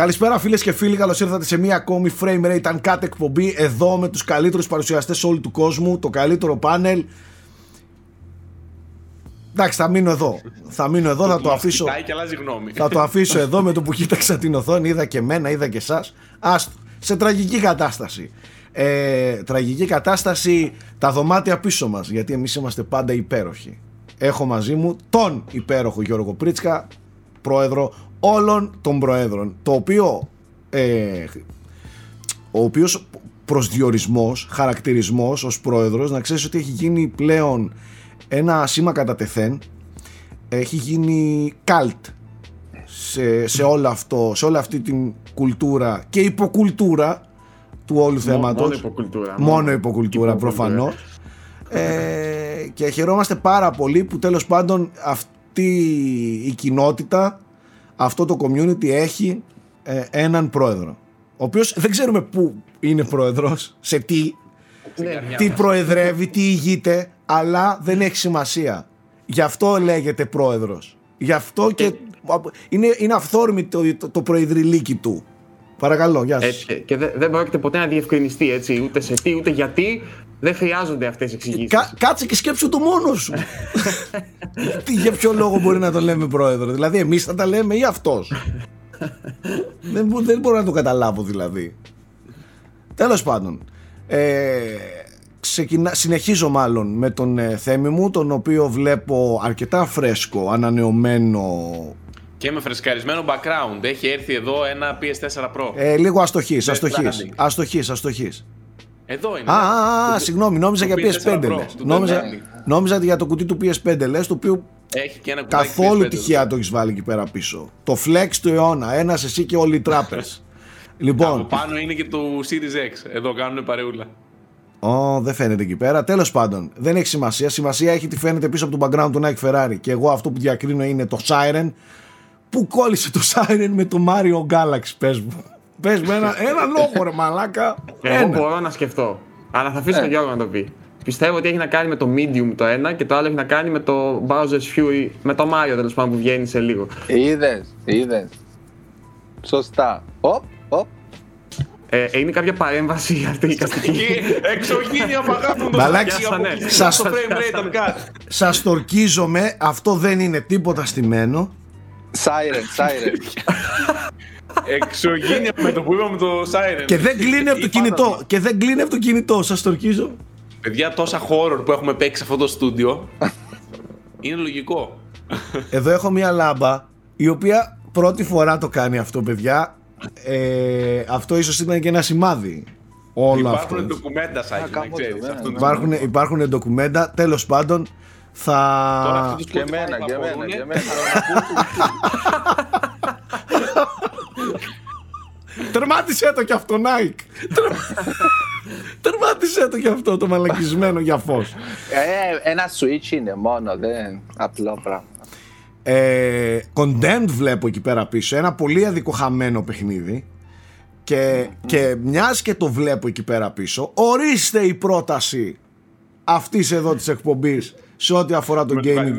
Καλησπέρα φίλες και φίλοι, καλώς ήρθατε σε μία ακόμη Frame Rate Uncut εκπομπή εδώ με τους καλύτερους παρουσιαστές όλου του κόσμου, το καλύτερο πάνελ. Εντάξει, θα μείνω εδώ. Θα μείνω εδώ, θα το αφήσω. Και αλλάζει γνώμη. Θα το αφήσω εδώ με το που κοίταξα την οθόνη. Είδα και μένα, είδα και εσάς. Σε τραγική κατάσταση. Ε, τραγική κατάσταση τα δωμάτια πίσω μας γιατί εμείς είμαστε πάντα υπέροχοι έχω μαζί μου τον υπέροχο Γιώργο Πρίτσκα πρόεδρο όλων των προέδρων το οποίο ε, ο οποίος προσδιορισμός, χαρακτηρισμός ως πρόεδρος να ξέρεις ότι έχει γίνει πλέον ένα σήμα κατά τεθέν έχει γίνει καλτ σε, σε, όλο αυτό, σε όλη αυτή την κουλτούρα και υποκουλτούρα του όλου θέματος. μόνο υποκουλτούρα μόνο υποκουλτούρα. προφανώς. Ε, και χαιρόμαστε πάρα πολύ που τέλος πάντων αυτή η κοινότητα αυτό το community έχει ε, έναν πρόεδρο ο οποίος δεν ξέρουμε πού είναι πρόεδρος σε τι τι προεδρεύει, τι ηγείται αλλά δεν έχει σημασία γι' αυτό λέγεται πρόεδρος γι' αυτό και είναι, είναι αυθόρμητο το, το, προεδρυλίκι του Παρακαλώ, γεια σας. και δεν, δεν πρόκειται ποτέ να διευκρινιστεί έτσι, ούτε σε τι, ούτε γιατί. Δεν χρειάζονται αυτές οι εξηγήσεις. Κα, κάτσε και σκέψου το μόνος σου. τι, για ποιο λόγο μπορεί να το λέμε πρόεδρο. Δηλαδή, εμείς θα τα λέμε ή αυτός; δεν, δεν μπορώ να το καταλάβω δηλαδή. Τέλος πάντων. Ε, ξεκινα... συνεχίζω μάλλον με τον ε, Θέμη μου τον οποίο βλέπω αρκετά φρέσκο, ανανεωμένο και με φρεσκαρισμένο background. Έχει έρθει εδώ ένα PS4 Pro. Ε, λίγο αστοχής, αστοχής, αστοχής, αστοχής. Εδώ είναι. Α, α, α συγγνώμη, νόμιζα για PS5 λες. Νόμιζα, νόμιζα για το κουτί του PS5 λες, το οποίο έχει και ένα καθόλου τυχαία το έχεις βάλει εκεί πέρα πίσω. Το flex του αιώνα, ένας εσύ και όλοι οι trappers. λοιπόν. Από πάνω είναι και το Series X. Εδώ κάνουν παρεούλα. Ω, δεν φαίνεται εκεί πέρα. Τέλος πάντων, δεν έχει σημασία. Σημασία έχει τι φαίνεται πίσω από το background του Nike Ferrari. Και εγώ αυτό που διακρίνω είναι το Siren Πού κόλλησε το Siren με το Mario Galaxy, πες μου. Πες μου ένα, ένα λόγο ρε μαλάκα. Εγώ μπορώ να σκεφτώ. Αλλά θα αφήσω ε. τον Γιώργο να το πει. Πιστεύω ότι έχει να κάνει με το Medium το ένα και το άλλο έχει να κάνει με το Bowser's Fury, με το Mario τέλος πάντων που βγαίνει σε λίγο. Είδες, είδες. Σωστά. Οπ, οπ. Ε, είναι κάποια παρέμβαση αυτή η καστική. Εξωγήνια παγάπουν το Σας τορκίζομαι, αυτό δεν είναι τίποτα στημένο Siren, siren. Εξωγήνια με το που είπαμε το siren. Και δεν κλείνει από το κινητό. Και δεν κλείνει από το κινητό, σας το ορκίζω. Παιδιά, τόσα horror που έχουμε παίξει σε αυτό το στούντιο. είναι λογικό. Εδώ έχω μια λάμπα η οποία πρώτη φορά το κάνει αυτό, παιδιά. Ε, αυτό ίσως ήταν και ένα σημάδι. Όλο υπάρχουν αυτό. ντοκουμέντα, Σάκη, να ξέρεις. Υπάρχουν, υπάρχουν ντοκουμέντα. Τέλος πάντων, θα... Τώρα και εμένα, και εμένα, και εμένα. Τερμάτισε το κι αυτό, Nike. Τερμάτισε το κι αυτό το μαλακισμένο για φως. Ε, ένα switch είναι μόνο, δεν απλό πράγμα. Ε, Condemned βλέπω εκεί πέρα πίσω, ένα πολύ αδικοχαμένο παιχνίδι και, και μιας και το βλέπω εκεί πέρα πίσω, ορίστε η πρόταση αυτής εδώ της εκπομπής σε ό,τι αφορά το με gaming.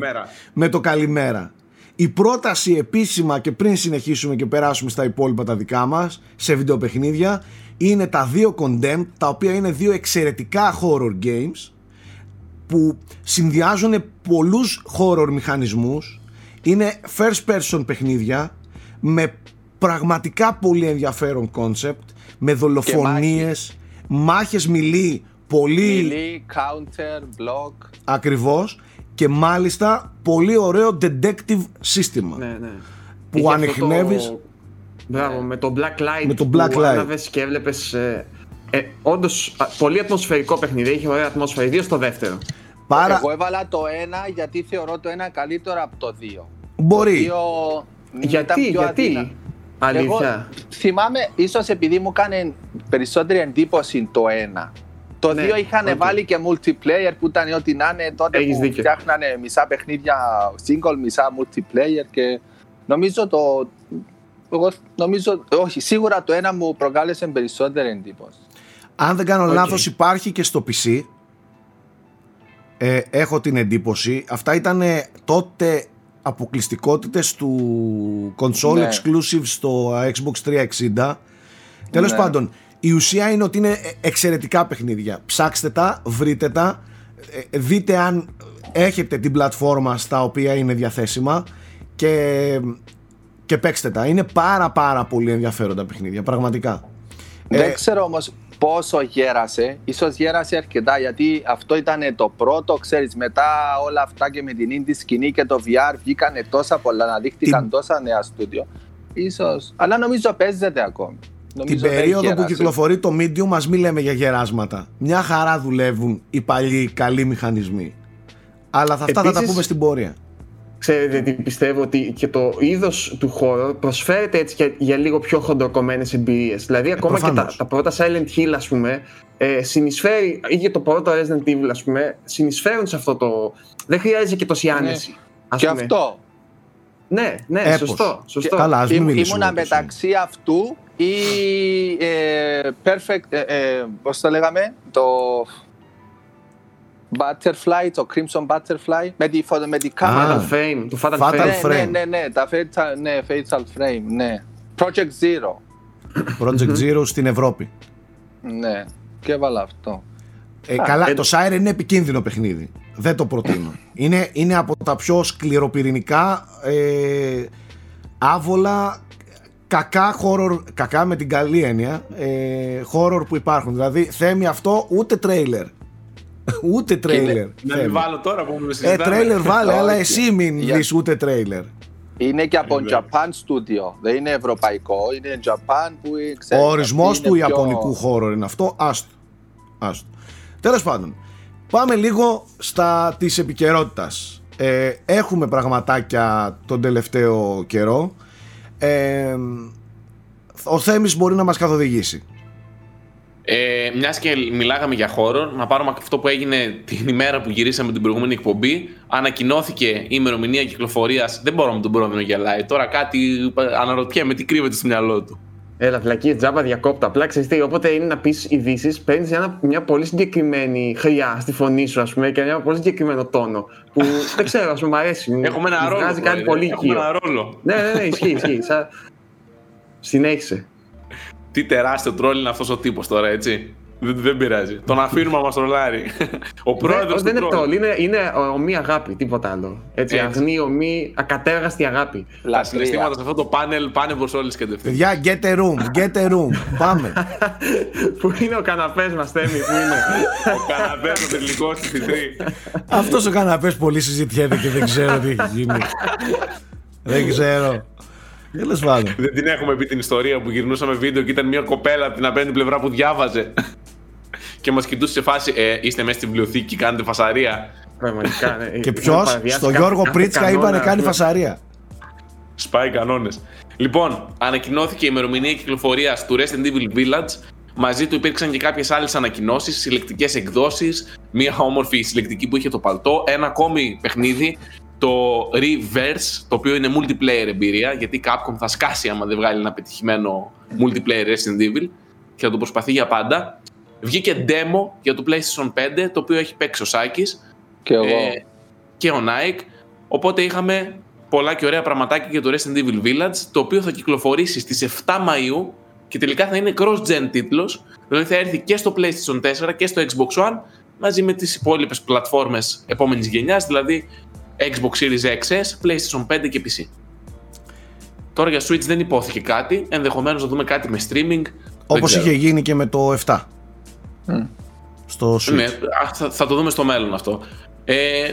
με το καλημέρα. Η πρόταση επίσημα και πριν συνεχίσουμε και περάσουμε στα υπόλοιπα τα δικά μας σε βιντεοπαιχνίδια είναι τα δύο Condemned τα οποία είναι δύο εξαιρετικά horror games που συνδυάζουν πολλούς horror μηχανισμούς. Είναι first person παιχνίδια με πραγματικά πολύ ενδιαφέρον concept με δολοφονίες, μάχες μιλή πολύ... Melee, counter, block. Ακριβώς και μάλιστα πολύ ωραίο detective σύστημα. Ναι, ναι. Που ανοιχνεύεις... Το... Μπράβο, με το Black Light με το Black που Light. και έβλεπες... Ε, ε, όντως, πολύ ατμοσφαιρικό παιχνίδι, έχει ωραία ατμόσφαιρα, ιδίως το δεύτερο. Πάρα... Εγώ έβαλα το ένα γιατί θεωρώ το ένα καλύτερο από το δύο. Μπορεί. Το γιατί, γιατί; Αδύνα. Αλήθεια. Εγώ θυμάμαι, ίσως επειδή μου έκανε περισσότερη εντύπωση το ένα. Το ναι, 2 είχαν okay. βάλει και multiplayer που ήταν ό,τι να είναι τότε Έχεις που δίκιο. φτιάχνανε μισά παιχνίδια single, μισά multiplayer και νομίζω το... Εγώ νομίζω, όχι, σίγουρα το ένα μου προκάλεσε περισσότερη εντύπωση. Αν δεν κάνω okay. λάθος υπάρχει και στο PC ε, έχω την εντύπωση αυτά ήταν τότε αποκλειστικότητες του console ναι. exclusive στο Xbox 360 τέλος ναι. πάντων η ουσία είναι ότι είναι εξαιρετικά παιχνίδια ψάξτε τα, βρείτε τα ε, δείτε αν έχετε την πλατφόρμα στα οποία είναι διαθέσιμα και, και παίξτε τα είναι πάρα πάρα πολύ ενδιαφέροντα παιχνίδια πραγματικά δεν ε, ξέρω όμως πόσο γέρασε, ίσως γέρασε αρκετά γιατί αυτό ήταν το πρώτο, ξέρεις, μετά όλα αυτά και με την indie σκηνή και το VR βγήκανε τόσα πολλά, αναδείχθηκαν την... τόσα νέα στούντιο. Ίσως, αλλά νομίζω παίζεται ακόμη. Νομίζω την περίοδο που κυκλοφορεί το Medium μας μην λέμε για γεράσματα. Μια χαρά δουλεύουν οι παλιοί καλοί μηχανισμοί. Αλλά θα, αυτά θα τα πούμε στην πορεία ξέρετε τι πιστεύω ότι και το είδος του χώρου προσφέρεται έτσι για, για λίγο πιο χοντροκομμένες εμπειρίες. Δηλαδή, ε, ακόμα και τα, τα πρώτα Silent Hill, ας πούμε, ε, συνεισφέρει, ή και το πρώτο Resident Evil, ας πούμε, συνεισφέρουν σε αυτό το. Δεν χρειάζεται και τόση ναι. άνεση. Ναι. Και αυτό. Ναι, ναι, σωστό. σωστό. Καλά, ας μην Ήμουνα μεταξύ αυτού ή ε, perfect, ε, ε, πώς το λέγαμε, το Butterfly, το Crimson Butterfly, με τη, με τη κάμερα. Ah, frame, το Fatal, Fatal Frame. Ναι, ναι, ναι, τα Fatal, ναι, Fatal Frame, ναι. Project Zero. Project Zero στην Ευρώπη. Ναι, και έβαλα αυτό. Ε, καλά, ε, το Siren είναι επικίνδυνο παιχνίδι. Δεν το προτείνω. είναι, είναι από τα πιο σκληροπυρηνικά, ε, άβολα, κακά horror, κακά με την καλή έννοια, ε, horror που υπάρχουν. Δηλαδή, θέμει αυτό ούτε τρέιλερ. ούτε τρέιλερ. Να μην βάλω τώρα που μου συζητάμε. Ε, τρέιλερ βάλε, αλλά εσύ μην δεις ούτε τρέιλερ. Είναι και από Japan Studio. Δεν είναι ευρωπαϊκό. Είναι Japan που ξέρεις. Ο ορισμός του Ιαπωνικού χώρου είναι αυτό. Άστο. Άστο. Τέλος πάντων, πάμε λίγο στα της επικαιρότητας. Ε, έχουμε πραγματάκια τον τελευταίο καιρό. Ε, ο Θέμης μπορεί να μας καθοδηγήσει. Ε, Μιας και μιλάγαμε για χώρο, να πάρουμε αυτό που έγινε την ημέρα που γυρίσαμε την προηγούμενη εκπομπή. Ανακοινώθηκε η ημερομηνία κυκλοφορίας. Δεν μπορώ με τον πρόεδρο να γελάει. Τώρα κάτι αναρωτιέμαι τι κρύβεται στο μυαλό του. Έλα, φλακή, τζάμπα διακόπτα. Απλά ξέρεις τι, όποτε είναι να πεις ειδήσεις, παίρνεις μια πολύ συγκεκριμένη χρειά στη φωνή σου, ας πούμε, και ένα πολύ συγκεκριμένο τόνο. Που δεν ξέρω, ας πούμε, μου αρέσει. Έχουμε ένα ρόλο. Βγάζει κάτι πολύ Έχουμε ένα ρόλο. Ναι, ναι, ναι, ισχύει, ισχύει. Συνέχισε. Τι τεράστιο τρόλ είναι αυτός ο τύπος τώρα, έτσι. Δεν, δεν πειράζει. Τον αφήνουμε να μα τρολάρει. Ο πρόεδρος. Δεν, είναι τρόλ, είναι, είναι ομή αγάπη, τίποτα άλλο. Έτσι, έτσι. αγνή, ομή, ακατέργαστη αγάπη. Τα συναισθήματα σε αυτό το πάνελ πάνε προς όλες και Παιδιά, get a room, get a room. Πάμε. Πού είναι ο καναπές μας, Θέμη, πού είναι; ο καναπές, ο τελικός της Φιτρή. Αυτός ο καναπές πολύ συζητιέται και δεν ξέρω τι έχει γίνει. δεν ξέρω. Τέλο πάντων. Δεν την έχουμε πει την ιστορία που γυρνούσαμε βίντεο και ήταν μια κοπέλα από την απέναντι πλευρά που διάβαζε. Και μας κοιτούσε σε φάση, ε, είστε μέσα στη βιβλιοθήκη και κάνετε φασαρία. Πραγματικά, ναι. και ποιος, στο Γιώργο Πρίτσκα είπανε κάνει φασαρία. Σπάει κανόνες. Λοιπόν, ανακοινώθηκε η ημερομηνία κυκλοφορίας του Resident Evil Village. Μαζί του υπήρξαν και κάποιες άλλες ανακοινώσεις, συλλεκτικές εκδόσεις, μία όμορφη συλλεκτική που είχε το παλτό, ένα ακόμη παιχνίδι το Reverse, το οποίο είναι multiplayer εμπειρία, γιατί η Capcom θα σκάσει άμα δεν βγάλει ένα πετυχημένο multiplayer Resident Evil και θα το προσπαθεί για πάντα. Βγήκε demo για το PlayStation 5, το οποίο έχει παίξει ο Σάκης και, εγώ. Ε, και ο Nike. Οπότε είχαμε πολλά και ωραία πραγματάκια για το Resident Evil Village, το οποίο θα κυκλοφορήσει στις 7 Μαΐου και τελικά θα είναι cross-gen τίτλος, δηλαδή θα έρθει και στο PlayStation 4 και στο Xbox One, μαζί με τις υπόλοιπες πλατφόρμες επόμενης γενιάς, δηλαδή Xbox Series XS, PlayStation 5 και PC. Τώρα για Switch δεν υπόθηκε κάτι, ενδεχομένως να δούμε κάτι με streaming. Όπως είχε γίνει και με το 7. Στο Switch. Ναι, θα, θα, το δούμε στο μέλλον αυτό. Ε,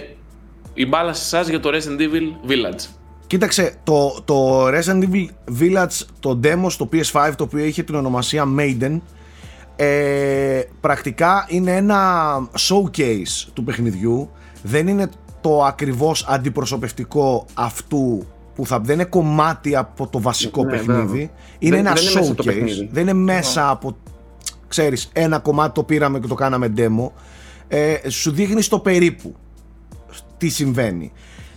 η μπάλα σε εσάς για το Resident Evil Village. Κοίταξε, το, το Resident Evil Village, το demo στο PS5, το οποίο είχε την ονομασία Maiden, ε, πρακτικά είναι ένα showcase του παιχνιδιού. Δεν είναι το ακριβώς αντιπροσωπευτικό αυτού που θα δεν είναι κομμάτι από το βασικό ναι, παιχνίδι. Είναι ένα δεν showcase. δεν είναι μέσα από, ξέρεις, ένα κομμάτι το πήραμε και το κάναμε demo. Ε, σου δείχνει στο περίπου τι συμβαίνει.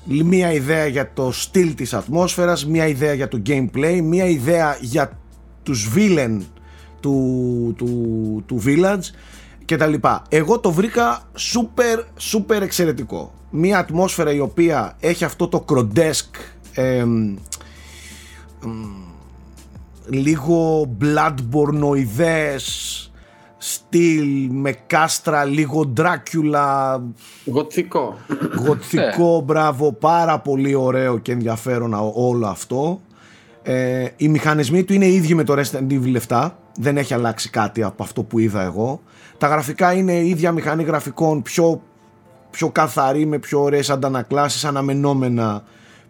Μία ιδέα για το στυλ της ατμόσφαιρας, μία ιδέα για το gameplay, μία ιδέα για τους villain του, του, του Village και τα λοιπά. Εγώ το βρήκα σούπερ σούπερ εξαιρετικό. Μια ατμόσφαιρα η οποία έχει αυτό το κροντέσκ λίγο bloodborne στυλ με κάστρα λίγο ντράκιουλα γοτθικό. Γοτθικό ναι. μπράβο πάρα πολύ ωραίο και ενδιαφέρον όλο αυτό. Ε, οι μηχανισμοί του είναι ίδιοι με το Resident Evil 7 δεν έχει αλλάξει κάτι από αυτό που είδα εγώ. Τα γραφικά είναι ίδια μηχανή γραφικών πιο, πιο καθαρή με πιο ωραίες αντανακλάσεις αναμενόμενα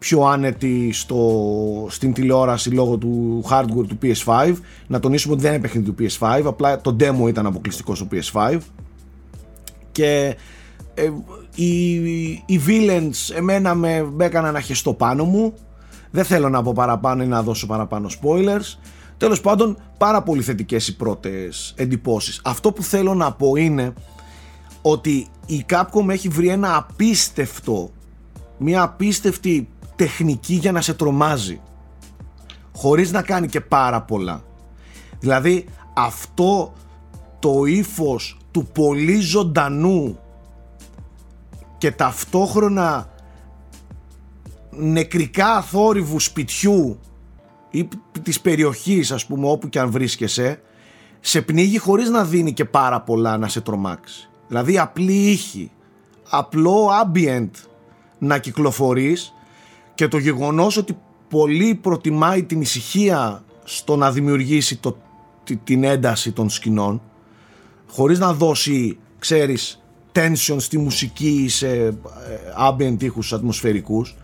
πιο άνετη στο, στην τηλεόραση λόγω του hardware του PS5. Να τονίσουμε ότι δεν είναι παιχνίδι του PS5, απλά το demo ήταν αποκλειστικό στο PS5. Και ε, οι, οι villains εμένα με, με έκαναν να χεστώ πάνω μου. Δεν θέλω να πω παραπάνω ή να δώσω παραπάνω spoilers. Τέλος πάντων πάρα πολύ θετικές οι πρώτες εντυπώσεις. Αυτό που θέλω να πω είναι ότι η Capcom έχει βρει ένα απίστευτο μια απίστευτη τεχνική για να σε τρομάζει. Χωρίς να κάνει και πάρα πολλά. Δηλαδή αυτό το ύφος του πολύ ζωντανού και ταυτόχρονα νεκρικά θόρυβου σπιτιού ή της περιοχής ας πούμε όπου και αν βρίσκεσαι σε πνίγει χωρίς να δίνει και πάρα πολλά να σε τρομάξει. Δηλαδή απλή ήχη απλό ambient να κυκλοφορείς και το γεγονός ότι πολύ προτιμάει την ησυχία στο να δημιουργήσει το, την ένταση των σκηνών χωρίς να δώσει, ξέρεις, tension στη μουσική σε ε, ambient ήχους ατμοσφαιρικούς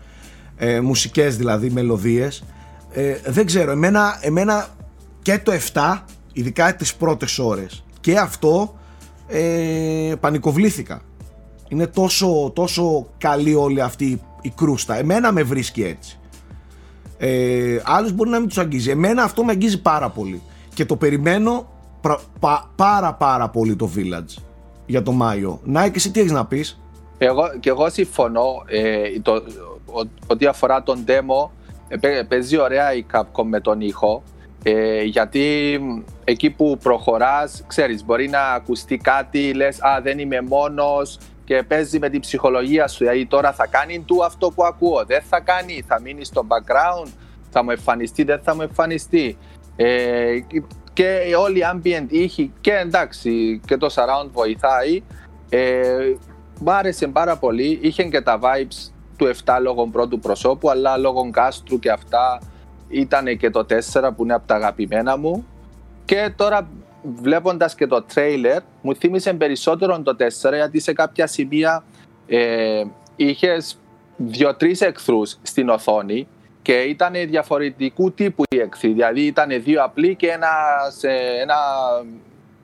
ε, μουσικές δηλαδή, μελωδίες ε, δεν ξέρω, εμένα, εμένα και το 7 ειδικά τις πρώτες ώρες και αυτό ε, πανικοβλήθηκα. Είναι τόσο, τόσο καλή όλη αυτή η κρούστα. Εμένα με βρίσκει έτσι. Ε, άλλους μπορεί να μην τους αγγίζει. Εμένα αυτό με αγγίζει πάρα πολύ. Και το περιμένω πάρα πάρα πολύ το Village για το Μάιο. Να και εσύ τι έχεις να πεις; Εγώ, και εγώ συμφωνώ ε, το, ότι αφορά τον demo ε, παίζει ωραία η Capcom με τον ήχο ε, γιατί εκεί που προχωράς ξέρεις μπορεί να ακουστεί κάτι λες α δεν είμαι μόνος και παίζει με την ψυχολογία σου. Δηλαδή τώρα θα κάνει του αυτό που ακούω, δεν θα κάνει, θα μείνει στο background, θα μου εμφανιστεί, δεν θα μου εμφανιστεί. Ε, και όλη η ambient ήχη και εντάξει και το surround βοηθάει. Ε, μ' άρεσε πάρα πολύ, είχε και τα vibes του 7 λόγω πρώτου προσώπου αλλά λόγω κάστρου και αυτά ήταν και το 4 που είναι από τα αγαπημένα μου και τώρα βλέποντας και το τρέιλερ, μου θύμισε περισσότερο το 4 γιατί σε κάποια σημεία ε, είχες δύο-τρει εχθρούς στην οθόνη και ήταν διαφορετικού τύπου οι εχθροί. Δηλαδή ήταν δύο απλοί και ένα, σε, ένα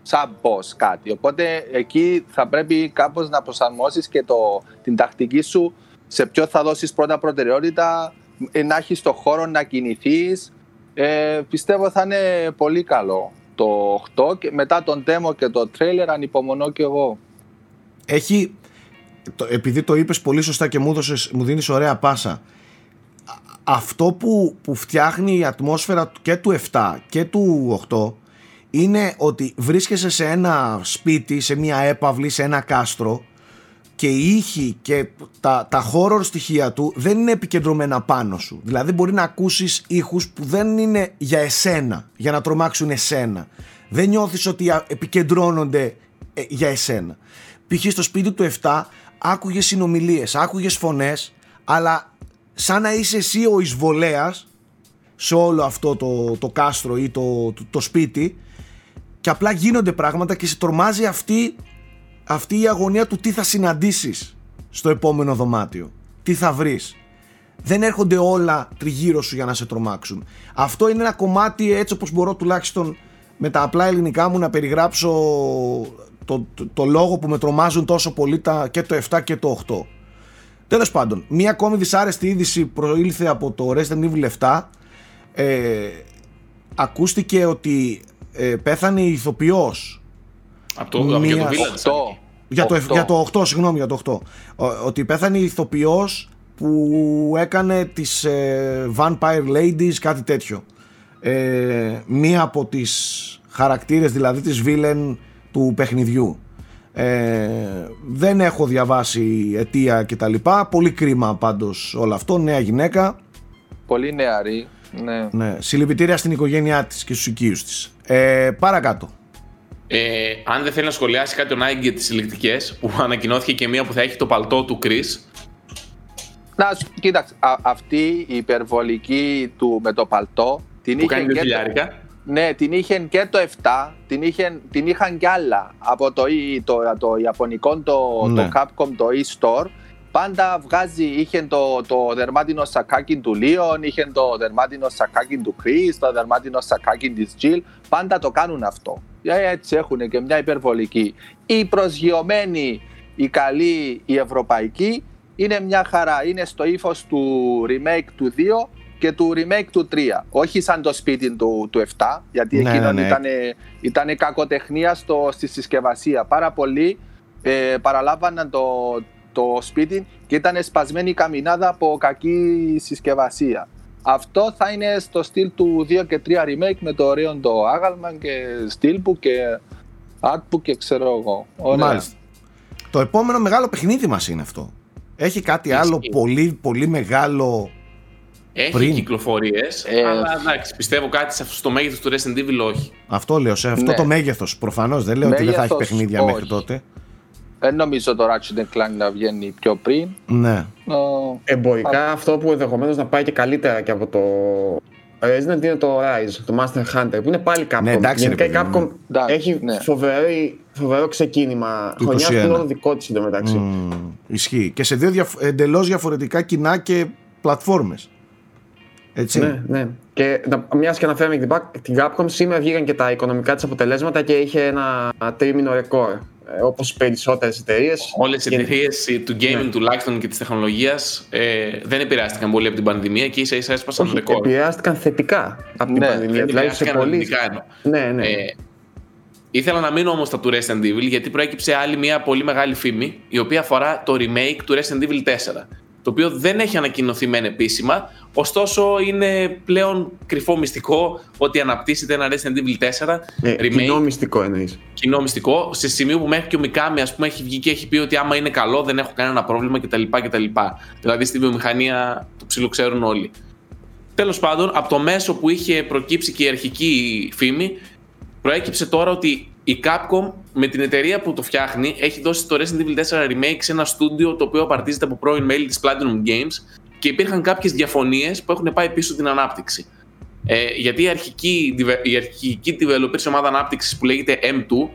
sub boss κάτι. Οπότε εκεί θα πρέπει κάπως να προσαρμόσεις και το, την τακτική σου σε ποιο θα δώσεις πρώτα προτεραιότητα, να έχεις το χώρο να κινηθείς. Ε, πιστεύω θα είναι πολύ καλό το 8 και μετά τον demo και το trailer ανυπομονώ και εγώ. Έχει, επειδή το είπες πολύ σωστά και μου, δώσες, μου δίνεις ωραία πάσα, αυτό που, που φτιάχνει η ατμόσφαιρα και του 7 και του 8 είναι ότι βρίσκεσαι σε ένα σπίτι, σε μια έπαυλη, σε ένα κάστρο και η ήχη και τα, τα horror στοιχεία του δεν είναι επικεντρωμένα πάνω σου. Δηλαδή μπορεί να ακούσεις ήχους που δεν είναι για εσένα, για να τρομάξουν εσένα. Δεν νιώθεις ότι επικεντρώνονται ε, για εσένα. Π.χ. στο σπίτι του 7 άκουγες συνομιλίες, άκουγες φωνές, αλλά σαν να είσαι εσύ ο εισβολέας σε όλο αυτό το, το κάστρο ή το, το, το σπίτι και απλά γίνονται πράγματα και σε τρομάζει αυτή αυτή η αγωνία του τι θα συναντήσεις στο επόμενο δωμάτιο. Τι θα βρεις. Δεν έρχονται όλα τριγύρω σου για να σε τρομάξουν. Αυτό είναι ένα κομμάτι έτσι όπως μπορώ τουλάχιστον με τα απλά ελληνικά μου να περιγράψω το, το, λόγο που με τρομάζουν τόσο πολύ τα, και το 7 και το 8. Τέλος πάντων, μία ακόμη δυσάρεστη είδηση προήλθε από το Resident Evil 7. Ε, ακούστηκε ότι ε, πέθανε η ηθοποιός από το, μία... για το Village. Για το, για το 8, συγγνώμη για το 8. Ότι πέθανε η ηθοποιός που έκανε τις ε, Vampire Ladies, κάτι τέτοιο. Ε, μία από τις χαρακτήρες δηλαδή της villain του παιχνιδιού. Ε, δεν έχω διαβάσει αιτία κτλ. Πολύ κρίμα πάντως όλο αυτό. Νέα γυναίκα. Πολύ νεαρή. Ναι. ναι. Συλληπιτήρια στην οικογένειά της και στους οικείους της. Ε, παρακάτω. Ε, αν δεν θέλει να σχολιάσει κάτι ο Νάγκη για τις συλληπτικές που ανακοινώθηκε και μία που θα έχει το παλτό του Chris να, κοίταξε, αυτή η υπερβολική του με το παλτό την που είχε και το, ναι, την είχε και το 7, την, είχε, την είχαν κι άλλα από το, το, το, το Ιαπωνικό, το, ναι. το Capcom, το e-store. Πάντα βγάζει, είχε το, το δερμάτινο σακάκι του Λίον, είχε το δερμάτινο σακάκι του Chris, το δερμάτινο σακάκι της Jill. Πάντα το κάνουν αυτό. Ε, έτσι έχουν και μια υπερβολική. Η προσγειωμένη, η καλή, η ευρωπαϊκή είναι μια χαρά. Είναι στο ύφος του remake του 2 και του remake του 3. Όχι σαν το σπίτι του, του 7, γιατί ναι, εκείνο ναι, ναι. ήταν, ήταν κακοτεχνία στο, στη συσκευασία. Πάρα πολλοί ε, παραλάβαναν το, το σπίτι και ήταν σπασμένη η καμινάδα από κακή συσκευασία. Αυτό θα είναι στο στυλ του 2 και 3 remake με το ωραίο το άγαλμα και στυλ που και art που και ξέρω εγώ. Μάλιστα. Το επόμενο μεγάλο παιχνίδι μας είναι αυτό. Έχει κάτι άλλο πολύ πολύ μεγάλο έχει πριν. κυκλοφορίες, ε, αλλά εντάξει, πιστεύω κάτι στο μέγεθος του Resident Evil όχι. Αυτό λέω, σε αυτό ναι. το μέγεθος. Προφανώς δεν λέω μέγεθος, ότι δεν θα έχει παιχνίδια όχι. μέχρι τότε. Δεν νομίζω το Ratchet Clank να βγαίνει πιο πριν. Ναι. Εμπορικά, αυτό που ενδεχομένως να πάει και καλύτερα και από το Resident είναι το Rise, το Master Hunter, που είναι πάλι Capcom. Ναι, εντάξει, Γενικά η Capcom έχει ναι. φοβερή, φοβερό ξεκίνημα. Χρονιά στην δικό της εντωμεταξύ. Mm, ισχύει. Και σε δύο διαφ... εντελώς διαφορετικά κοινά και πλατφόρμες. Έτσι. Ναι, ναι. Και μιας και αναφέραμε την, την Capcom, σήμερα βγήκαν και τα οικονομικά της αποτελέσματα και είχε ένα τρίμηνο ρεκόρ. Ε, Όπως περισσότερες εταιρείες. Όλες οι εταιρείες του gaming ναι. τουλάχιστον και της τεχνολογίας ε, δεν επηρεάστηκαν πολύ από την πανδημία και ίσα ίσα έσπασαν ρεκόρ. Επηρεάστηκαν θετικά από την ναι, πανδημία. Δηλαδή σε πολύ. Ναι, ναι. Ε, ήθελα να μείνω όμως στα του Resident Evil γιατί προέκυψε άλλη μια πολύ μεγάλη φήμη η οποία αφορά το remake του Resident Evil 4 το οποίο δεν έχει ανακοινωθεί μεν επίσημα, ωστόσο είναι πλέον κρυφό μυστικό ότι αναπτύσσεται ένα Resident Evil 4 ε, remake. Κοινό μυστικό εννοείς. Κοινό μυστικό, σε σημείο που μέχρι και ο Μικάμι ας πούμε έχει βγει και έχει πει ότι άμα είναι καλό δεν έχω κανένα πρόβλημα κτλ. κτλ. Δηλαδή στη βιομηχανία το ψηλό ξέρουν όλοι. Τέλος πάντων, από το μέσο που είχε προκύψει και η αρχική φήμη, προέκυψε τώρα ότι η Capcom με την εταιρεία που το φτιάχνει έχει δώσει το Resident Evil 4 Remake σε ένα στούντιο το οποίο απαρτίζεται από πρώην μέλη της Platinum Games και υπήρχαν κάποιες διαφωνίες που έχουν πάει πίσω την ανάπτυξη. Ε, γιατί η αρχική, η αρχική developer ομάδα ανάπτυξης που λέγεται M2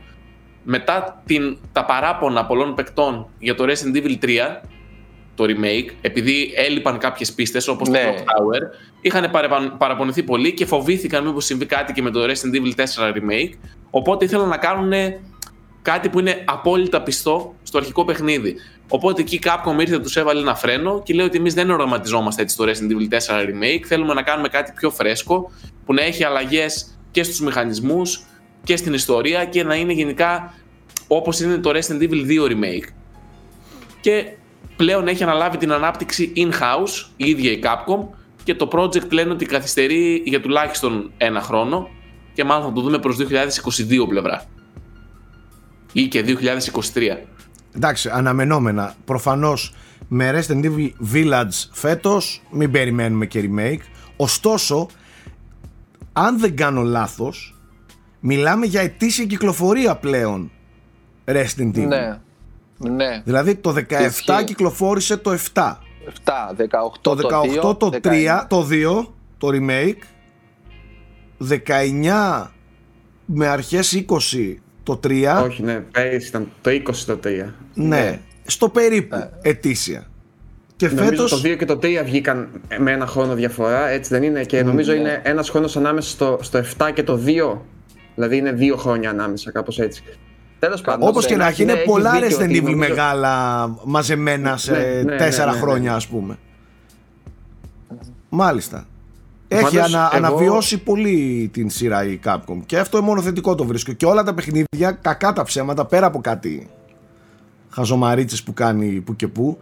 μετά την, τα παράπονα πολλών παικτών για το Resident Evil 3 το remake, επειδή έλειπαν κάποιες πίστες όπως ναι. το Clock Tower, είχαν παραπονηθεί πολύ και φοβήθηκαν μήπως συμβεί κάτι και με το Resident Evil 4 remake. Οπότε ήθελαν να κάνουν κάτι που είναι απόλυτα πιστό στο αρχικό παιχνίδι. Οπότε εκεί Capcom ήρθε, τους έβαλε ένα φρένο και λέει ότι εμείς δεν οραματιζόμαστε έτσι το Resident Evil 4 Remake. Θέλουμε να κάνουμε κάτι πιο φρέσκο που να έχει αλλαγές και στους μηχανισμούς και στην ιστορία και να είναι γενικά όπως είναι το Resident Evil 2 Remake. Και πλέον έχει αναλάβει την ανάπτυξη in-house η ίδια η Capcom και το project λένε ότι καθυστερεί για τουλάχιστον ένα χρόνο και μάλλον θα το δούμε προς 2022 πλευρά ή και 2023. Εντάξει, αναμενόμενα. Προφανώς με Resident Evil Village φέτος μην περιμένουμε και remake. Ωστόσο, αν δεν κάνω λάθος, μιλάμε για ετήσια κυκλοφορία πλέον Resident Evil. Ναι. Ναι. Δηλαδή το 17 κυκλοφόρησε το 7. 7, 18 το, 18 το, 3, το 2, το remake. 19 με αρχές 20 το 3. Όχι, ναι, πέρυσι ήταν το 20 το 3. Ναι, ναι. στο περίπου ε. ετήσια. Και νομίζω φέτος... το 2 και το 3 βγήκαν με ένα χρόνο διαφορά, έτσι δεν είναι; Και νομίζω ναι. είναι ένας χρόνος ανάμεσα στο, στο 7 και το 2. Δηλαδή είναι δύο χρόνια ανάμεσα, κάπως έτσι. Όπως και να έχει, είναι πολλά Resident Evil μεγάλα μαζεμένα σε ναι, ναι, τέσσερα ναι, χρόνια, ας πούμε. Μάλιστα. Έχει ανα, αναβιώσει πολύ την σειρά η Capcom και αυτό είναι μόνο θετικό το βρίσκω. Και όλα τα παιχνίδια, κακά τα ψέματα, πέρα από κάτι χαζομαρίτσες που κάνει που και που,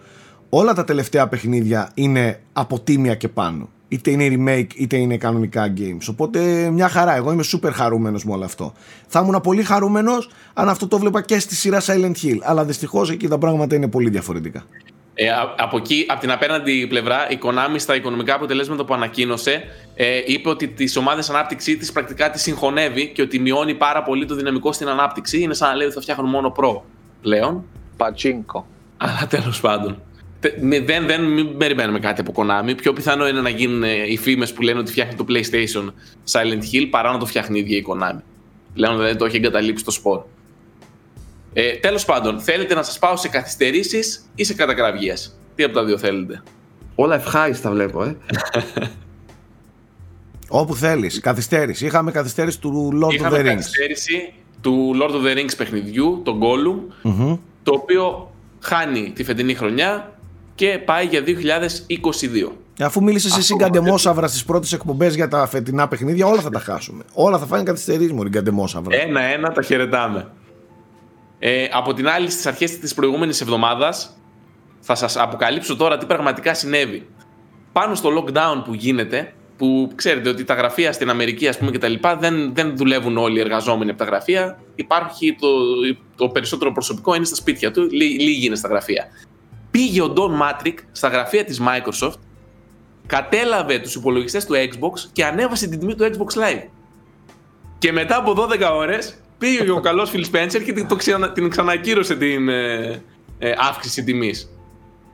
όλα τα τελευταία παιχνίδια είναι από τίμια και πάνω. Είτε είναι remake είτε είναι κανονικά games. Οπότε μια χαρά. Εγώ είμαι super χαρούμενος με όλο αυτό. Θα ήμουν πολύ χαρούμενος αν αυτό το βλέπα και στη σειρά Silent Hill. Αλλά δυστυχώς εκεί τα πράγματα είναι πολύ διαφορετικά. Ε, από εκεί, από την απέναντι πλευρά, η Konami στα οικονομικά αποτελέσματα που ανακοίνωσε ε, είπε ότι τις ομάδες ανάπτυξή της πρακτικά τη συγχωνεύει και ότι μειώνει πάρα πολύ το δυναμικό στην ανάπτυξη. Είναι σαν να λέει ότι θα φτιάχνουν μόνο προ πλέον. Πατσίνκο. Αλλά τέλος πάντων. Δεν, δεν μην περιμένουμε κάτι από Konami. Πιο πιθανό είναι να γίνουν ε, οι φήμες που λένε ότι φτιάχνει το PlayStation Silent Hill παρά να το φτιάχνει η ίδια η Konami. Πλέον δηλαδή το έχει εγκαταλείψει το σπορ. Ε, Τέλος πάντων, θέλετε να σας πάω σε καθυστερήσεις ή σε κατακραυγέ. Τι από τα δύο θέλετε; Όλα ευχάριστα βλέπω, ε. Όπου θέλεις. Καθυστέρηση. Είχαμε καθυστέρηση του Lord Είχαμε of the Rings. καθυστέρηση του Lord of the Rings παιχνιδιού, τον Gollum, mm το οποίο χάνει τη φετινή χρονιά και πάει για 2022. Αφού μίλησες εσύ γκαντεμόσαυρα στις πρώτες εκπομπές για τα φετινά παιχνίδια, όλα θα τα χάσουμε. Όλα θα φάνε καθυστερήσει μου, γκαντεμόσαυρα. Ένα-ένα τα χαιρετάμε. Ε, από την άλλη, στις αρχές της προηγούμενης εβδομάδας, θα σας αποκαλύψω τώρα τι πραγματικά συνέβη. Πάνω στο lockdown που γίνεται, που ξέρετε ότι τα γραφεία στην Αμερική ας πούμε και τα λοιπά δεν, δεν δουλεύουν όλοι οι εργαζόμενοι από τα γραφεία. Υπάρχει το, το περισσότερο προσωπικό είναι στα σπίτια του, λίγοι είναι στα γραφεία. Πήγε ο Don Matrick στα γραφεία της Microsoft, κατέλαβε τους υπολογιστές του Xbox και ανέβασε την τιμή του Xbox Live. Και μετά από 12 ώρες πήγε ο καλός Phil Spencer και την, το την ξανακύρωσε την ε, ε, αύξηση τιμής.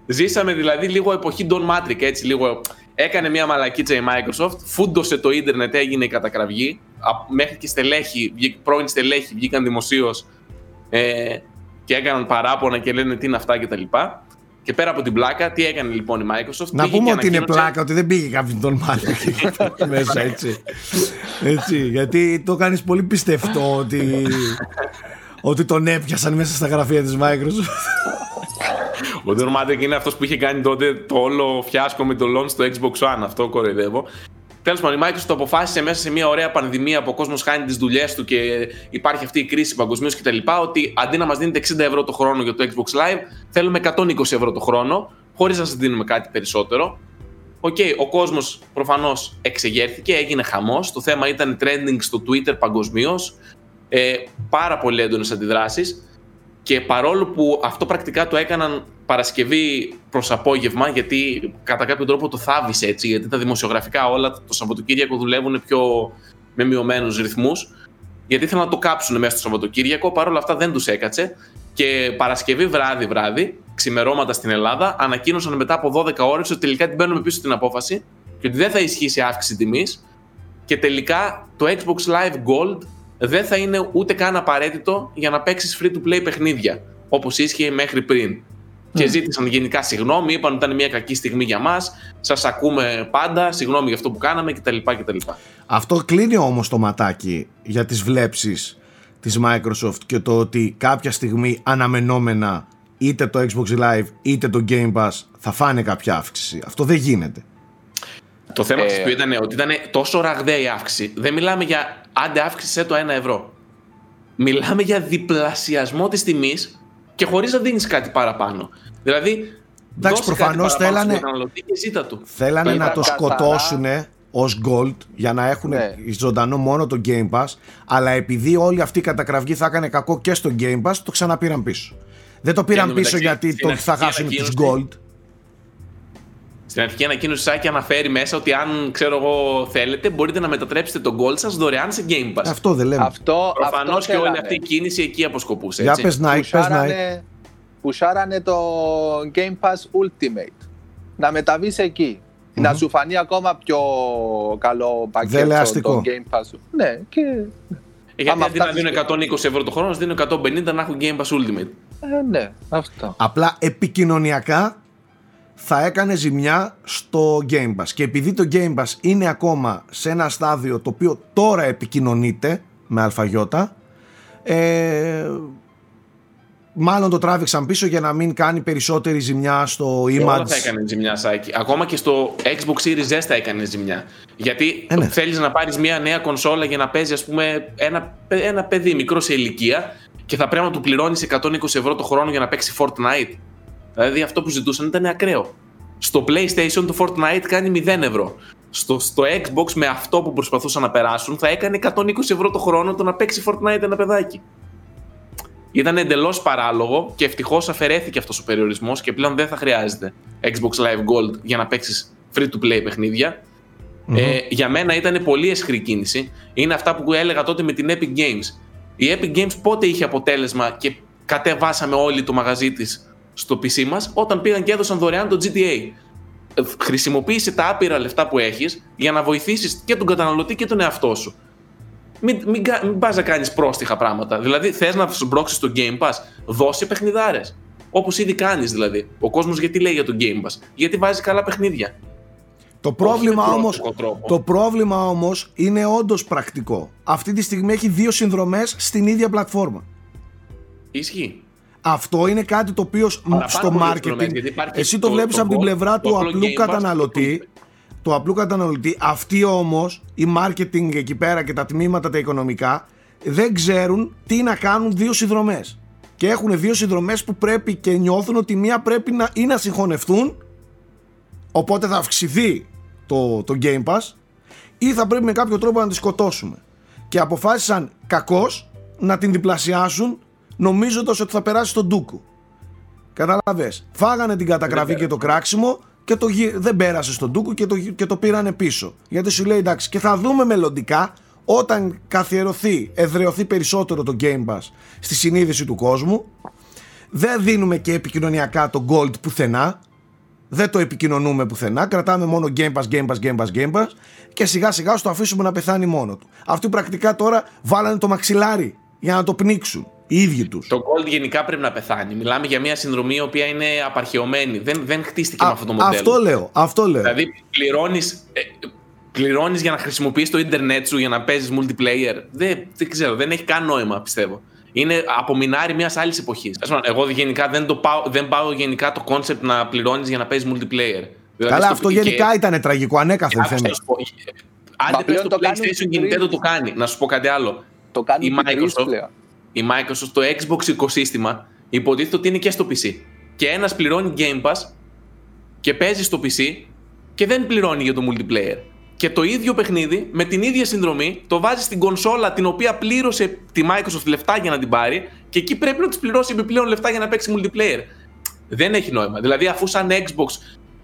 Ζήσαμε δηλαδή λίγο εποχή Don Matrick, έτσι λίγο Έκανε μια μαλακίτσα η Microsoft, φούντωσε το ίντερνετ, έγινε η κατακραυγή. Μέχρι και στελέχη, πρώην στελέχη βγήκαν δημοσίως ε, και έκαναν παράπονα και λένε τι είναι αυτά κτλ. Και, και πέρα από την πλάκα, τι έκανε λοιπόν η Microsoft; Να πούμε ότι είναι πλάκα, ότι δεν πήγε κάποιον τον Μάρκο μέσα έτσι. έτσι. Γιατί το κάνεις πολύ πιστευτό ότι, ότι τον έπιασαν μέσα στα γραφεία της Microsoft. Ο Ντορμάντεκ είναι αυτός που είχε κάνει τότε το όλο φιάσκο με το launch στο Xbox One. Αυτό κοροϊδεύω. Τέλος πάντων, η Microsoft το αποφάσισε μέσα σε μια ωραία πανδημία που ο κόσμος χάνει τις δουλειές του και υπάρχει αυτή η κρίση παγκοσμίως κτλ. Ότι αντί να μας δίνετε 60 ευρώ το χρόνο για το Xbox Live, θέλουμε 120 ευρώ το χρόνο, χωρίς να σας δίνουμε κάτι περισσότερο. OK, okay, ο κόσμος προφανώς εξεγέρθηκε, έγινε χαμός. Το θέμα ήταν trending στο Twitter παγκοσμίως. Ε, πάρα πολύ έντονες αντιδράσεις. Και παρόλο που αυτό πρακτικά το έκαναν Παρασκευή προς απόγευμα, γιατί κατά κάποιο τρόπο το θάβησε έτσι, γιατί τα δημοσιογραφικά όλα το Σαββατοκύριακο δουλεύουν πιο με μειωμένους ρυθμούς. Γιατί ήθελαν να το κάψουν μέσα στο Σαββατοκύριακο, παρόλα αυτά δεν τους έκατσε. Και Παρασκευή βράδυ-βράδυ, ξημερώματα στην Ελλάδα, ανακοίνωσαν μετά από 12 ώρες ότι τελικά την παίρνουμε πίσω την απόφαση και ότι δεν θα ισχύσει αύξηση τιμής. Και τελικά το Xbox Live Gold δεν θα είναι ούτε καν απαραίτητο για να παίξεις free to play παιχνίδια, όπως ίσχυε μέχρι πριν και ζήτησαν γενικά συγγνώμη, είπαν ότι ήταν μια κακή στιγμή για μας. Σας ακούμε πάντα, συγγνώμη για αυτό που κάναμε κτλ. κτλ. Αυτό κλείνει όμως το ματάκι για τις βλέψεις της Microsoft και το ότι κάποια στιγμή αναμενόμενα είτε το Xbox Live είτε το Game Pass θα φάνε κάποια αύξηση. Αυτό δεν γίνεται. Το θέμα ε... ήταν ότι ήταν τόσο ραγδαία η αύξηση. Δεν μιλάμε για άντε αύξησε το 1 ευρώ. Μιλάμε για διπλασιασμό της τιμής και χωρίς να δίνεις κάτι παραπάνω. Δηλαδή. Εντάξει, προφανώς θέλανε, θέλανε να το σκοτώσουν ως gold για να έχουν ναι. ζωντανό μόνο το Game Pass. Αλλά επειδή όλη αυτή η κατακραυγή θα έκανε κακό και στο Game Pass, το ξαναπήραν πίσω. Δεν το πήραν πίσω γιατί το θα χάσουν του gold. Στην αρχική ανακοίνωση Σάκη αναφέρει μέσα ότι αν ξέρω εγώ θέλετε μπορείτε να μετατρέψετε τον gold σας δωρεάν σε Game Pass. Αυτό δεν λέμε. Αυτό, Προφανώς και όλη αυτή η κίνηση εκεί αποσκοπούσε. Για πες Nike, πες Nike. Πουσάρανε το Game Pass Ultimate. Να μεταβείς εκεί. Mm-hmm. Να σου φανεί ακόμα πιο καλό πακέτο το Game Pass. Ναι, και... Ε, γιατί αντί να δίνουν 120 ευρώ το χρόνο, να δίνουν 150 να έχουν Game Pass Ultimate. Ε, ναι, αυτό. Απλά επικοινωνιακά θα έκανε ζημιά στο Game Pass. Και επειδή το Game Pass είναι ακόμα σε ένα στάδιο το οποίο τώρα επικοινωνείται με αλφαγιώτα, ε, μάλλον το τράβηξαν πίσω για να μην κάνει περισσότερη ζημιά στο image. Όλα θα έκανε ζημιά, Σάκη. Ακόμα και στο Xbox Series S θα έκανε ζημιά. Γιατί ε, ναι. θέλεις να πάρεις μια νέα κονσόλα για να παίζει ας πούμε ένα, ένα παιδί μικρό σε ηλικία και θα πρέπει να του πληρώνεις 120 ευρώ το χρόνο για να παίξει Fortnite. Δηλαδή αυτό που ζητούσαν ήταν ακραίο. Στο PlayStation το Fortnite κάνει 0 ευρώ. Στο, στο Xbox με αυτό που προσπαθούσαν να περάσουν θα έκανε 120 ευρώ το χρόνο το να παίξει Fortnite ένα παιδάκι. Ήταν εντελώς παράλογο και ευτυχώς αφαιρέθηκε αυτός ο περιορισμός και πλέον δεν θα χρειάζεται Xbox Live Gold για να παίξεις free to play παιχνιδια Ε, για μένα ήταν πολύ εσχρή κίνηση. Είναι αυτά που έλεγα τότε με την Epic Games. Η Epic Games πότε είχε αποτέλεσμα και κατεβάσαμε όλοι το μαγαζί της στο PC μας, όταν πήγαν και έδωσαν δωρεάν το GTA. Ε, χρησιμοποίησε τα άπειρα λεφτά που έχεις για να βοηθήσεις και τον καταναλωτή και τον εαυτό σου. Μην, μην, μην πας να κάνεις πρόστιχα πράγματα. Δηλαδή, θες να σου μπρόξεις το Game Pass, δώσε παιχνιδάρες. Όπως ήδη κάνεις δηλαδή. Ο κόσμος γιατί λέει για το Game Pass, Γιατί βάζει καλά παιχνίδια. Το πρόβλημα, όμως, το πρόβλημα όμως είναι όντως πρακτικό. Αυτή τη στιγμή έχει δύο συνδρομές στην ίδια πλατφόρμα. Ισχύει. Αυτό είναι κάτι το οποίο στο marketing. Εσύ το, το βλέπεις από την πλευρά του απλού καταναλωτή. Του απλού καταναλωτή. Αυτοί όμως, η marketing εκεί πέρα και τα τμήματα τα οικονομικά, δεν ξέρουν τι να κάνουν δύο συνδρομές. Και έχουν δύο συνδρομές που πρέπει και νιώθουν ότι μία πρέπει να ή να συγχωνευτούν, οπότε θα αυξηθεί το, το Game Pass, ή θα πρέπει με κάποιο τρόπο να τη σκοτώσουμε. Και αποφάσισαν κακώς να την διπλασιάσουν νομίζοντας ότι θα περάσει στον Ντούκου. Κατάλαβε. Φάγανε την καταγραφή και το κράξιμο και το, δεν πέρασε στον Ντούκου και το, και το πήρανε πίσω. Γιατί σου λέει εντάξει, και θα δούμε μελλοντικά όταν καθιερωθεί, εδρεωθεί περισσότερο το Game Pass στη συνείδηση του κόσμου. Δεν δίνουμε και επικοινωνιακά το Gold πουθενά. Δεν το επικοινωνούμε πουθενά. Κρατάμε μόνο Game Pass, Game Pass, Game Pass, Game Pass και σιγά σιγά στο αφήσουμε να πεθάνει μόνο του. Αυτοί πρακτικά τώρα βάλανε το μαξιλάρι για να το πνίξουν οι ίδιοι τους. Το Gold γενικά πρέπει να πεθάνει. Μιλάμε για μια συνδρομή η οποία είναι απαρχαιωμένη. Δεν, δεν χτίστηκε Α, με αυτό το μοντέλο. Αυτό λέω. Αυτό λέω. Δηλαδή πληρώνεις. Ε, πληρώνεις για να χρησιμοποιείς το ίντερνετ σου για να παίζεις multiplayer. Δεν, δεν ξέρω, δεν έχει καν νόημα πιστεύω. Είναι απομεινάρι μιας άλλης εποχής. Εγώ γενικά δεν, το πάω, δεν πάω γενικά το concept να πληρώνεις για να παίζεις multiplayer. Δηλαδή, Καλά, αυτό γενικά ήταν τραγικό, ανέκαθεν θέμα. Αν δεν το PlayStation και Nintendo το κάνει, να σου πω κάτι άλλο. Το κάνει η Microsoft, πλέον η Microsoft το Xbox οικοσύστημα υποτίθεται ότι είναι και στο PC. Και ένας πληρώνει Game Pass και παίζει στο PC και δεν πληρώνει για το multiplayer. Και το ίδιο παιχνίδι με την ίδια συνδρομή το βάζει στην κονσόλα την οποία πλήρωσε τη Microsoft λεφτά για να την πάρει και εκεί πρέπει να της πληρώσει επιπλέον λεφτά για να παίξει multiplayer. Δεν έχει νόημα. Δηλαδή, αφού σαν Xbox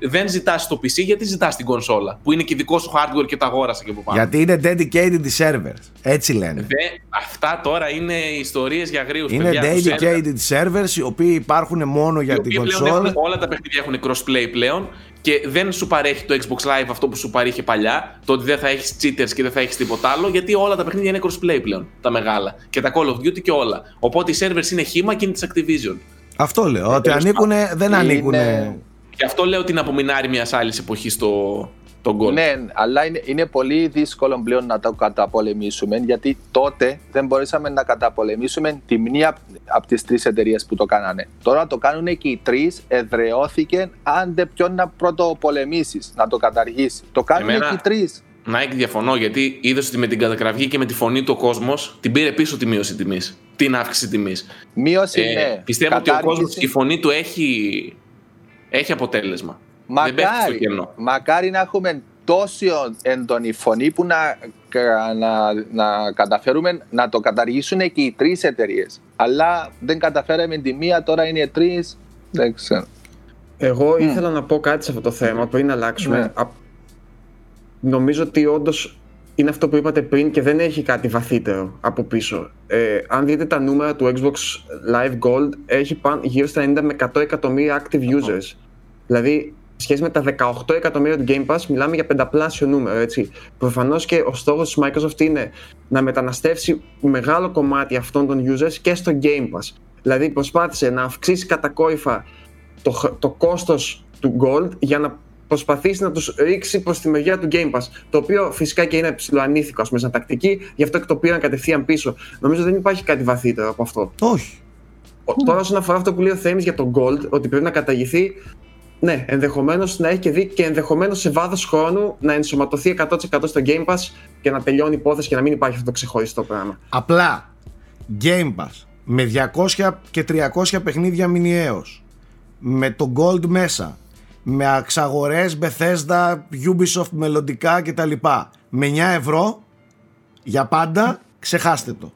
δεν ζητάς το PC, γιατί ζητάς την κονσόλα που είναι και δικό σου hardware και τα αγόρασε και από πάνω. Γιατί είναι dedicated servers. Έτσι λένε. Δε, αυτά τώρα είναι ιστορίες για γρήγορου Είναι dedicated servers οι οποίοι υπάρχουν μόνο για την κονσόλα. Έχουν, όλα τα παιχνίδια έχουν crossplay πλέον και δεν σου παρέχει το Xbox Live αυτό που σου παρήχε παλιά, το ότι δεν θα έχεις cheaters και δεν θα έχεις τίποτα άλλο, γιατί όλα τα παιχνίδια είναι crossplay πλέον, τα μεγάλα. Και τα Call of Duty και όλα. Οπότε οι servers είναι χήμα και είναι της Activision. Αυτό λέω, ότι ανήκουν, δεν ανήκουν. Γι' αυτό λέω την απομεινάρη μια άλλη εποχή στο τον goal. Ναι, αλλά είναι, είναι πολύ δύσκολο πλέον να το καταπολεμήσουμε γιατί τότε δεν μπορέσαμε να καταπολεμήσουμε τη μία από τις τρεις εταιρείες που το κάνανε. Τώρα το κάνουν και οι τρεις, εδρεώθηκε. Αν δεν ποιον να πρωτοπολεμήσεις, να το καταργήσει. Το κάνουν Εμένα... και οι τρεις. Να διαφωνώ γιατί είδες ότι με την καταγραφή και με τη φωνή του ο κόσμος την πήρε πίσω τη μείωση τιμής. Την αύξηση τιμής. Μείωση, ε, ναι. Πιστεύω ότι ο κόσμος η φωνή του έχει έχει αποτέλεσμα. Μακάρι, μακάρι να έχουμε τόσο έντονη φωνή που να, να, να καταφέρουμε να το καταργήσουν και οι τρεις εταιρείες. Αλλά δεν καταφέραμε τη μία, τώρα είναι τρεις. Δεν ξέρω. Εγώ ήθελα να πω κάτι σε αυτό το θέμα πριν αλλάξουμε. Ναι. Νομίζω ότι όντως είναι αυτό που είπατε πριν και δεν έχει κάτι βαθύτερο από πίσω. Ε, αν δείτε τα νούμερα του Xbox Live Gold, έχει πάνω, γύρω στα 90 με 100 εκατομμύρια active users. Δηλαδή, σχέση με τα 18 εκατομμύρια του Game Pass, μιλάμε για πενταπλάσιο νούμερο. Έτσι. Προφανώς και ο στόχος της Microsoft είναι να μεταναστεύσει μεγάλο κομμάτι αυτών των users και στο Game Pass. Δηλαδή, προσπάθησε να αυξήσει κατακόρυφα το, το κόστος του Gold για να προσπαθήσει να τους ρίξει προς τη μεριά του Game Pass. Το οποίο φυσικά και είναι ψηλοανήθικο, ας πούμε, σαν τακτική, γι' αυτό και το πήραν κατευθείαν πίσω. Νομίζω δεν υπάρχει κάτι βαθύτερο από αυτό. Όχι. Τώρα, όσον αφορά αυτό που λέει ο Θέμης για το Gold, ότι πρέπει να καταγηθεί, ναι, ενδεχομένως να έχει και δει και ενδεχομένως σε βάθος χρόνου να ενσωματωθεί 100% στο Game Pass και να τελειώνει η υπόθεση και να μην υπάρχει αυτό το ξεχωριστό πράγμα. Απλά Game Pass με 200 και 300 παιχνίδια μηνιαίως με το Gold μέσα με αξαγορές, Bethesda, Ubisoft, μελλοντικά κτλ. Με 9 ευρώ για πάντα ξεχάστε το.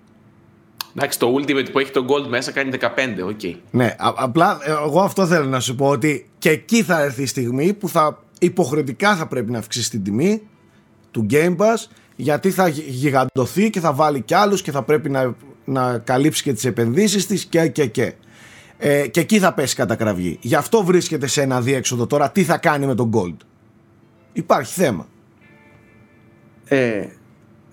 Εντάξει, το Ultimate που έχει το Gold μέσα κάνει 15, OK. Okay. Ναι, απλά ε, εγώ αυτό θέλω να σου πω ότι και εκεί θα έρθει η στιγμή που θα υποχρεωτικά θα πρέπει να αυξήσει την τιμή του Game Pass γιατί θα γιγαντωθεί και θα βάλει κι άλλους και θα πρέπει να, να καλύψει και τις επενδύσεις της και και και. Ε, και εκεί θα πέσει κατακραυγή. Γι' αυτό βρίσκεται σε ένα αδιέξοδο τώρα τι θα κάνει με τον Gold. Υπάρχει θέμα. Ε,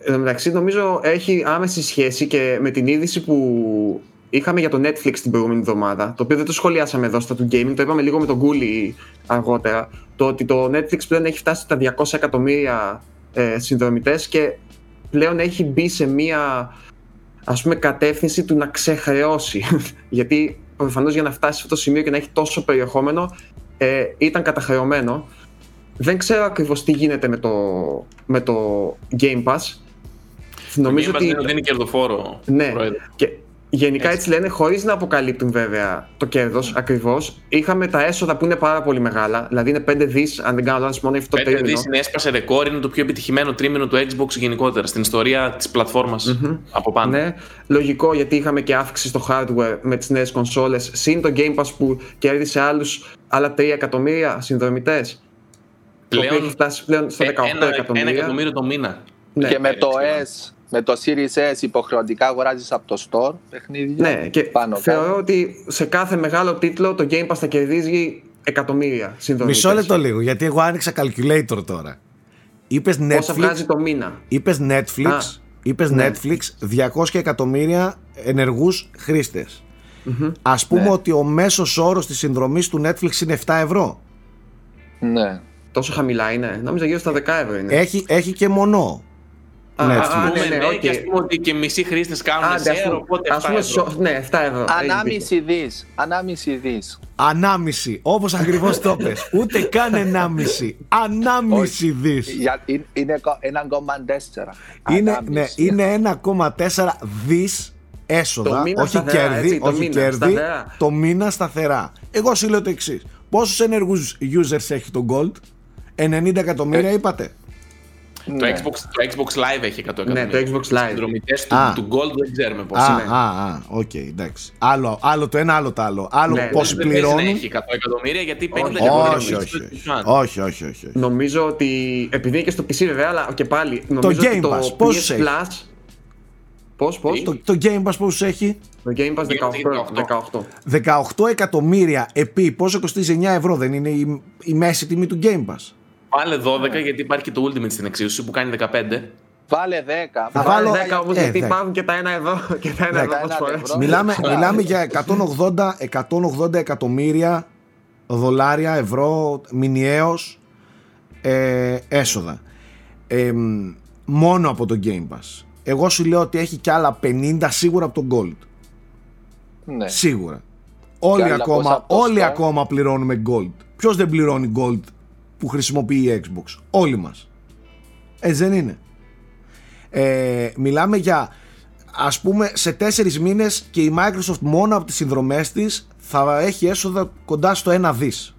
Εν μεταξύ νομίζω έχει άμεση σχέση και με την είδηση που είχαμε για το Netflix την προηγούμενη εβδομάδα, το οποίο δεν το σχολιάσαμε εδώ στο του gaming, το είπαμε λίγο με τον Γκούλι αργότερα, το ότι το Netflix πλέον έχει φτάσει στα 200 εκατομμύρια ε, συνδρομητές και πλέον έχει μπει σε μία ας πούμε κατεύθυνση του να ξεχρεώσει γιατί προφανώς για να φτάσει σε αυτό το σημείο και να έχει τόσο περιεχόμενο ε, ήταν καταχρεωμένο δεν ξέρω ακριβώς τι γίνεται με το, με το Game Pass Νομίζω ότι. Δεν είναι κερδοφόρο. Ναι. Και γενικά έτσι, λένε, χωρίς να αποκαλύπτουν βέβαια το κέρδος mm. ακριβώς. Είχαμε τα έσοδα που είναι πάρα πολύ μεγάλα. Δηλαδή είναι 5 δις, αν δεν κάνω λάθος, μόνο αυτό το τρίμηνο. 5 δις είναι έσπασε ρεκόρ, είναι το πιο επιτυχημένο τρίμηνο του Xbox γενικότερα στην ιστορία της πλατφόρμας mm-hmm. από πάνω. Ναι, λογικό γιατί είχαμε και αύξηση στο hardware με τις νέες κονσόλες. Συν το Game Pass που κέρδισε άλλους άλλα 3 εκατομμύρια συνδρομητές. Πλέον, έχει φτάσει πλέον στο 18 εκατομμύρια. Ένα εκατομμύριο το μήνα. Ναι. Και με το S με το Series S υποχρεωτικά αγοράζεις από το store παιχνίδια. Ναι, και πάνω θεωρώ κάτω. ότι σε κάθε μεγάλο τίτλο το Game Pass θα κερδίζει εκατομμύρια συνδρομητές. Μισό λεπτό λίγο, γιατί εγώ άνοιξα calculator τώρα. Είπες Netflix, Πόσα βγάζει το μήνα. Είπες Netflix, Α, είπες ναι. Netflix 200 εκατομμύρια ενεργούς χρήστες. Mm-hmm. Ας πούμε ναι. ότι ο μέσος όρος της συνδρομής του Netflix είναι 7 ευρώ. Ναι. Τόσο χαμηλά είναι. Νόμιζα γύρω στα 10 ευρώ είναι. Έχει, έχει και μονό. Ναι, α, ναι, ναι, και ας πούμε ότι και μισοί χρήστες κάνουν share, οπότε 7 ευρώ. Ναι, 7 ευρώ. Ανάμιση δις. Ανάμιση δις. Ανάμιση, όπως ακριβώς το πες. Ούτε καν ενάμιση. Ανάμιση δις. Είναι 1,4. Είναι, ναι, είναι 1,4 δις έσοδα, όχι κέρδη, όχι κέρδη, το μήνα σταθερά. Εγώ σου λέω το εξής. Πόσους ενεργούς users έχει το Gold, 90 εκατομμύρια ε, είπατε. Ναι. Το, Xbox, το Xbox Live έχει 100 εκατομμύρια. Ναι, το Xbox Live. Οι συνδρομητές του, του Gold δεν ξέρουμε πώς είναι. Α, α, OK, okay, εντάξει. Άλλο, άλλο το ένα, άλλο το άλλο. Άλλο ναι, πόσοι δεν πληρώνουν. Δεν έχει 100 εκατομμύρια γιατί 50 εκατομμύρια όχι, όχι, όχι, όχι, όχι, Νομίζω ότι, επειδή είναι και στο PC βέβαια, αλλά και πάλι, νομίζω το Game Pass, το PS Plus, Πώς, πώς; Το, το Game Pass πόσους έχει; Το Game Pass 18. 18. 18 εκατομμύρια επί πόσο κοστίζει 9 ευρώ δεν είναι η, η μέση τιμή του Game Pass; Βάλε 12 γιατί υπάρχει και το Ultimate στην εξίσωση που κάνει 15. Βάλε 10. Θα βάλω 10 όμως ε, γιατί υπάρχουν και τα 1 εδώ και τα 1 εδώ φορές. Μιλάμε, μιλάμε για 180, 180 εκατομμύρια δολάρια, ευρώ, μηνιαίως ε, έσοδα. Ε, μόνο από το Game Pass. Εγώ σου λέω ότι έχει και άλλα 50 σίγουρα από το Gold. Ναι. Σίγουρα. Όλοι, ακόμα, όλοι ακόμα πληρώνουμε Gold. Ποιος δεν πληρώνει Gold; Που χρησιμοποιεί η Xbox. Όλοι μας. Έτσι δεν είναι. Ε, μιλάμε για ας πούμε σε τέσσερις μήνες και η Microsoft μόνο από τις συνδρομές της θα έχει έσοδα κοντά στο ένα δις.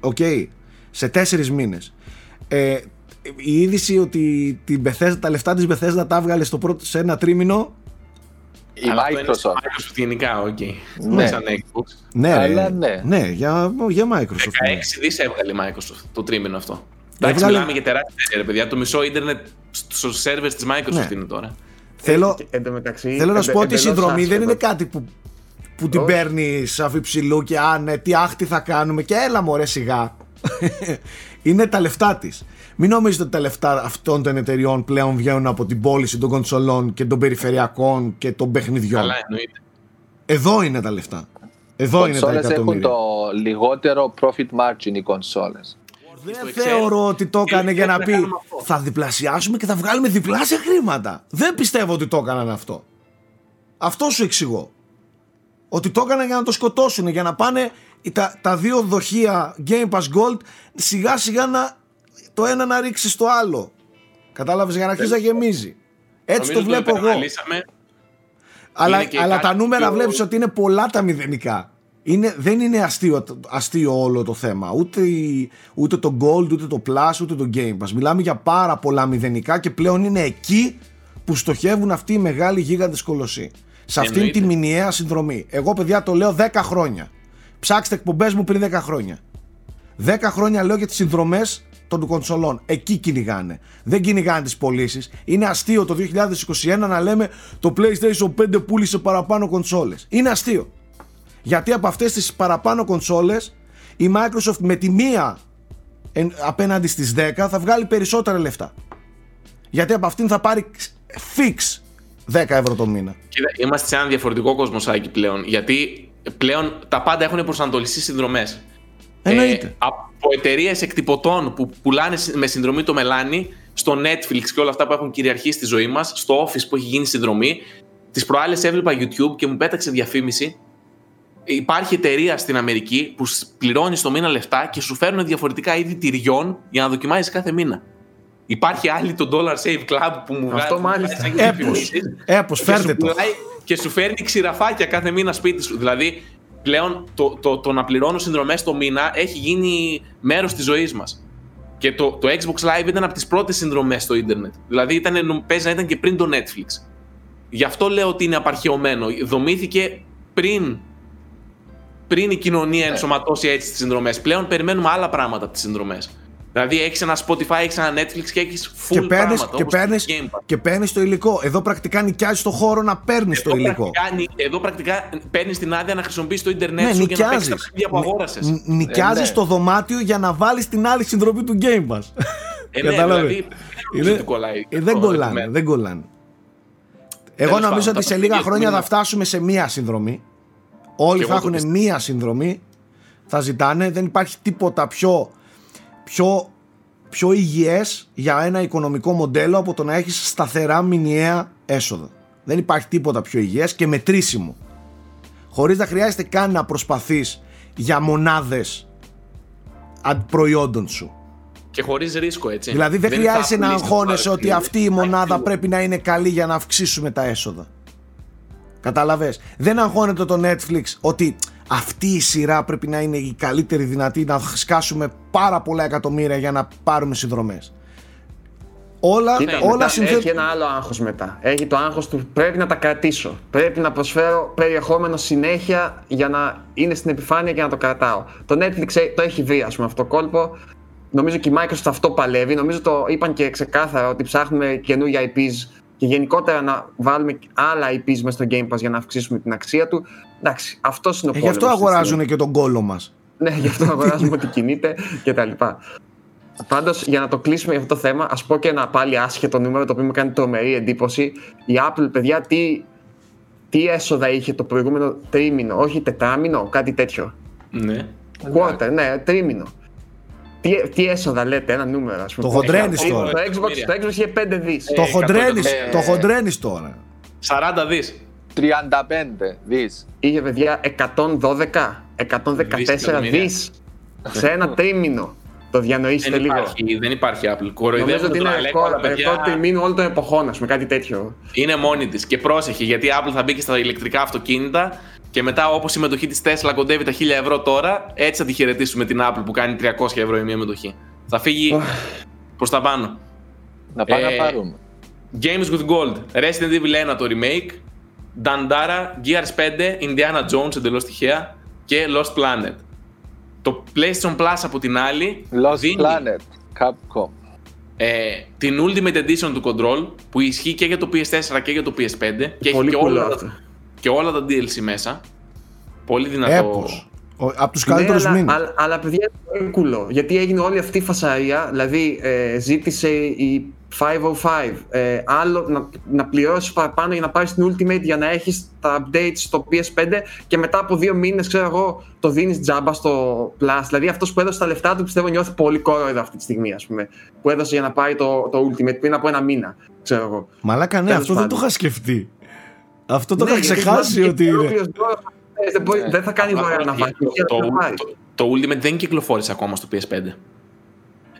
OK. Okay. Σε τέσσερις μήνες. Ε, η είδηση ότι την Bethesda, τα λεφτά της Bethesda τα έβγαλε στο πρώτο, σε ένα τρίμηνο η Microsoft. Microsoft γενικά, OK. Okay. Ναι. Σαν Xbox. Ναι, Αλλά ναι. ναι για, για Microsoft. 16 ναι. δις έβγαλε η Microsoft το τρίμηνο αυτό. Εντάξει, έβγαλε... μιλάμε για τεράστια εταιρεία, παιδιά. Το μισό ίντερνετ στο servers της Microsoft ναι. είναι τώρα. Θέλω, θέλω να σου πω ότι η συνδρομή δεν είναι κάτι που, που την παίρνει αφιψηλού και α, ναι, τι άχτη θα κάνουμε και έλα μωρέ σιγά. είναι τα λεφτά της. Μην νομίζετε ότι τα λεφτά αυτών των εταιριών πλέον βγαίνουν από την πώληση των κονσολών και των περιφερειακών και των παιχνιδιών; Καλά, εννοείται. Εδώ είναι τα λεφτά. Εδώ είναι τα εκατομμύρια. έχουν το λιγότερο profit margin οι κονσόλες. Δεν θεωρώ ότι το έκανε για να πει θα διπλασιάσουμε και θα βγάλουμε διπλάσια χρήματα. Δεν πιστεύω ότι το έκαναν αυτό. Αυτό σου εξηγώ. Ότι το έκαναν για να το σκοτώσουν, για να πάνε τα, τα δύο δοχεία Game Pass Gold σιγά σιγά να το ένα να ρίξεις στο άλλο. Κατάλαβες για να αρχίσει να γεμίζει. Έτσι το βλέπω εγώ. Αλλά, αλλά τα νούμερα βλέπεις ότι είναι πολλά τα μηδενικά. είναι, δεν είναι αστείο, αστείο όλο το θέμα. Ούτε, ούτε το Gold, ούτε το Plus, ούτε το Game Pass. Μιλάμε για πάρα πολλά μηδενικά και πλέον είναι εκεί που στοχεύουν αυτοί οι μεγάλοι γίγαντες κολοσσοί. Σε αυτήν τη μηνιαία συνδρομή. Εγώ, παιδιά, το λέω 10 χρόνια. Ψάξτε εκπομπές μου πριν 10 χρόνια. 10 χρόνια λέω για τις συνδρομές των κονσολών. Εκεί κυνηγάνε. Δεν κυνηγάνε τις πωλήσεις. Είναι αστείο το 2021 να λέμε το PlayStation 5 πούλησε παραπάνω κονσόλες. Είναι αστείο. Γιατί από αυτές τις παραπάνω κονσόλες η Microsoft με τη μία απέναντι στις 10 θα βγάλει περισσότερα λεφτά. Γιατί από αυτήν θα πάρει fix 10 ευρώ το μήνα. Κοίτα, είμαστε σε ένα διαφορετικό κόσμο, Σάκη, πλέον. Γιατί πλέον τα πάντα έχουν προσανατολιστεί συνδρομές. Εννοείται. Ε, από εταιρείες εκτυπωτών που πουλάνε με συνδρομή το μελάνι, στο Netflix και όλα αυτά που έχουν κυριαρχήσει στη ζωή μας, στο Office που έχει γίνει συνδρομή. Τις προάλλες έβλεπα YouTube και μου πέταξε διαφήμιση. Υπάρχει εταιρεία στην Αμερική που πληρώνει το μήνα λεφτά και σου φέρνουν διαφορετικά είδη τυριών για να δοκιμάζει κάθε μήνα. Υπάρχει άλλη το Dollar Save Club που μου βγάζει. Αυτό μάλιστα. Έπω, φέρτε το. Και σου φέρνει ξηραφάκια κάθε μήνα σπίτι σου. Δηλαδή, πλέον το, το, το να πληρώνω συνδρομές το μήνα έχει γίνει μέρος της ζωής μας. Και το, το Xbox Live ήταν από τις πρώτες συνδρομές στο Ιντερνετ. Δηλαδή, ήταν, παίζει να ήταν και πριν το Netflix. Γι' αυτό λέω ότι είναι απαρχαιωμένο. Δομήθηκε πριν, πριν η κοινωνία ναι. ενσωματώσει έτσι τις συνδρομές. Πλέον περιμένουμε άλλα πράγματα από τις συνδρομές. Δηλαδή έχεις ένα Spotify, έχεις ένα Netflix και έχεις full και παίρνεις, πράγματα, και παίρνεις, και παίρνεις το υλικό. Εδώ πρακτικά νοικιάζεις το χώρο να παίρνεις το υλικό. Πρακτικά, εδώ πρακτικά παίρνεις την άδεια να χρησιμοποιήσει το Ιντερνετ ναι, σου για να παίξεις τα παιχνίδια που αγόρασες. Νοικιάζεις ε, ναι. το δωμάτιο για να βάλεις την άλλη συνδρομή του Game Pass. Ε, ναι, δηλαδή, δεν κολλάει. Ε, δεν κολλάνε, δεν κολλάνε. Εγώ νομίζω ότι σε λίγα χρόνια θα φτάσουμε σε μία συνδρομή. Όλοι θα έχουν μία συνδρομή. Θα ζητάνε. Δεν υπάρχει τίποτα πιο πιο, πιο υγιές για ένα οικονομικό μοντέλο από το να έχεις σταθερά μηνιαία έσοδα. Δεν υπάρχει τίποτα πιο υγιές και μετρήσιμο. Χωρίς να χρειάζεται καν να προσπαθείς για μονάδες προϊόντων σου. Και χωρίς ρίσκο, έτσι. Δηλαδή δεν, δεν χρειάζεται να αγχώνεσαι ότι αυτή η μονάδα πρέπει να είναι καλή για να αυξήσουμε τα έσοδα. Καταλαβες. Δεν αγχώνεται το Netflix ότι αυτή η σειρά πρέπει να είναι η καλύτερη δυνατή να σκάσουμε πάρα πολλά εκατομμύρια για να πάρουμε συνδρομές όλα, Κοίτα, όλα Έχει ένα άλλο άγχος μετά. Έχει το άγχος του πρέπει να τα κρατήσω. Πρέπει να προσφέρω περιεχόμενο συνέχεια για να είναι στην επιφάνεια και να το κρατάω. Το Netflix το έχει βρει ας πούμε αυτό το κόλπο. Νομίζω και η Microsoft αυτό παλεύει. Νομίζω το είπαν και ξεκάθαρα ότι ψάχνουμε καινούργια IPs και γενικότερα να βάλουμε άλλα IPs μέσα στο Game Pass για να αυξήσουμε την αξία του. Εντάξει, αυτός είναι ο ε, Γι' αυτό αγοράζουν και τον κόλο μας. ναι, γι' αυτό αγοράζουμε ότι κινείται κτλ. Πάντως, για να το κλείσουμε για αυτό το θέμα, ας πω και ένα πάλι άσχετο νούμερο το οποίο μου κάνει τρομερή εντύπωση. Η Apple, παιδιά, τι, τι έσοδα είχε το προηγούμενο τρίμηνο, όχι τετράμινο, κάτι τέτοιο. Ναι. Quarter, ναι, τρίμηνο. Τι, τι έσοδα λέτε, ένα νούμερο, ας πούμε. Το χοντρένεις τώρα. Το Xbox, το Xbox είχε 5 δις. Το ε, χοντρένεις τώρα. 40 δις. 35 δις. Είχε παιδιά 112, 114 δις σε ένα τρίμηνο. Το διανοήσετε δεν λίγο. Υπάρχει, δεν υπάρχει Apple. Νομίζω ότι είναι ρεκόρ τριμήνου όλων των εποχών, ας πούμε, κάτι τέτοιο. Είναι μόνη της. Και πρόσεχε, γιατί η Apple θα μπει και στα ηλεκτρικά αυτοκίνητα και μετά, όπως η συμμετοχή της Tesla κοντεύει τα 1000 ευρώ τώρα, έτσι θα τη χαιρετήσουμε την Apple που κάνει 300 ευρώ η μία μετοχή. Θα φύγει προς τα πάνω. Να πάμε ε, να πάρουμε. Games with Gold. Resident Evil 1 το remake. Dandara, Gears 5, Indiana Jones εντελώς τυχαία και Lost Planet. Το PlayStation Plus από την άλλη. Lost δίνει, Planet, Capcom. Ε, την Ultimate Edition του Control που ισχύει και για το PS4 και για το PS5 και έχει και όλα, και όλα τα DLC μέσα. Πολύ δυνατό. Έπως. Από τους καλύτερους ναι, μήνες. Αλλά, αλλά, παιδιά είναι πολύ κουλό. Γιατί έγινε όλη αυτή η φασαρία. Δηλαδή, ε, ζήτησε η 505 ε, άλλο να, να πληρώσεις παραπάνω για να πάρεις την Ultimate για να έχεις τα updates στο PS5 και μετά από δύο μήνες, ξέρω εγώ, το δίνεις τζάμπα στο Plus. Δηλαδή, αυτός που έδωσε τα λεφτά του πιστεύω νιώθει πολύ κόροϊδο αυτή τη στιγμή, ας πούμε. Που έδωσε για να πάρει το, το Ultimate πριν από ένα μήνα, ξέρω εγώ. Μαλάκα, ναι, αυτό δεν το είχα σκεφτεί. Αυτό το είχα ναι, ξεχάσει ότι είναι. Ε, δεν θα κάνει δωρεάν να βάλει. Το Ultimate δεν κυκλοφόρησε ακόμα στο PS5.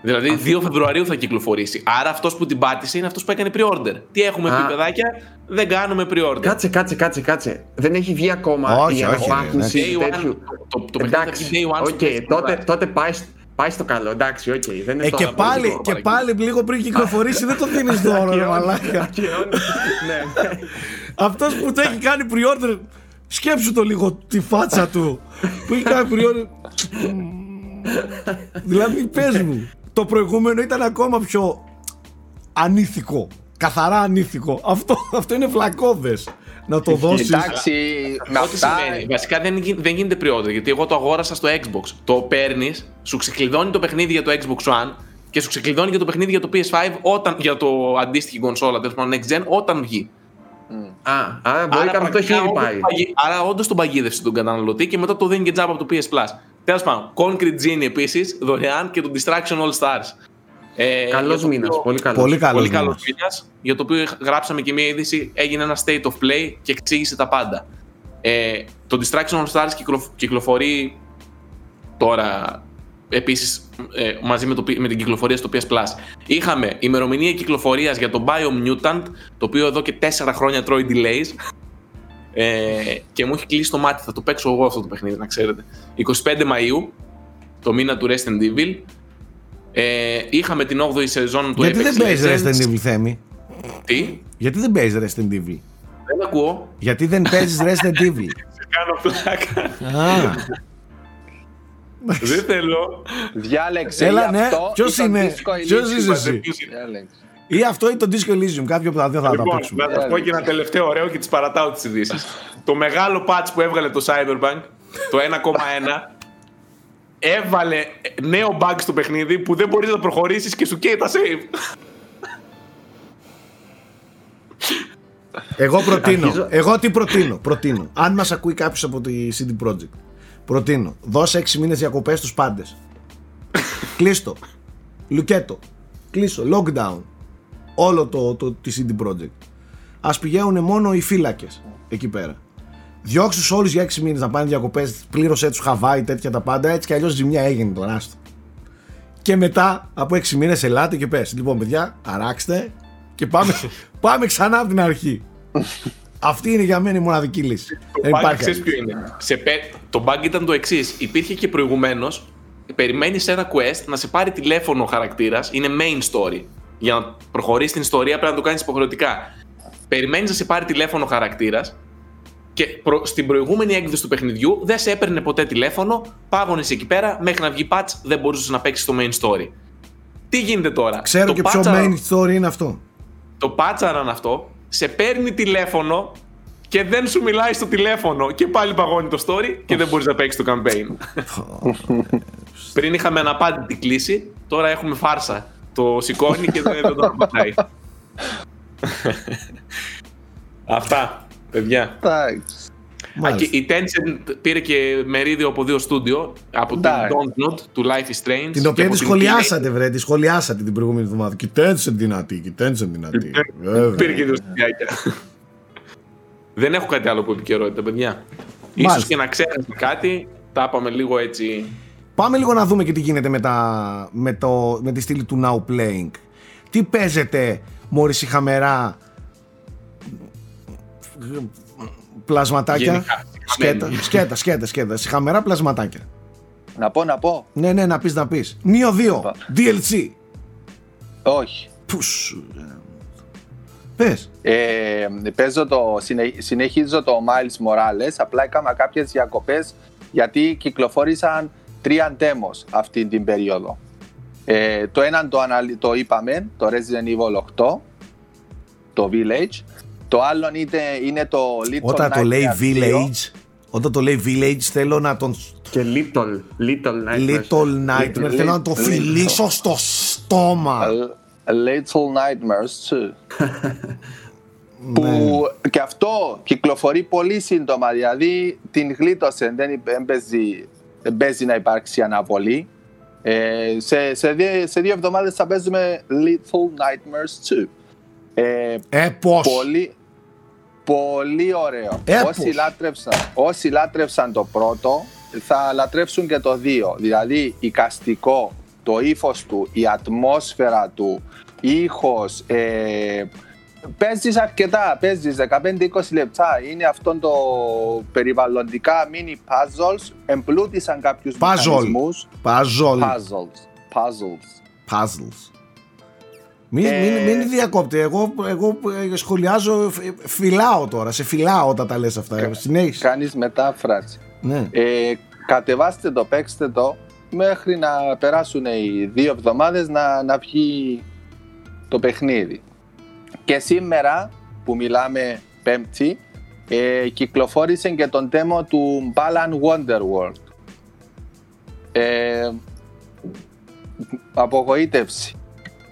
Δηλαδή 2 Φεβρουαρίου θα κυκλοφορήσει. Άρα αυτός που την πάτησε είναι αυτός που έκανε pre-order. Τι έχουμε πει, παιδάκια, δεν κάνουμε pre-order. Κάτσε, κάτσε, κάτσε, κάτσε. Δεν έχει βγει ακόμα όχι, η αναβάθμιση τέτοιου. Το, το, Εντάξει, okay, τότε, τότε πάει, πάει στο καλό, εντάξει, OK. Okay, δεν είναι ε, και, πάλι, και πάλι λίγο πριν κυκλοφορήσει δεν το δίνεις δώρο, ρε μαλάκα. Ναι. Αυτός που το έχει κάνει pre-order, σκέψου το λίγο τη φάτσα του. Που έχει κάνει pre-order. δηλαδή, πες μου το προηγούμενο ήταν ακόμα πιο ανήθικο. Καθαρά ανήθικο. Αυτό, αυτό είναι βλακώδες. Να το δώσεις. Εντάξει, με αυτά... σημαίνει. Βασικά δεν, δεν γίνεται pre γιατί εγώ το αγόρασα στο Xbox. Το παίρνεις, σου ξεκλειδώνει το παιχνίδι για το Xbox One και σου ξεκλειδώνει και το παιχνίδι για το PS5 όταν, για το αντίστοιχη κονσόλα, τέλος πάντων Next Gen, όταν βγει. Mm. Α, άρα μπορεί να το χέρι πάει. Άρα όντως τον παγίδευσε τον καταναλωτή και μετά το δίνει και τζάμπα από το PS Plus. Τέλος πάντων, Concrete Genie επίσης δωρεάν και το Distraction All Stars. Ε, καλός μήνας. Πολύ καλός. Πολύ καλός μήνας. Για το οποίο γράψαμε και μια είδηση. Έγινε ένα state of play και εξήγησε τα πάντα. Ε, το Distraction All Stars κυκλοφορεί τώρα επίσης ε, μαζί με, το, με την κυκλοφορία στο PS Plus. Είχαμε ημερομηνία κυκλοφορίας για το Biomutant, το οποίο εδώ και 4 χρόνια τρώει delays. Ε, και μου έχει κλείσει το μάτι. Θα το παίξω εγώ αυτό το παιχνίδι, να ξέρετε. 25 Μαΐου, το μήνα του Resident Evil. Ε, είχαμε την 8η σεζόν του Γιατί δεν παίζει Resident Evil, Θέμη; Τι; Γιατί δεν παίζει Resident Evil; Δεν ακούω. Γιατί δεν παίζεις Resident Evil; Σε κάνω πλάκα. Δεν θέλω. Διάλεξε Έλα, ναι. Ποιος είναι, ποιος είσαι εσύ; Ή αυτό ή το Disco Elysium, κάποιο από τα δύο θα λοιπόν, τα παίξουμε. Να σας πω και ένα τελευταίο ωραίο και τις παρατάω τις ειδήσεις. το μεγάλο patch που έβγαλε το Cyberbank, το 1,1, έβαλε νέο bug στο παιχνίδι που δεν μπορείς να προχωρήσεις και σου καίει τα save. Εγώ προτείνω. Εγώ τι προτείνω. προτείνω. Αν μας ακούει κάποιος από τη CD Projekt, προτείνω. Δώσε 6 μήνες διακοπές στους πάντες. Κλείστο. Λουκέτο. Κλείσω. Lockdown όλο το, το, τη CD Projekt. Α πηγαίνουν μόνο οι φύλακες εκεί πέρα. Διώξου του όλους για 6 μήνες να πάνε διακοπές, πλήρωσέ τους Χαβάη, τέτοια τα πάντα. Έτσι κι αλλιώς ζημιά έγινε τον άστο. Και μετά από 6 μήνες ελάτε και πες. Λοιπόν, παιδιά, αράξτε και πάμε, πάμε ξανά από την αρχή. Αυτή είναι για μένα η μοναδική λύση. Το bug ξέρεις ποιο είναι; Σε, το bug ήταν το εξής. Υπήρχε και προηγουμένως. Περιμένεις ένα quest να σε πάρει τηλέφωνο ο χαρακτήρας. Είναι main story για να προχωρήσεις την ιστορία πρέπει να το κάνεις υποχρεωτικά. Περιμένεις να σε πάρει τηλέφωνο χαρακτήρας και προ, στην προηγούμενη έκδοση του παιχνιδιού δεν σε έπαιρνε ποτέ τηλέφωνο, πάγωνες εκεί πέρα, μέχρι να βγει patch δεν μπορούσες να παίξεις το main story. Τι γίνεται τώρα; Ξέρω το και ποιο main story είναι αυτό. Το patch αυτό, σε παίρνει τηλέφωνο και δεν σου μιλάει στο τηλέφωνο και πάλι παγώνει το story και δεν μπορείς να παίξεις το campaign. Πριν είχαμε αναπάντητη κλίση, τώρα έχουμε φάρσα το σηκώνει και δεν το απαντάει. Αυτά, παιδιά. Η Tencent πήρε και μερίδιο από δύο στούντιο, από την Don't Not, του Life is Strange. Την οποία τη σχολιάσατε, βρε, τη σχολιάσατε την προηγούμενη εβδομάδα. Και Tencent δυνατή, και Tencent δυνατή. Πήρε και δύο στούντια. Δεν έχω κάτι άλλο που επικαιρότητα, παιδιά. Ίσως και να ξέρετε κάτι, τα είπαμε λίγο έτσι Πάμε λίγο να δούμε και τι γίνεται με, τα, με, το, με τη στήλη του Now Playing. Τι παίζετε, Μόρις η χαμερά, πλασματάκια, σκέτα, σκέτα, σκέτα, σκέτα, χαμερά πλασματάκια. Να πω, να πω. Ναι, ναι, να πεις, να πεις. Νίο 2, DLC. Όχι. Πούς. Πες. Ε, παίζω το, συνεχίζω το Miles Morales, απλά έκανα κάποιες διακοπές γιατί κυκλοφόρησαν τρία demos αυτή την περίοδο. Ε, το ένα το, αναλυ... το είπαμε, το Resident Evil 8, το Village. Το άλλο είναι, είναι το Little Όταν το λέει Village, όταν το λέει Village θέλω να τον... Και Little, Little Nightmare. Little Nightmare, θέλω να το φιλήσω στο στόμα. Little Nightmares too. που ναι. και αυτό κυκλοφορεί πολύ σύντομα, δηλαδή την γλίτωσε, δεν παίζει δεν παίζει να υπάρξει αναβολή. Ε, σε, σε, δύο, σε δύο εβδομάδες θα παίζουμε Little Nightmares 2. Ε, ε πώς; Πολύ, πολύ ωραίο. Ε, όσοι, λάτρεψαν, όσοι λάτρεψαν το πρώτο θα λατρέψουν και το δύο. Δηλαδή οικαστικό το ύφος του, η ατμόσφαιρα του, ήχος, ε, παίζεις αρκετά, παίζεις 15-20 λεπτά. Είναι αυτό το περιβαλλοντικά mini puzzles, εμπλούτησαν κάποιους Puzzle. μηχανισμούς. Puzzle. Puzzles. Puzzles. Puzzles. Μην, ε... μην, μην διακόπτε. Εγώ, εγώ ε, σχολιάζω, φυλάω τώρα. Σε φυλάω όταν τα λες αυτά. Κα, Συνέχισε. Κάνεις μετάφραση. Ναι. Ε, κατεβάστε το, παίξτε το μέχρι να περάσουν οι δύο εβδομάδες να, να βγει το παιχνίδι. Και σήμερα που μιλάμε πέμπτη ε, κυκλοφόρησε και τον τέμο του Balan Wonderworld. Ε, απογοήτευση.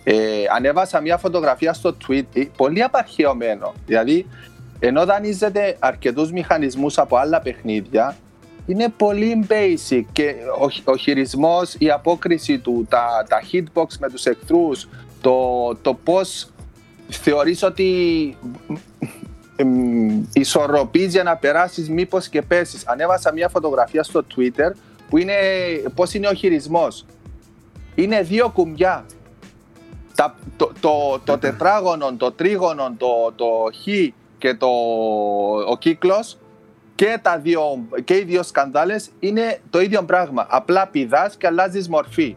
Ε, ανέβασα μια φωτογραφία στο tweet, ε, πολύ απαρχαιωμένο. Δηλαδή, ενώ δανείζεται αρκετούς μηχανισμούς από άλλα παιχνίδια, είναι πολύ basic και ο, ο χειρισμός, η απόκριση του, τα, τα hitbox με τους εχθρούς, το, το πώς θεωρείς ότι ισορροπείς για να περάσεις μήπως και πέσεις. Ανέβασα μια φωτογραφία στο Twitter που είναι πώς είναι ο χειρισμός. Είναι δύο κουμπιά. Τα, το, το, το, τετράγωνο, το τρίγωνο, το, το χ και το, ο κύκλος και, τα δύο, και οι δύο σκανδάλες είναι το ίδιο πράγμα. Απλά πηδάς και αλλάζεις μορφή.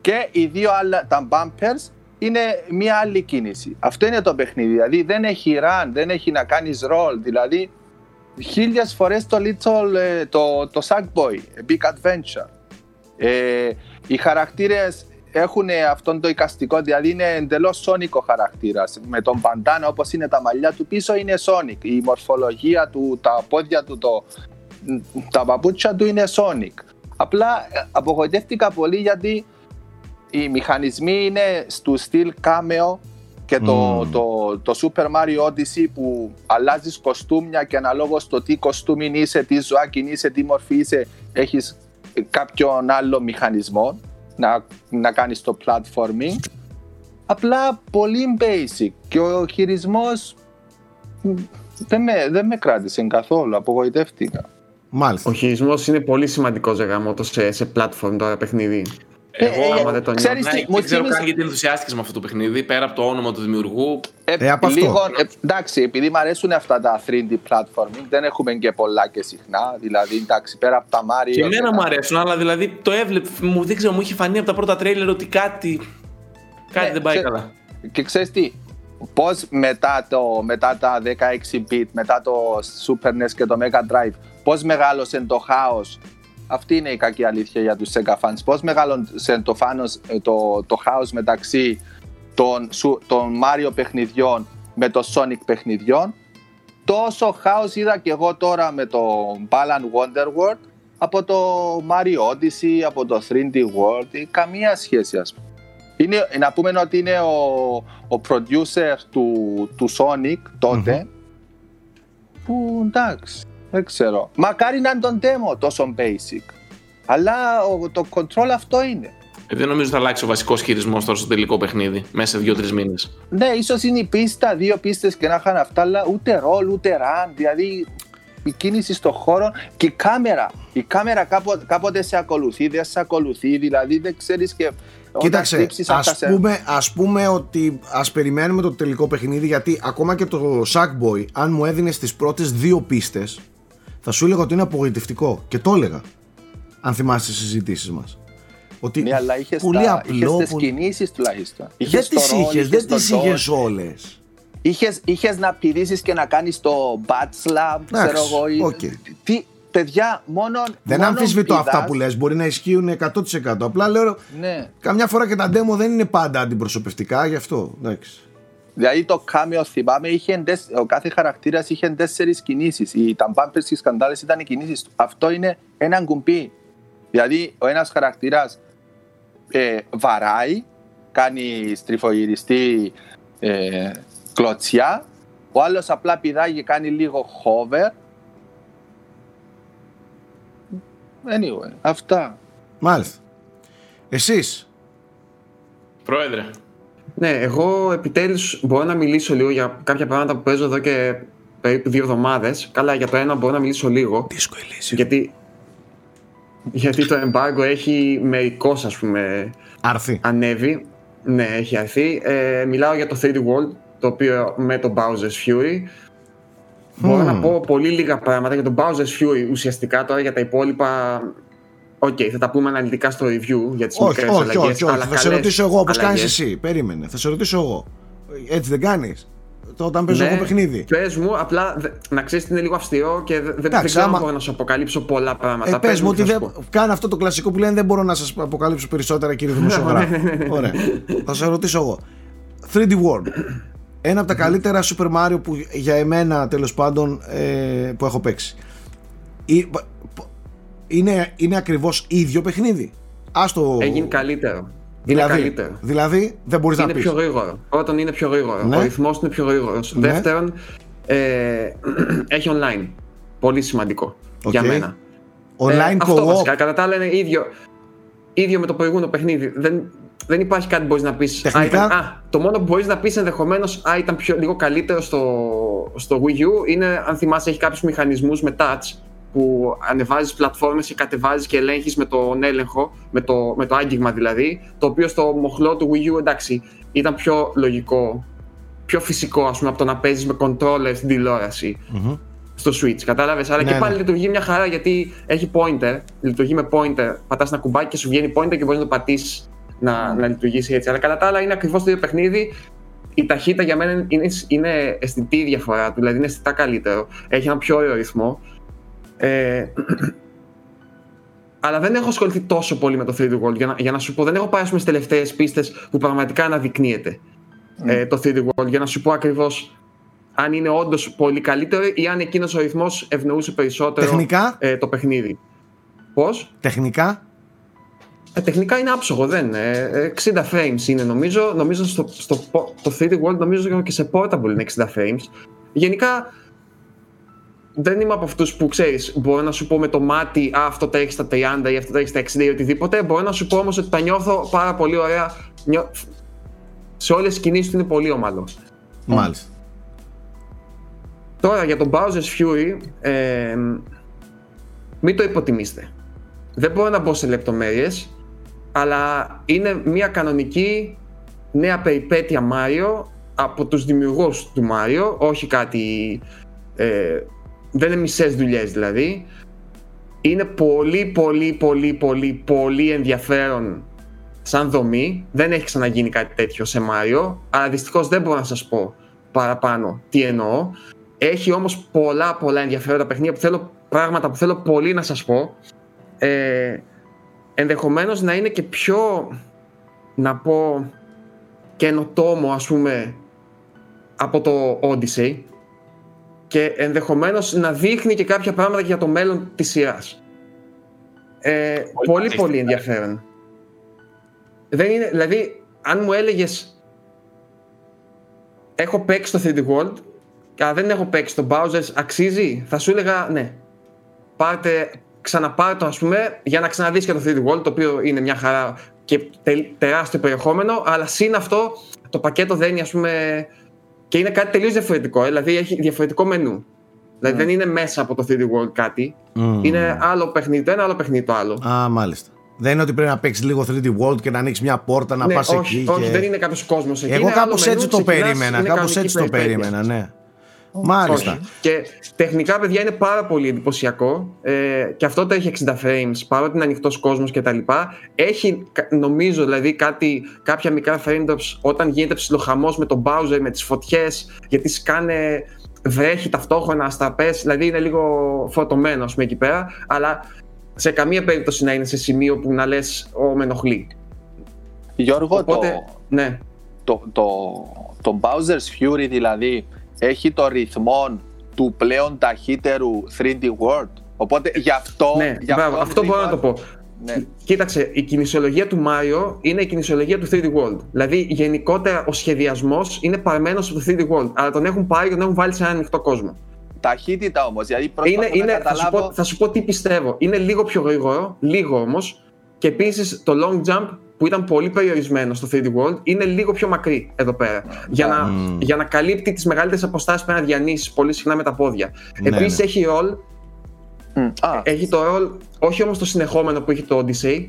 Και οι δύο άλλα, τα bumpers είναι μια άλλη κίνηση. Αυτό είναι το παιχνίδι. Δηλαδή δεν έχει run, δεν έχει να κάνεις roll. Δηλαδή χίλιες φορές το little, ε, το, το Sackboy, Big Adventure. Ε, οι χαρακτήρες έχουν αυτό το εικαστικό, δηλαδή είναι εντελώς Sonic ο χαρακτήρας. Με τον παντάνα όπως είναι τα μαλλιά του πίσω είναι Sonic. Η μορφολογία του, τα πόδια του, το, τα παπούτσια του είναι Sonic. Απλά ε, απογοητεύτηκα πολύ γιατί οι μηχανισμοί είναι στο στυλ κάμεο και το, mm. το, το, Super Mario Odyssey που αλλάζεις κοστούμια και αναλόγως το τι κοστούμι είσαι, τι ζωάκι είσαι, τι μορφή είσαι, έχεις κάποιον άλλο μηχανισμό να, να κάνεις το platforming. Απλά πολύ basic και ο χειρισμός δεν με, δεν με κράτησε καθόλου, απογοητεύτηκα. Μάλιστα. Ο χειρισμός είναι πολύ σημαντικός σε, σε platform τώρα παιχνίδι. Εγώ, ε, άμα δεν τον νιώθω. Δεν ξέρω καν γιατί ενθουσιάστηκες με αυτό το παιχνίδι, πέρα από το όνομα του δημιουργού. Ε, ε από λίγο, ε, εντάξει, επειδή μου αρέσουν αυτά τα 3D platforming, δεν έχουμε και πολλά και συχνά. Δηλαδή, εντάξει, πέρα από τα Mario. Και εμένα μου αρέσουν, αλλά δηλαδή το έβλεπε. Μου, δεν ξέρω, μου είχε φανεί από τα πρώτα τρέιλερ ότι κάτι. Κάτι ναι, δεν πάει καλά. Και ξέρεις τι, πώς μετά, μετά τα 16 bit, μετά το Super NES και το Mega Drive, πώς μεγάλωσε το χάος αυτή είναι η κακή αλήθεια για τους Sega fans. Πώς μεγάλωσε το, φάνος, ε, το, το χάος μεταξύ των, των Mario παιχνιδιών με το Sonic παιχνιδιών. Τόσο χάος είδα και εγώ τώρα με το Balan Wonderworld από το Mario Odyssey, από το 3D World, καμία σχέση ας πούμε. Είναι, να πούμε ότι είναι ο, ο producer του, του Sonic τότε, mm-hmm. που εντάξει, δεν ξέρω. Μακάρι να είναι τον demo τόσο basic. Αλλά το control αυτό είναι. Ε, δεν νομίζω θα αλλάξει ο βασικός χειρισμός τώρα στο τελικό παιχνίδι μέσα σε δύο-τρεις μήνες. Ναι, ίσως είναι η πίστα, δύο πίστες και να είχαν αυτά, αλλά ούτε ρολ, ούτε run. Δηλαδή η κίνηση στον χώρο και η κάμερα. Η κάμερα κάποτε, κάποτε σε ακολουθεί, δεν σε ακολουθεί, δηλαδή δεν ξέρεις και. Κοίταξε, ας πούμε, ας πούμε ότι ας περιμένουμε το τελικό παιχνίδι γιατί ακόμα και το Sackboy αν μου έδινες τις πρώτες δύο πίστες θα σου έλεγα ότι είναι απογοητευτικό και το έλεγα. Αν θυμάσαι τις συζητήσεις μας. Ότι ναι, αλλά είχες πολύ τα, απλό. Είχες τις κινήσεις τουλάχιστον. δεν τις είχες, δεν τις είχες όλες. Είχε να πηδήσει και να κάνεις το bat slam, ξέρω εγώ. Okay. Τι, παιδιά, μόνο. Δεν μόνο αμφισβητώ αυτά που λες, μπορεί να ισχύουν 100%. Απλά λέω, ναι. καμιά φορά και τα demo δεν είναι πάντα αντιπροσωπευτικά, γι' αυτό. Εντάξει. Δηλαδή το κάμιο θυμάμαι, είχε, ο κάθε χαρακτήρας είχε τέσσερις κινήσεις. Οι ταμπάμπερ και σκαντάλε ήταν οι κινήσεις του. Αυτό είναι ένα κουμπί. Δηλαδή ο ένας χαρακτήρας ε, βαράει, κάνει στριφογυριστή ε, κλωτσιά, ο άλλος απλά πηδάει και κάνει λίγο hover. Anyway, αυτά. Μάλιστα. Εσείς; Πρόεδρε. Ναι, εγώ επιτέλους μπορώ να μιλήσω λίγο για κάποια πράγματα που παίζω εδώ και περίπου δύο εβδομάδες. Καλά, για το ένα μπορώ να μιλήσω λίγο. Δύσκολη Γιατί γιατί το embargo έχει μερικώς ας πούμε Αρθεί. ανέβει. Ναι, έχει αρθεί. Ε, μιλάω για το 3D World, το οποίο με το Bowser's Fury. Μπορώ να πω πολύ λίγα πράγματα για το Bowser's Fury ουσιαστικά τώρα για τα υπόλοιπα OK, okay, θα τα πούμε αναλυτικά στο review για τις όχι, μικρές όχι, Όχι, όχι, θα σε ρωτήσω εγώ όπως κάνεις εσύ. Περίμενε, θα σε ρωτήσω εγώ. Έτσι δεν κάνεις. Το όταν παίζω ναι, εγώ παιχνίδι. Πες μου, απλά να ξέρεις ότι είναι λίγο αυστηρό και δεν, δεν ξέρω άμα... μπορώ να σου αποκαλύψω πολλά πράγματα. Ε, πες μου ότι δεν... κάνω αυτό το κλασικό που λένε δεν μπορώ να σας αποκαλύψω περισσότερα, κύριε Δημοσιογράφο. Ωραία. θα σε ρωτήσω εγώ. 3D World. Ένα από τα καλύτερα Super Mario που για εμένα τέλος πάντων ε, που έχω παίξει είναι, είναι ακριβώς ίδιο παιχνίδι. Άστο... Έγινε καλύτερο. Δηλαδή, είναι καλύτερο. δηλαδή δεν μπορείς να πεις. Είναι πιο γρήγορο. Πρώτον είναι πιο γρήγορο. Ναι. Ο ρυθμός είναι πιο γρήγορος. Ναι. Δεύτερον, ε, έχει online. Πολύ σημαντικό okay. για μένα. Online ε, αυτό βασικά. Κατά τα άλλα είναι ίδιο, ίδιο με το προηγούμενο παιχνίδι. Δεν, δεν υπάρχει κάτι που μπορείς να πεις. Α, το μόνο που μπορείς να πεις ενδεχομένως, Α, ήταν πιο, λίγο καλύτερο στο, στο Wii U είναι αν θυμάσαι, έχει κάποιους μηχανισμούς με touch που ανεβάζεις πλατφόρμες και κατεβάζεις και ελέγχεις με τον έλεγχο, με το, με το άγγιγμα δηλαδή, το οποίο στο μοχλό του Wii U εντάξει ήταν πιο λογικό, πιο φυσικό ας πούμε από το να παίζεις με controller στην τηλεόραση mm-hmm. στο Switch. Κατάλαβες; Αλλά ναι, και πάλι ναι. λειτουργεί μια χαρά γιατί έχει pointer, λειτουργεί με pointer. Πατάς ένα κουμπάκι και σου βγαίνει pointer και μπορείς να το πατήσεις να, να λειτουργήσει έτσι. Αλλά κατά τα άλλα είναι ακριβώς το ίδιο παιχνίδι. Η ταχύτητα για μένα είναι, είναι αισθητή διαφορά του, δηλαδή είναι αισθητά καλύτερο. Έχει ένα πιο ωραίο ρυθμό. Ε, αλλά δεν έχω ασχοληθεί τόσο πολύ με το 3D World. Για να, για να σου πω, δεν έχω πάει στις τελευταίες πίστες που πραγματικά αναδεικνύεται ε, το 3D World. Για να σου πω ακριβώς αν είναι όντως πολύ καλύτερο ή αν εκείνος ο ρυθμός ευνοούσε περισσότερο τεχνικά; Ε, το παιχνίδι. Πώς; Τεχνικά; Ε, τεχνικά είναι άψογο, δεν είναι. 60 frames είναι νομίζω. Νομίζω στο, στο, το 3D World νομίζω και σε portable είναι 60 frames. Γενικά δεν είμαι από αυτούς που ξέρεις, μπορώ να σου πω με το μάτι Α, αυτό τα έχεις στα 30 ή αυτό τα έχεις στα 60 ή οτιδήποτε. Μπορώ να σου πω όμως ότι τα νιώθω πάρα πολύ ωραία. Σε όλες τις κινήσεις του είναι πολύ ομαλό. Μάλιστα. Τώρα για τον Bowser's Fury, ε, μην το υποτιμήστε. Δεν μπορώ να μπω σε λεπτομέρειες, αλλά είναι μια κανονική νέα περιπέτεια Mario από τους δημιουργούς του Mario, όχι κάτι ε, δεν είναι μισές δουλειές δηλαδή. Είναι πολύ πολύ πολύ πολύ πολύ ενδιαφέρον σαν δομή. Δεν έχει ξαναγίνει κάτι τέτοιο σε Μάριο, αλλά δυστυχώς δεν μπορώ να σας πω παραπάνω τι εννοώ. Έχει όμως πολλά πολλά ενδιαφέροντα παιχνίδια που θέλω, πράγματα που θέλω πολύ να σας πω. Ε, ενδεχομένως να είναι και πιο, να πω, καινοτόμο ας πούμε από το Odyssey και ενδεχομένως να δείχνει και κάποια πράγματα για το μέλλον της σειράς. Ε, πολύ πολύ ενδιαφέρον. Δεν είναι, δηλαδή, αν μου έλεγες έχω παίξει το 3D World και δεν έχω παίξει το Bowser's, αξίζει, θα σου έλεγα ναι. Πάρτε, ξαναπάρτε το ας πούμε για να ξαναδείς και το 3D World το οποίο είναι μια χαρά και τεράστιο περιεχόμενο αλλά συν αυτό το πακέτο δένει ας πούμε και είναι κάτι τελείως διαφορετικό. Ε, δηλαδή έχει διαφορετικό μενού. Δηλαδή mm. δεν είναι μέσα από το 3D World κάτι. Mm. Είναι άλλο παιχνίδι το ένα, άλλο παιχνίδι το άλλο. Α, μάλιστα. Δεν είναι ότι πρέπει να παίξεις λίγο 3D World και να ανοίξεις μια πόρτα να ναι, πας εκεί. Όχι, και... δεν είναι κάποιος κόσμος εκεί. Εγώ κάπως έτσι το περίμενα. Κάπως έτσι το περίμενα, ναι. Μάλιστα. Και τεχνικά, παιδιά, είναι πάρα πολύ εντυπωσιακό. Ε, και αυτό το έχει 60 frames, παρότι είναι ανοιχτός κόσμος κτλ. Έχει, νομίζω, δηλαδή κάτι, κάποια μικρά frame drops όταν γίνεται ψιλοχαμός με τον Bowser, με τις φωτιές, γιατί σκάνε βρέχει ταυτόχρονα στα πες, δηλαδή είναι λίγο φορτωμένο ας πούμε εκεί πέρα, αλλά σε καμία περίπτωση να είναι σε σημείο που να λες ο με ενοχλεί. Γιώργο, Οπότε, το, ναι. το, το, το Bowser's Fury δηλαδή έχει το ρυθμό του πλέον ταχύτερου 3D World. Οπότε γι' αυτό. Ναι, γι αυτό, αυτό μπορώ να το πω. Ναι. Κοίταξε, η κινησιολογία του Mario είναι η κινησιολογία του 3D World. Δηλαδή, γενικότερα ο σχεδιασμός είναι παρμένο στο 3D World. Αλλά τον έχουν πάρει και τον έχουν βάλει σε ένα ανοιχτό κόσμο. Ταχύτητα όμως. Δηλαδή, είναι, είναι, θα, σου πω, θα σου πω τι πιστεύω. Είναι λίγο πιο γρήγορο, λίγο όμως. Και επίσης το long jump που ήταν πολύ περιορισμένο στο 3D World είναι λίγο πιο μακρύ εδώ πέρα. Για, να, για να καλύπτει τις μεγαλύτερες αποστάσεις που πρέπει να διανύσεις πολύ συχνά με τα πόδια. Ναι, Επίσης ναι. έχει roll Mm. Έχει το ρόλ, όχι όμως το συνεχόμενο που έχει το Odyssey.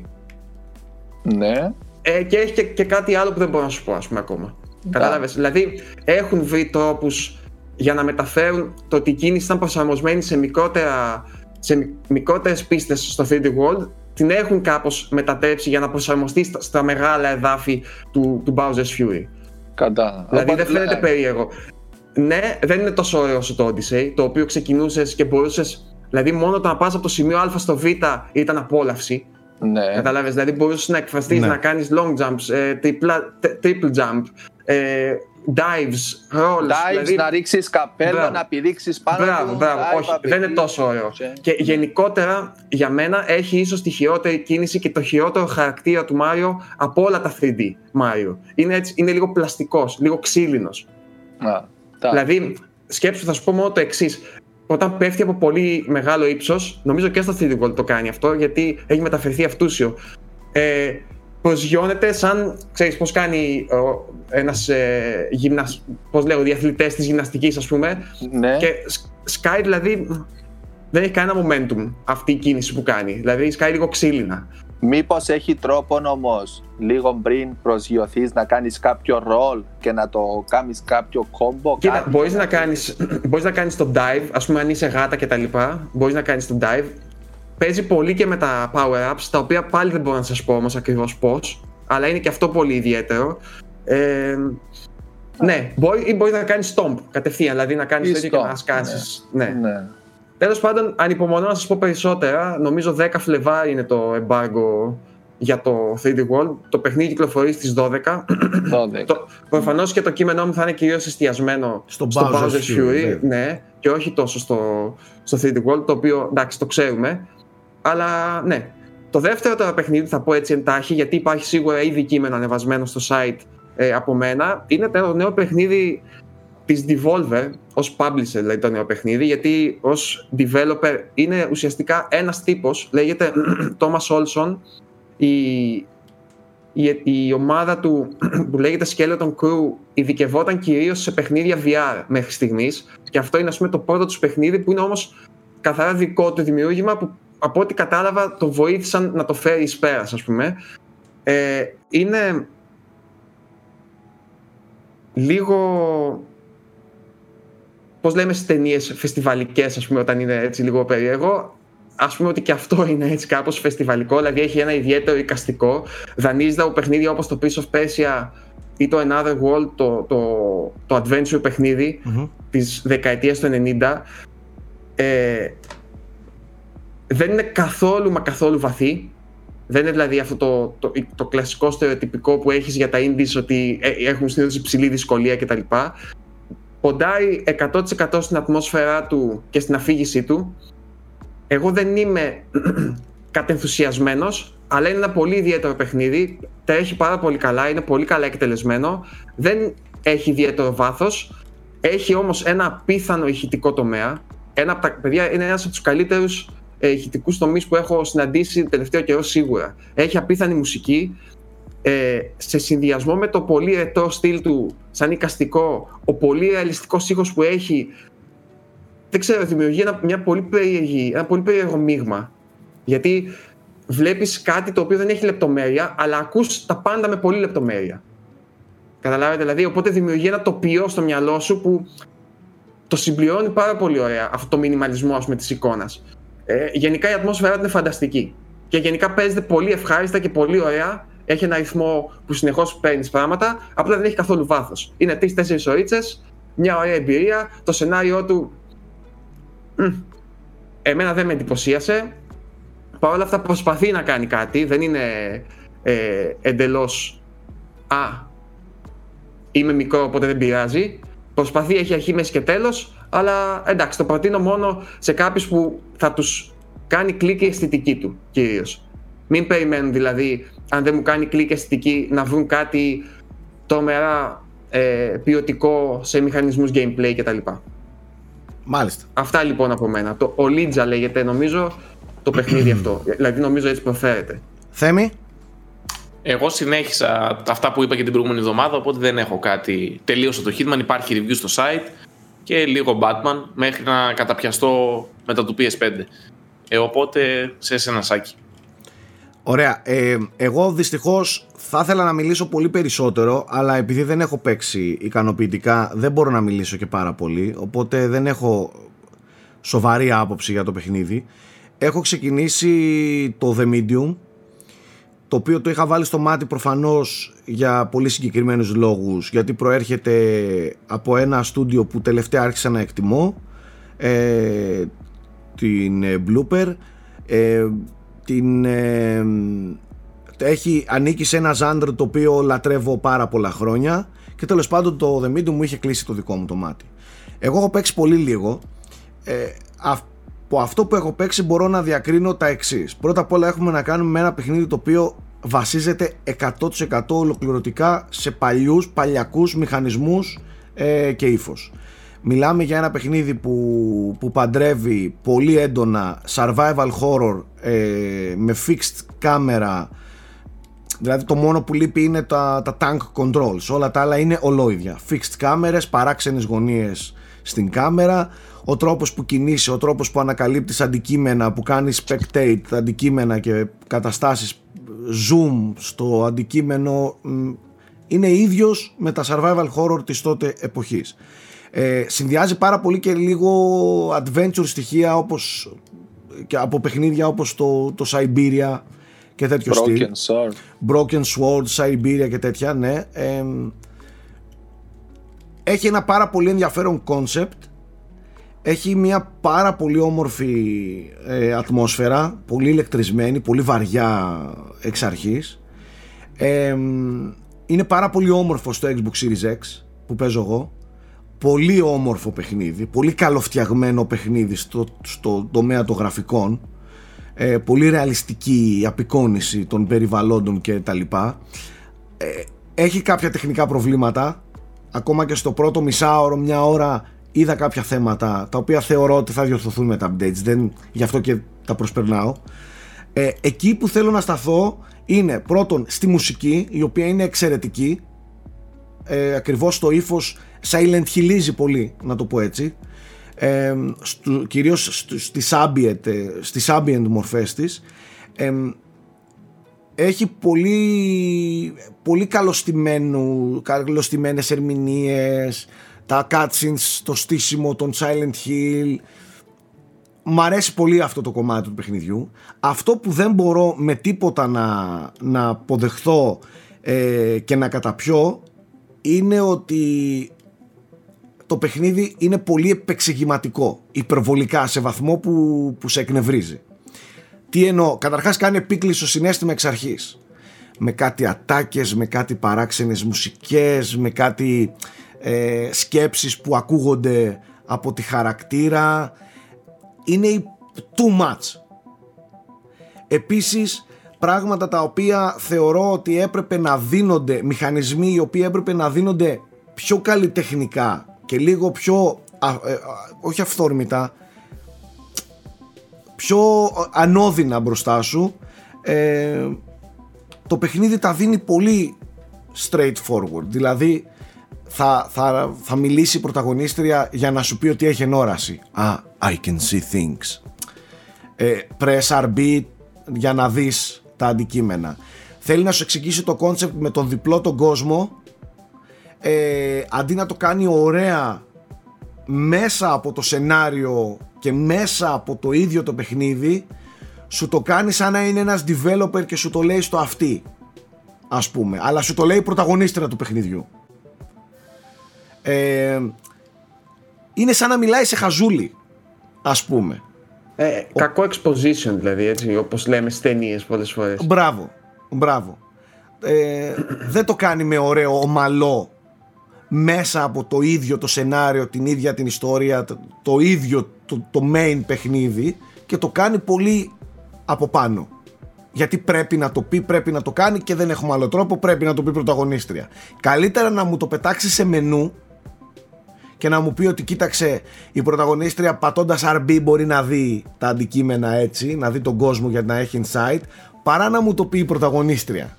Ναι. Ε, και έχει και, κάτι άλλο που δεν μπορώ να σου πω, ας πούμε, ακόμα. Κατάλαβες; Δηλαδή, έχουν βρει τρόπους για να μεταφέρουν το ότι η κίνηση ήταν προσαρμοσμένη σε, μικρότερα, σε μικρότερες πίστες στο 3D World την έχουν κάπως μετατρέψει για να προσαρμοστεί στα, μεγάλα εδάφη του, του Bowser's Fury. Κατά. Δηλαδή δεν φαίνεται περίεργο. Ναι, δεν είναι τόσο ωραίο όσο το Odyssey, το οποίο ξεκινούσες και μπορούσε. Δηλαδή, μόνο το να πας από το σημείο Α στο Β ήταν απόλαυση. Ναι. Καταλάβες, δηλαδή μπορούσες να εκφραστείς, ναι. να κάνεις long jumps, ε, triple jump, ε, dives, rolls. Dives, δηλαδή... να ρίξεις καπέλο, να πηδήξεις πάνω μπράβο, του. Μπράβο, όχι, δεν είναι τόσο ωραίο. Και γενικότερα για μένα έχει ίσως τη χειρότερη κίνηση και το χειρότερο χαρακτήρα του Μάριο από όλα τα 3D Μάριο. Είναι, έτσι, είναι λίγο πλαστικός, λίγο ξύλινος. Δηλαδή, σκέψου, θα σου πω μόνο το εξής. Όταν πέφτει από πολύ μεγάλο ύψος, νομίζω και στο 3D World το κάνει αυτό, γιατί έχει μεταφερθεί αυτούσιο. Ε, προσγειώνεται σαν, ξέρεις πώς κάνει ένας ε, γυμνασ... πώς λέω, διαθλητές της γυμναστικής ας πούμε ναι. και σκάει δηλαδή δεν έχει κανένα momentum αυτή η κίνηση που κάνει, δηλαδή σκάει λίγο ξύλινα. Μήπως έχει τρόπο όμως λίγο πριν προσγειωθείς να κάνεις κάποιο ρολ και να το κάνεις κάποιο κόμπο. Κοίτα, μπορείς να, κάνεις, μπορείς να κάνεις το dive, ας πούμε αν είσαι γάτα και τα λοιπά, μπορείς να κάνεις το dive Παίζει πολύ και με τα power-ups, τα οποία πάλι δεν μπορώ να σας πω όμως ακριβώς πώς, αλλά είναι και αυτό πολύ ιδιαίτερο. Ε, ναι, μπορεί, ή μπορείς να κάνεις stomp κατευθείαν, δηλαδή να κάνεις τέτοιο και να σκάσεις. Ναι. ναι. ναι. Τέλος πάντων, ανυπομονώ να σας πω περισσότερα. Νομίζω 10 Φλεβάρι είναι το embargo για το 3D World. Το παιχνίδι κυκλοφορεί στις 12. 12. Προφανώς και το κείμενό μου θα είναι κυρίως εστιασμένο στο, στο Bowser's Fury, ναι, και όχι τόσο στο, στο 3D World, το οποίο εντάξει το ξέρουμε. Αλλά ναι. Το δεύτερο τώρα παιχνίδι θα πω έτσι εντάχει, γιατί υπάρχει σίγουρα ήδη κείμενο ανεβασμένο στο site ε, από μένα, είναι το νέο παιχνίδι της Devolver ως publisher δηλαδή το νέο παιχνίδι γιατί ως developer είναι ουσιαστικά ένας τύπος λέγεται Thomas Olson η, η, η ομάδα του που λέγεται Skeleton Crew ειδικευόταν κυρίως σε παιχνίδια VR μέχρι στιγμής και αυτό είναι ας πούμε το πρώτο τους παιχνίδι που είναι όμως καθαρά δικό του δημιούργημα που από ό,τι κατάλαβα το βοήθησαν να το φέρει εις πέρας ας πούμε. Ε, είναι λίγο πώς λέμε στις ταινίες φεστιβαλικές ας πούμε όταν είναι έτσι λίγο περίεργο ας πούμε ότι και αυτό είναι έτσι κάπως φεστιβαλικό δηλαδή έχει ένα ιδιαίτερο εικαστικό δανείζεται από παιχνίδια όπως το Piece of Persia ή το Another World το, το, το adventure παιχνίδι mm-hmm. της δεκαετίας του 90 ε, δεν είναι καθόλου μα καθόλου βαθύ. Δεν είναι δηλαδή αυτό το, το, το κλασικό στερεοτυπικό που έχεις για τα indies ότι ε, έχουν συνήθως υψηλή δυσκολία κτλ. Ποντάει 100% στην ατμόσφαιρά του και στην αφήγησή του. Εγώ δεν είμαι κατενθουσιασμένος, αλλά είναι ένα πολύ ιδιαίτερο παιχνίδι. Τα έχει πάρα πολύ καλά, είναι πολύ καλά εκτελεσμένο. Δεν έχει ιδιαίτερο βάθος. Έχει όμως ένα απίθανο ηχητικό τομέα. Ένα από τα παιδιά είναι ένας από τους καλύτερους ε, ηχητικούς τομείς που έχω συναντήσει τελευταίο καιρό σίγουρα. Έχει απίθανη μουσική. Ε, σε συνδυασμό με το πολύ ρετό στυλ του, σαν οικαστικό, ο πολύ ρεαλιστικός ήχος που έχει, δεν ξέρω, δημιουργεί ένα, μια πολύ περίεργη, ένα πολύ περίεργο μείγμα. Γιατί βλέπεις κάτι το οποίο δεν έχει λεπτομέρεια, αλλά ακούς τα πάντα με πολύ λεπτομέρεια. Καταλάβετε, δηλαδή, οπότε δημιουργεί ένα τοπίο στο μυαλό σου που το συμπληρώνει πάρα πολύ ωραία αυτό το μινιμαλισμό ας πούμε, της εικόνας. Ε, γενικά η ατμόσφαιρα είναι φανταστική. Και γενικά παίζεται πολύ ευχάριστα και πολύ ωραία. Έχει ένα ρυθμό που συνεχώς παίρνεις πράγματα, απλά δεν έχει καθόλου βάθος. Είναι τρει-τέσσερι ωρίτσε, μια ωραία εμπειρία. Το σενάριό του. Εμένα δεν με εντυπωσίασε. Παρ' όλα αυτά προσπαθεί να κάνει κάτι. Δεν είναι ε, εντελώς. Α, είμαι μικρό οπότε δεν πειράζει. Προσπαθεί, έχει αρχή, μέση και τέλος. Αλλά εντάξει, το προτείνω μόνο σε κάποιους που θα τους κάνει κλικ η αισθητική του κυρίως. Μην περιμένουν δηλαδή, αν δεν μου κάνει κλικ η αισθητική, να βρουν κάτι τρομερά ε, ποιοτικό σε μηχανισμούς gameplay κτλ. Μάλιστα. Αυτά λοιπόν από μένα. Το Olidja λέγεται νομίζω το παιχνίδι αυτό. Δηλαδή νομίζω έτσι προφέρεται. Θέμη; Εγώ συνέχισα αυτά που είπα και την προηγούμενη εβδομάδα, οπότε δεν έχω κάτι. Τελείωσε το Hitman, υπάρχει review στο site και λίγο Batman μέχρι να καταπιαστώ μετά το PS5. Ε, οπότε σε ένα σάκι. Ωραία. Ε, εγώ δυστυχώς θα ήθελα να μιλήσω πολύ περισσότερο, αλλά επειδή δεν έχω παίξει ικανοποιητικά, δεν μπορώ να μιλήσω και πάρα πολύ, οπότε δεν έχω σοβαρή άποψη για το παιχνίδι. Έχω ξεκινήσει το The Medium, το οποίο το είχα βάλει στο μάτι προφανώς για πολύ συγκεκριμένους λόγους, γιατί προέρχεται από ένα στούντιο που τελευταία άρχισα να εκτιμώ, ε, την ε, Blooper, ε, την, ε, έχει ανήκει σε ένα ζάντρο το οποίο λατρεύω πάρα πολλά χρόνια και τέλος πάντων το The Medium μου είχε κλείσει το δικό μου το μάτι. Εγώ έχω παίξει πολύ λίγο. Ε, από αυτό που έχω παίξει μπορώ να διακρίνω τα εξής. Πρώτα απ' όλα έχουμε να κάνουμε με ένα παιχνίδι το οποίο βασίζεται 100% ολοκληρωτικά σε παλιούς, παλιακούς μηχανισμούς ε, και ύφος. Μιλάμε για ένα παιχνίδι που, που παντρεύει πολύ έντονα survival horror ε, με fixed camera Δηλαδή το μόνο που λείπει είναι τα, τα tank controls. Όλα τα άλλα είναι ολόιδια. Fixed κάμερες, παράξενες γωνίες στην κάμερα, ο τρόπος που κινείσαι, ο τρόπος που ανακαλύπτεις αντικείμενα, που κάνεις spectate αντικείμενα και καταστάσεις zoom στο αντικείμενο είναι ίδιος με τα survival horror της τότε εποχής. Ε, συνδυάζει πάρα πολύ και λίγο adventure στοιχεία όπως και από παιχνίδια όπως το, το Siberia και τέτοιο Broken στυλ. Sword. Broken Sword, Siberia και τέτοια, ναι. Ε, έχει ένα πάρα πολύ ενδιαφέρον concept. Έχει μια πάρα πολύ όμορφη ε, ατμόσφαιρα, πολύ ηλεκτρισμένη, πολύ βαριά εξ αρχής. Ε, είναι πάρα πολύ όμορφο στο Xbox Series X που παίζω εγώ. Πολύ όμορφο παιχνίδι, πολύ καλοφτιαγμένο παιχνίδι στο, στο τομέα των γραφικών ε, πολύ ρεαλιστική απεικόνηση των περιβαλλόντων και τα λοιπά ε, έχει κάποια τεχνικά προβλήματα ακόμα και στο πρώτο μισάωρο μια ώρα είδα κάποια θέματα τα οποία θεωρώ ότι θα διορθωθούν με τα updates. Δεν, γι' αυτό και τα προσπερνάω. Ε, εκεί που θέλω να σταθώ είναι πρώτον στη μουσική η οποία είναι εξαιρετική. Ε, ακριβώς στο ύφος silent hillίζει πολύ να το πω έτσι. Ε, στου, κυρίως στις ambient, ε, στις ambient μορφές της. Ε, έχει πολύ, πολύ καλωστημένου, καλωστημένες ερμηνείες τα cutscenes, το στήσιμο των Silent Hill Μ' αρέσει πολύ αυτό το κομμάτι του παιχνιδιού Αυτό που δεν μπορώ με τίποτα να, να αποδεχθώ ε, και να καταπιώ είναι ότι το παιχνίδι είναι πολύ επεξηγηματικό, υπερβολικά, σε βαθμό που, που σε εκνευρίζει. Τι εννοώ, καταρχάς κάνει επίκλειστο συνέστημα εξ αρχής. Με κάτι ατάκες, με κάτι παράξενες μουσικές, με κάτι ε, σκέψεις που ακούγονται από τη χαρακτήρα. Είναι too much. Επίσης, πράγματα τα οποία θεωρώ ότι έπρεπε να δίνονται, μηχανισμοί οι οποίοι έπρεπε να δίνονται πιο καλλιτεχνικά και λίγο πιο ε, όχι αυθόρμητα πιο ανώδυνα μπροστά σου ε, το παιχνίδι τα δίνει πολύ straightforward δηλαδή θα, θα, θα μιλήσει η πρωταγωνίστρια για να σου πει ότι έχει ενόραση. Ah, I can see things. Ε, press RB για να δεις τα αντικείμενα. Θέλει να σου εξηγήσει το concept με τον διπλό τον κόσμο. Ε, αντί να το κάνει ωραία μέσα από το σενάριο και μέσα από το ίδιο το παιχνίδι σου το κάνει σαν να είναι ένας developer και σου το λέει στο αυτή ας πούμε. Αλλά σου το λέει η πρωταγωνίστρια του παιχνιδιού ε, είναι σαν να μιλάει σε χαζούλι ας πούμε ε, κακό exposition δηλαδή έτσι όπως λέμε στις ταινίες πολλές φορές μπράβο, μπράβο ε, δεν το κάνει με ωραίο ομαλό μέσα από το ίδιο το σενάριο, την ίδια την ιστορία, το, ίδιο το, το main παιχνίδι και το κάνει πολύ από πάνω. Γιατί πρέπει να το πει, πρέπει να το κάνει και δεν έχουμε άλλο τρόπο, πρέπει να το πει πρωταγωνίστρια. Καλύτερα να μου το πετάξει σε μενού και να μου πει ότι κοίταξε η πρωταγωνίστρια πατώντας RB μπορεί να δει τα αντικείμενα έτσι, να δει τον κόσμο για να έχει insight, παρά να μου το πει η πρωταγωνίστρια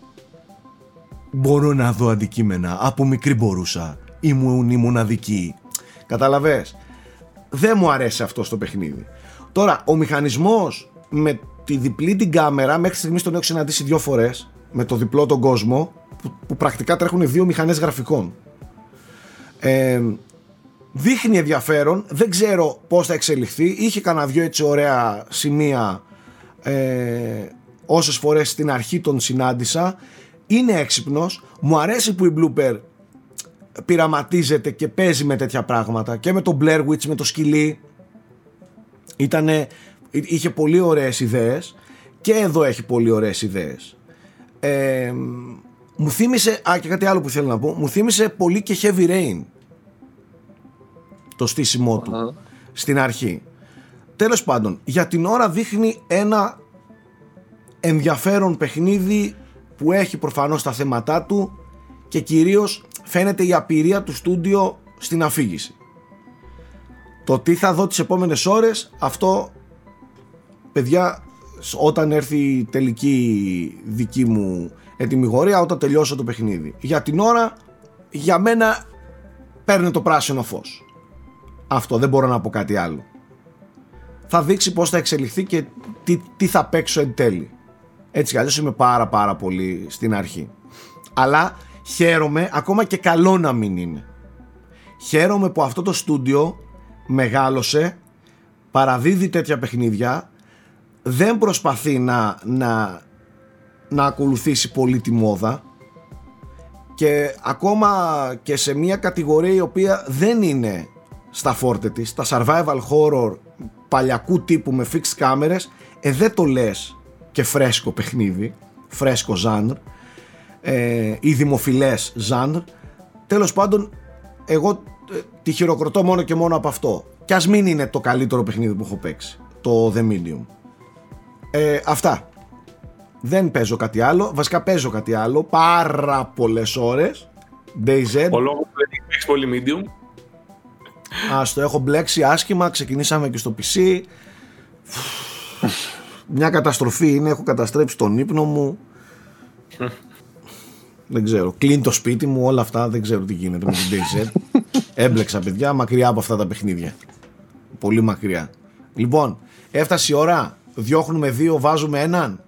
μπορώ να δω αντικείμενα. Από μικρή μπορούσα. Ήμουν η μοναδική. Καταλαβες. Δεν μου αρέσει αυτό στο παιχνίδι. Τώρα, ο μηχανισμός με τη διπλή την κάμερα μέχρι στιγμής τον έχω συναντήσει δύο φορές με το διπλό τον κόσμο που, που πρακτικά τρέχουν δύο μηχανές γραφικών ε, δείχνει ενδιαφέρον. Δεν ξέρω πώς θα εξελιχθεί. Είχε κανένα δυο έτσι ωραία σημεία ε, όσες φορές στην αρχή τον συνάντησα. Είναι έξυπνος. Μου αρέσει που η Blooper πειραματίζεται και παίζει με τέτοια πράγματα. Και με το Blair Witch με το σκυλί. Ήτανε, είχε πολύ ωραίες ιδέες. Και εδώ έχει πολύ ωραίες ιδέες. Ε, μου θύμισε, α και κάτι άλλο που θέλω να πω, μου θύμισε πολύ και Heavy Rain το στήσιμό του στην αρχή. Τέλος πάντων, για την ώρα δείχνει ένα ενδιαφέρον παιχνίδι που έχει προφανώς τα θέματά του και κυρίως φαίνεται η απειρία του στούντιο στην αφήγηση. Το τι θα δω τις επόμενες ώρες, αυτό παιδιά όταν έρθει η τελική δική μου ετοιμιγορία όταν τελειώσω το παιχνίδι. Για την ώρα, για μένα παίρνει το πράσινο φως. Αυτό δεν μπορώ να πω κάτι άλλο. Θα δείξει πώς θα εξελιχθεί και τι, τι θα παίξω εν τέλει. Έτσι κι είμαι πάρα πάρα πολύ στην αρχή. Αλλά χαίρομαι ακόμα και καλό να μην είναι. Χαίρομαι που αυτό το στούντιο μεγάλωσε, παραδίδει τέτοια παιχνίδια, δεν προσπαθεί να, να, να ακολουθήσει πολύ τη μόδα και ακόμα και σε μια κατηγορία η οποία δεν είναι στα φόρτε της, τα survival horror παλιακού τύπου με fixed κάμερες, ε, δεν το λες και φρέσκο παιχνίδι, φρέσκο ζάνρ ε, ή δημοφιλές ζάνρ. Τέλος πάντων, εγώ ε, τη χειροκροτώ μόνο και μόνο από αυτό. Κι ας μην είναι το καλύτερο παιχνίδι που έχω παίξει, το The Medium. Ε, αυτά. Δεν παίζω κάτι άλλο. Βασικά παίζω κάτι άλλο. Πάρα πολλές ώρες. DayZ. Ο λόγος που δεν έχει πολύ medium. Α το έχω μπλέξει άσχημα. Ξεκινήσαμε και στο PC. Μια καταστροφή είναι. Έχω καταστρέψει τον ύπνο μου. δεν ξέρω. Κλείνει το σπίτι μου. Όλα αυτά. Δεν ξέρω τι γίνεται με την DayZ. Έμπλεξα παιδιά μακριά από αυτά τα παιχνίδια. Πολύ μακριά. Λοιπόν, έφτασε η ώρα. Διώχνουμε δύο, βάζουμε έναν.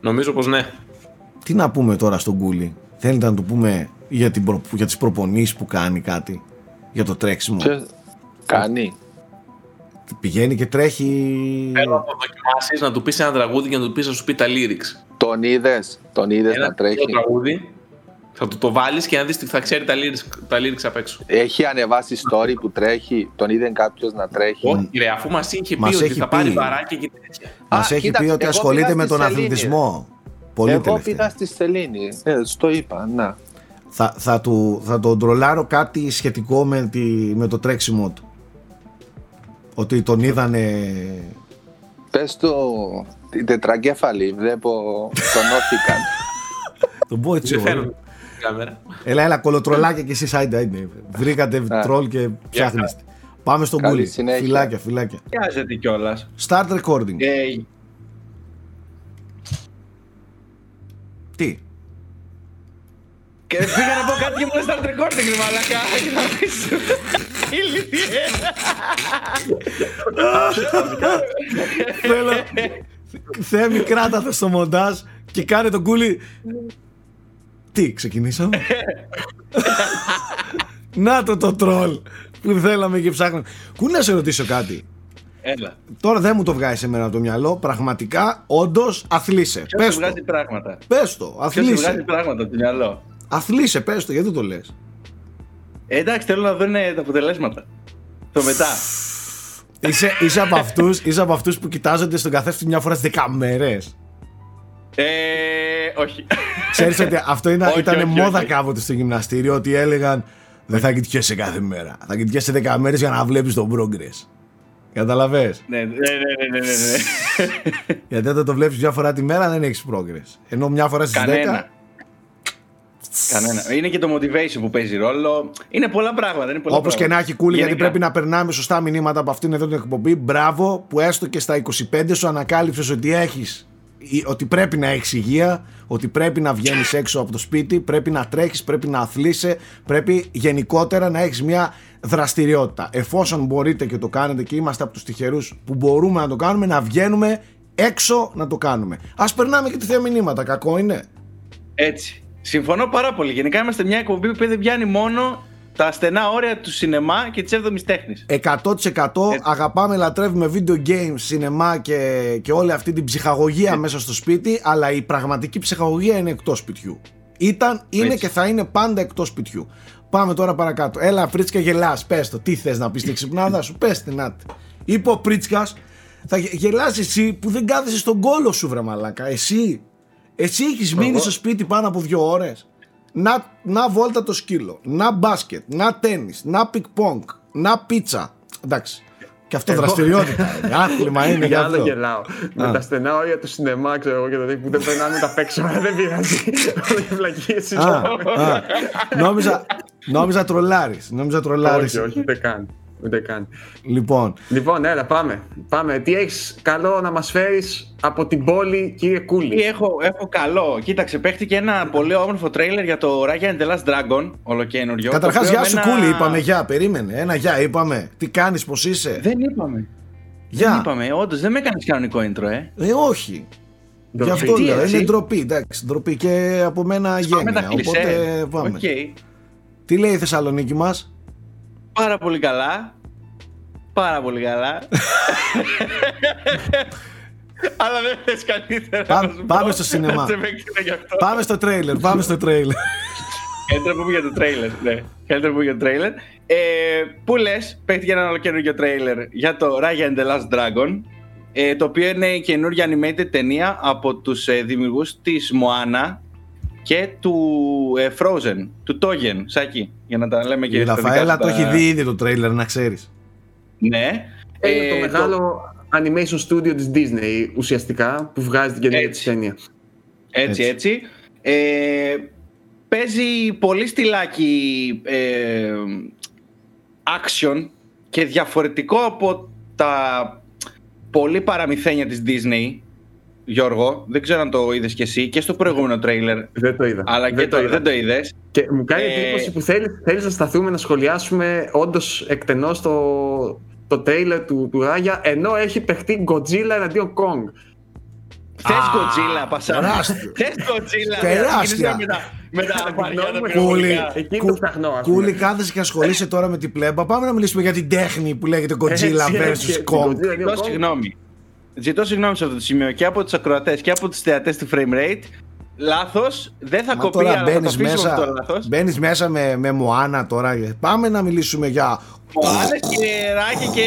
Νομίζω πως ναι. Τι να πούμε τώρα στον Κούλι; Θέλετε να του πούμε για, την προ... για τις προπονήσεις που κάνει κάτι; Για το τρέξιμο. Κάνει. Πηγαίνει και τρέχει. Θέλω να το δοκιμάσεις, να του πεις ένα τραγούδι και να του πεις να σου πει τα lyrics. Τον είδες, τον είδες να τρέχει. Ένα τραγούδι, θα του το βάλεις και να δεις θα ξέρει τα lyrics, τα lyrics απ' έξω. Έχει ανεβάσει story που τρέχει, τον είδε κάποιος να τρέχει. Όχι, ρε, αφού μας είχε πει ότι θα πάρει παράκια και τέτοια. Μας έχει πει ότι ασχολείται με τον αθλητισμό. Πολύ εγώ πήγα στη Σελήνη, ε, στο είπα, να. Θα, θα, του, θα τον τρολάρω κάτι σχετικό με, τη, με το τρέξιμό του. Ότι τον είδανε... Πες το την τετραγκέφαλη, βλέπω τον όθηκαν. τον πω έτσι Έλα, έλα, κολοτρολάκια και εσύ side Βρήκατε τρόλ και φτιάχνεστε. Πάμε στον κούλι. Φυλάκια, φυλάκια. Χρειάζεται κιόλας. Start recording. Ε, Τι; Και πήγα να πω κάτι και μου start recording, ρε μαλακά. Θέλω. Θέμη, κράτα το στο μοντάζ και κάνε τον κούλι. Τι, ξεκινήσαμε; Να το το τρόλ που θέλαμε και ψάχναμε. Κού να σε ρωτήσω κάτι. Έλα. Τώρα δεν μου το βγάζει εμένα από το μυαλό. Πραγματικά, όντως, αθλείσαι. Ποιος σου βγάζει πράγματα; Πες το, αθλείσαι. Ποιο βγάζει πράγματα από το μυαλό; Αθλείσαι, πες το, γιατί το λες. Ε, εντάξει, θέλω να δω τα αποτελέσματα. Το μετά. είσαι, είσαι, από αυτούς, είσαι από αυτούς που κοιτάζονται στον καθένα μια φορά στις 10 μέρες. Ε, όχι. Ξέρεις ότι αυτό ήταν, όχι, ήταν όχι, μόδα όχι. κάποτε στο γυμναστήριο ότι έλεγαν δεν θα κοιτιέσαι κάθε μέρα. Θα κοιτιέσαι 10 μέρες για να βλέπεις τον progress. Καταλαβες; Ναι, ναι, ναι, ναι, ναι, ναι. Γιατί όταν το βλέπεις μια φορά τη μέρα δεν έχεις progress. Ενώ μια φορά στις Κανένα. 10 Κανένα. Είναι και το motivation που παίζει ρόλο. Είναι πολλά πράγματα. Όπως και να έχει κούλι, γιατί πρέπει να περνάμε σωστά μηνύματα από αυτήν εδώ την εκπομπή. Μπράβο που έστω και στα 25 σου ανακάλυψες ότι έχεις ότι πρέπει να έχεις υγεία, ότι πρέπει να βγαίνεις έξω από το σπίτι, πρέπει να τρέχεις, πρέπει να αθλείσαι, πρέπει γενικότερα να έχεις μια δραστηριότητα. Εφόσον μπορείτε και το κάνετε και είμαστε από τους τυχερούς που μπορούμε να το κάνουμε, να βγαίνουμε έξω να το κάνουμε. Α περνάμε και τη θεία μηνύματα, κακό είναι. Έτσι. Συμφωνώ πάρα πολύ. Γενικά είμαστε μια εκπομπή που δεν πιάνει μόνο τα στενά όρια του σινεμά και της 7η τέχνης. 100% αγαπάμε, λατρεύουμε video games, σινεμά και, και όλη αυτή την ψυχαγωγία μέσα στο σπίτι, αλλά η πραγματική ψυχαγωγία είναι εκτός σπιτιού. Ήταν, είναι και θα είναι πάντα εκτός σπιτιού. Πάμε τώρα παρακάτω. Έλα, Πρίτσκα, γελάς. Πες το, τι θες να πεις στην ξυπνάδα σου, πες την άτη. Είπε ο Πρίτσκα, θα γελάσει εσύ που δεν κάθεσαι στον κόλο σου, βρε μαλάκα. Εσύ. Εσύ έχεις μείνει στο σπίτι πάνω από δύο ώρες να, να βόλτα το σκύλο, να μπάσκετ, να τέννις, να πικ πονκ, να πίτσα. Εντάξει. Και αυτό δραστηριότητα. Άθλημα είναι για αυτό. γελάω. Με τα στενά όρια του σινεμά, ξέρω εγώ και το που δεν περνάμε τα παίξουμε, δεν πειράζει. Όλε οι βλακίες Νόμιζα, νόμιζα τρολάρεις. Νόμιζα τρολάρεις. Όχι, όχι, δεν καν. Ούτε καν. Λοιπόν. Λοιπόν, έλα, πάμε. πάμε. Τι έχεις καλό να μας φέρεις από την πόλη, κύριε Κούλης; Έχω, έχω καλό. Κοίταξε, παίχτηκε ένα πολύ όμορφο τρέιλερ για το Raya and the Last Dragon, ολοκένουργιο. Καταρχάς, γεια σου, Κούλη, είπαμε γεια. Περίμενε. Ένα γεια, είπαμε. Τι κάνεις, πώς είσαι; Δεν είπαμε. Γεια. Δεν είπαμε, όντως δεν με έκανες κανονικό intro, ε. Ε, όχι. Γι' αυτό λέω, είναι ντροπή, εντάξει, ντροπή και από μένα γένεια, οπότε πάμε. Okay. Τι λέει η Θεσσαλονίκη μας; Πάρα πολύ καλά. Πάρα πολύ καλά. Αλλά δεν θες καλύτερα. πάμε στο σινεμά. πάμε στο τρέιλερ. Πάμε στο τρέιλερ. Καλύτερα που για το τρέιλερ. Ναι. Καλύτερα που για το τρέιλερ. Ε, πού λες, παίχτηκε ένα καινούργιο τρέιλερ για το Raya and the Last Dragon. Ε, το οποίο είναι η καινούργια animated ταινία από τους ε, δημιουργούς της Moana και του ε, Frozen, του Togen, Σάκη, για να τα λέμε και Η Ραφαέλα το έχει δει ήδη το τρέιλερ, να ξέρεις. Ναι. Είναι το ε, μεγάλο animation studio της Disney, ουσιαστικά, που βγάζει την καινούργια της ταινία. Έτσι, έτσι. Ε, παίζει πολύ στυλάκι ε, action και διαφορετικό από τα πολύ παραμυθένια της Disney Γιώργο, δεν ξέρω αν το είδες κι εσύ και στο προηγούμενο τρέιλερ. Δεν το είδα. Αλλά και το, δεν το είδες. Και μου κάνει ε... εντύπωση που θέλεις θέλεις να σταθούμε να σχολιάσουμε όντως εκτενώς το, το τρέιλερ του, του Ράγια, ενώ έχει παιχτεί Godzilla εναντίον Kong. Θες Godzilla, πασά. Θες Godzilla. Τεράστια. Με τα Κούλι, Κούλι, κάθεσαι και ασχολείσαι τώρα με την πλέμπα. Πάμε να μιλήσουμε για την τέχνη που λέγεται Godzilla vs Kong. Συγγνώμη. Ζητώ συγγνώμη σε αυτό το σημείο και από τους ακροατές και από τους θεατές του frame rate. Λάθος, δεν θα κοπεί, αλλά θα το μέσα, αυτό λάθος. Μπαίνεις μέσα με, με Μωάνα τώρα. Πάμε να μιλήσουμε για... Μωάνα και Ράκη και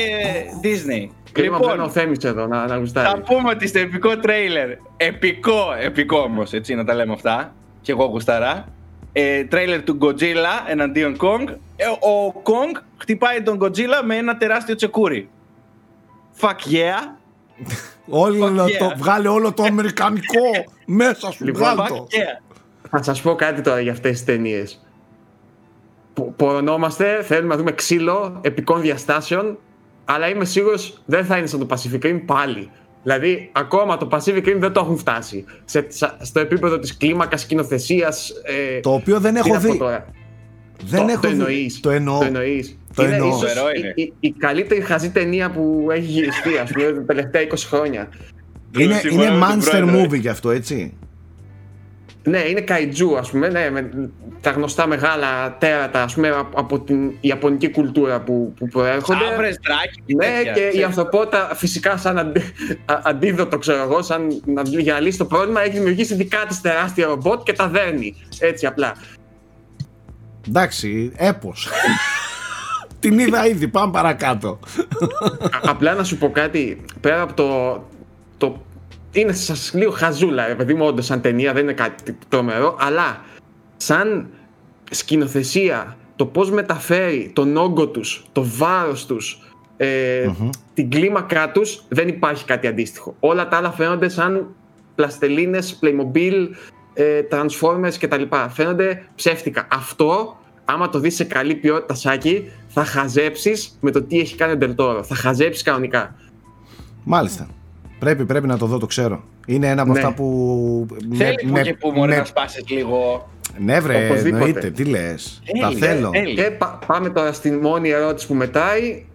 Disney. Κρίμα λοιπόν, ο Θέμης εδώ να, να γουστάρει. Θα πούμε ότι στο επικό τρέιλερ, επικό, επικό όμως, έτσι να τα λέμε αυτά, και εγώ γουσταρά, ε, τρέιλερ του Godzilla εναντίον Kong, ε, ο Kong χτυπάει τον Godzilla με ένα τεράστιο τσεκούρι. Fuck yeah, όλο το, βγάλε όλο το αμερικανικό μέσα σου. Λοιπόν, το. Θα σας πω κάτι τώρα για αυτές τις ταινίες. Πορωνόμαστε, θέλουμε να δούμε ξύλο επικών διαστάσεων, αλλά είμαι σίγουρος δεν θα είναι σαν το Pacific Rim πάλι. Δηλαδή, ακόμα το Pacific Rim δεν το έχουν φτάσει. Σε, στο επίπεδο της κλίμακας σκηνοθεσίας. Ε, το οποίο δεν έχω δει. Δεν το, έχω το εννοείς. Το εννοώ. Το εννοείς. Το είναι ίσως η, η, η, καλύτερη χαζή ταινία που έχει γυριστεί, ας πούμε, τα τελευταία 20 χρόνια. Είναι, είναι monster movie γι' αυτό, έτσι. Ναι, είναι καϊτζού, ας πούμε, ναι, με τα γνωστά μεγάλα τέρατα, ας πούμε, από την Ιαπωνική κουλτούρα που, που προέρχονται. Σάβρες, δράκι Ναι, τέτοια, και η ανθρωπότητα φυσικά σαν αντί, αντίδοτο, ξέρω εγώ, σαν να, για να λύσει το πρόβλημα, έχει δημιουργήσει δικά της τεράστια ρομπότ και τα δέρνει, έτσι απλά. Εντάξει, έπος. Την είδα ήδη, πάμε παρακάτω. Απλά να σου πω κάτι, πέρα από το, το είναι σας λίγο χαζούλα, επειδή μου, όντως σαν ταινία δεν είναι κάτι τρομερό, αλλά σαν σκηνοθεσία, το πώς μεταφέρει τον όγκο τους, το βάρος τους, ε, την κλίμακά τους, δεν υπάρχει κάτι αντίστοιχο. Όλα τα άλλα φαίνονται σαν πλαστελίνες, Playmobil, ε, Transformers κτλ. Φαίνονται ψεύτικα. Αυτό, άμα το δεις σε καλή ποιότητα σάκι, θα χαζέψεις με το τι έχει κάνει ο Ντελτόρο. Θα χαζέψεις κανονικά. Μάλιστα. Πρέπει, πρέπει να το δω, το ξέρω. Είναι ένα από Ναι. αυτά που. Θέλει με- που και που μπορεί με- να σπάσεις λίγο. Ναι, βρε, Οπωσδήποτε. εννοείται. Τι λες. Τα Έλει, θέλω. έλει. Και πα- πάμε τώρα στην μόνη ερώτηση που μετράει.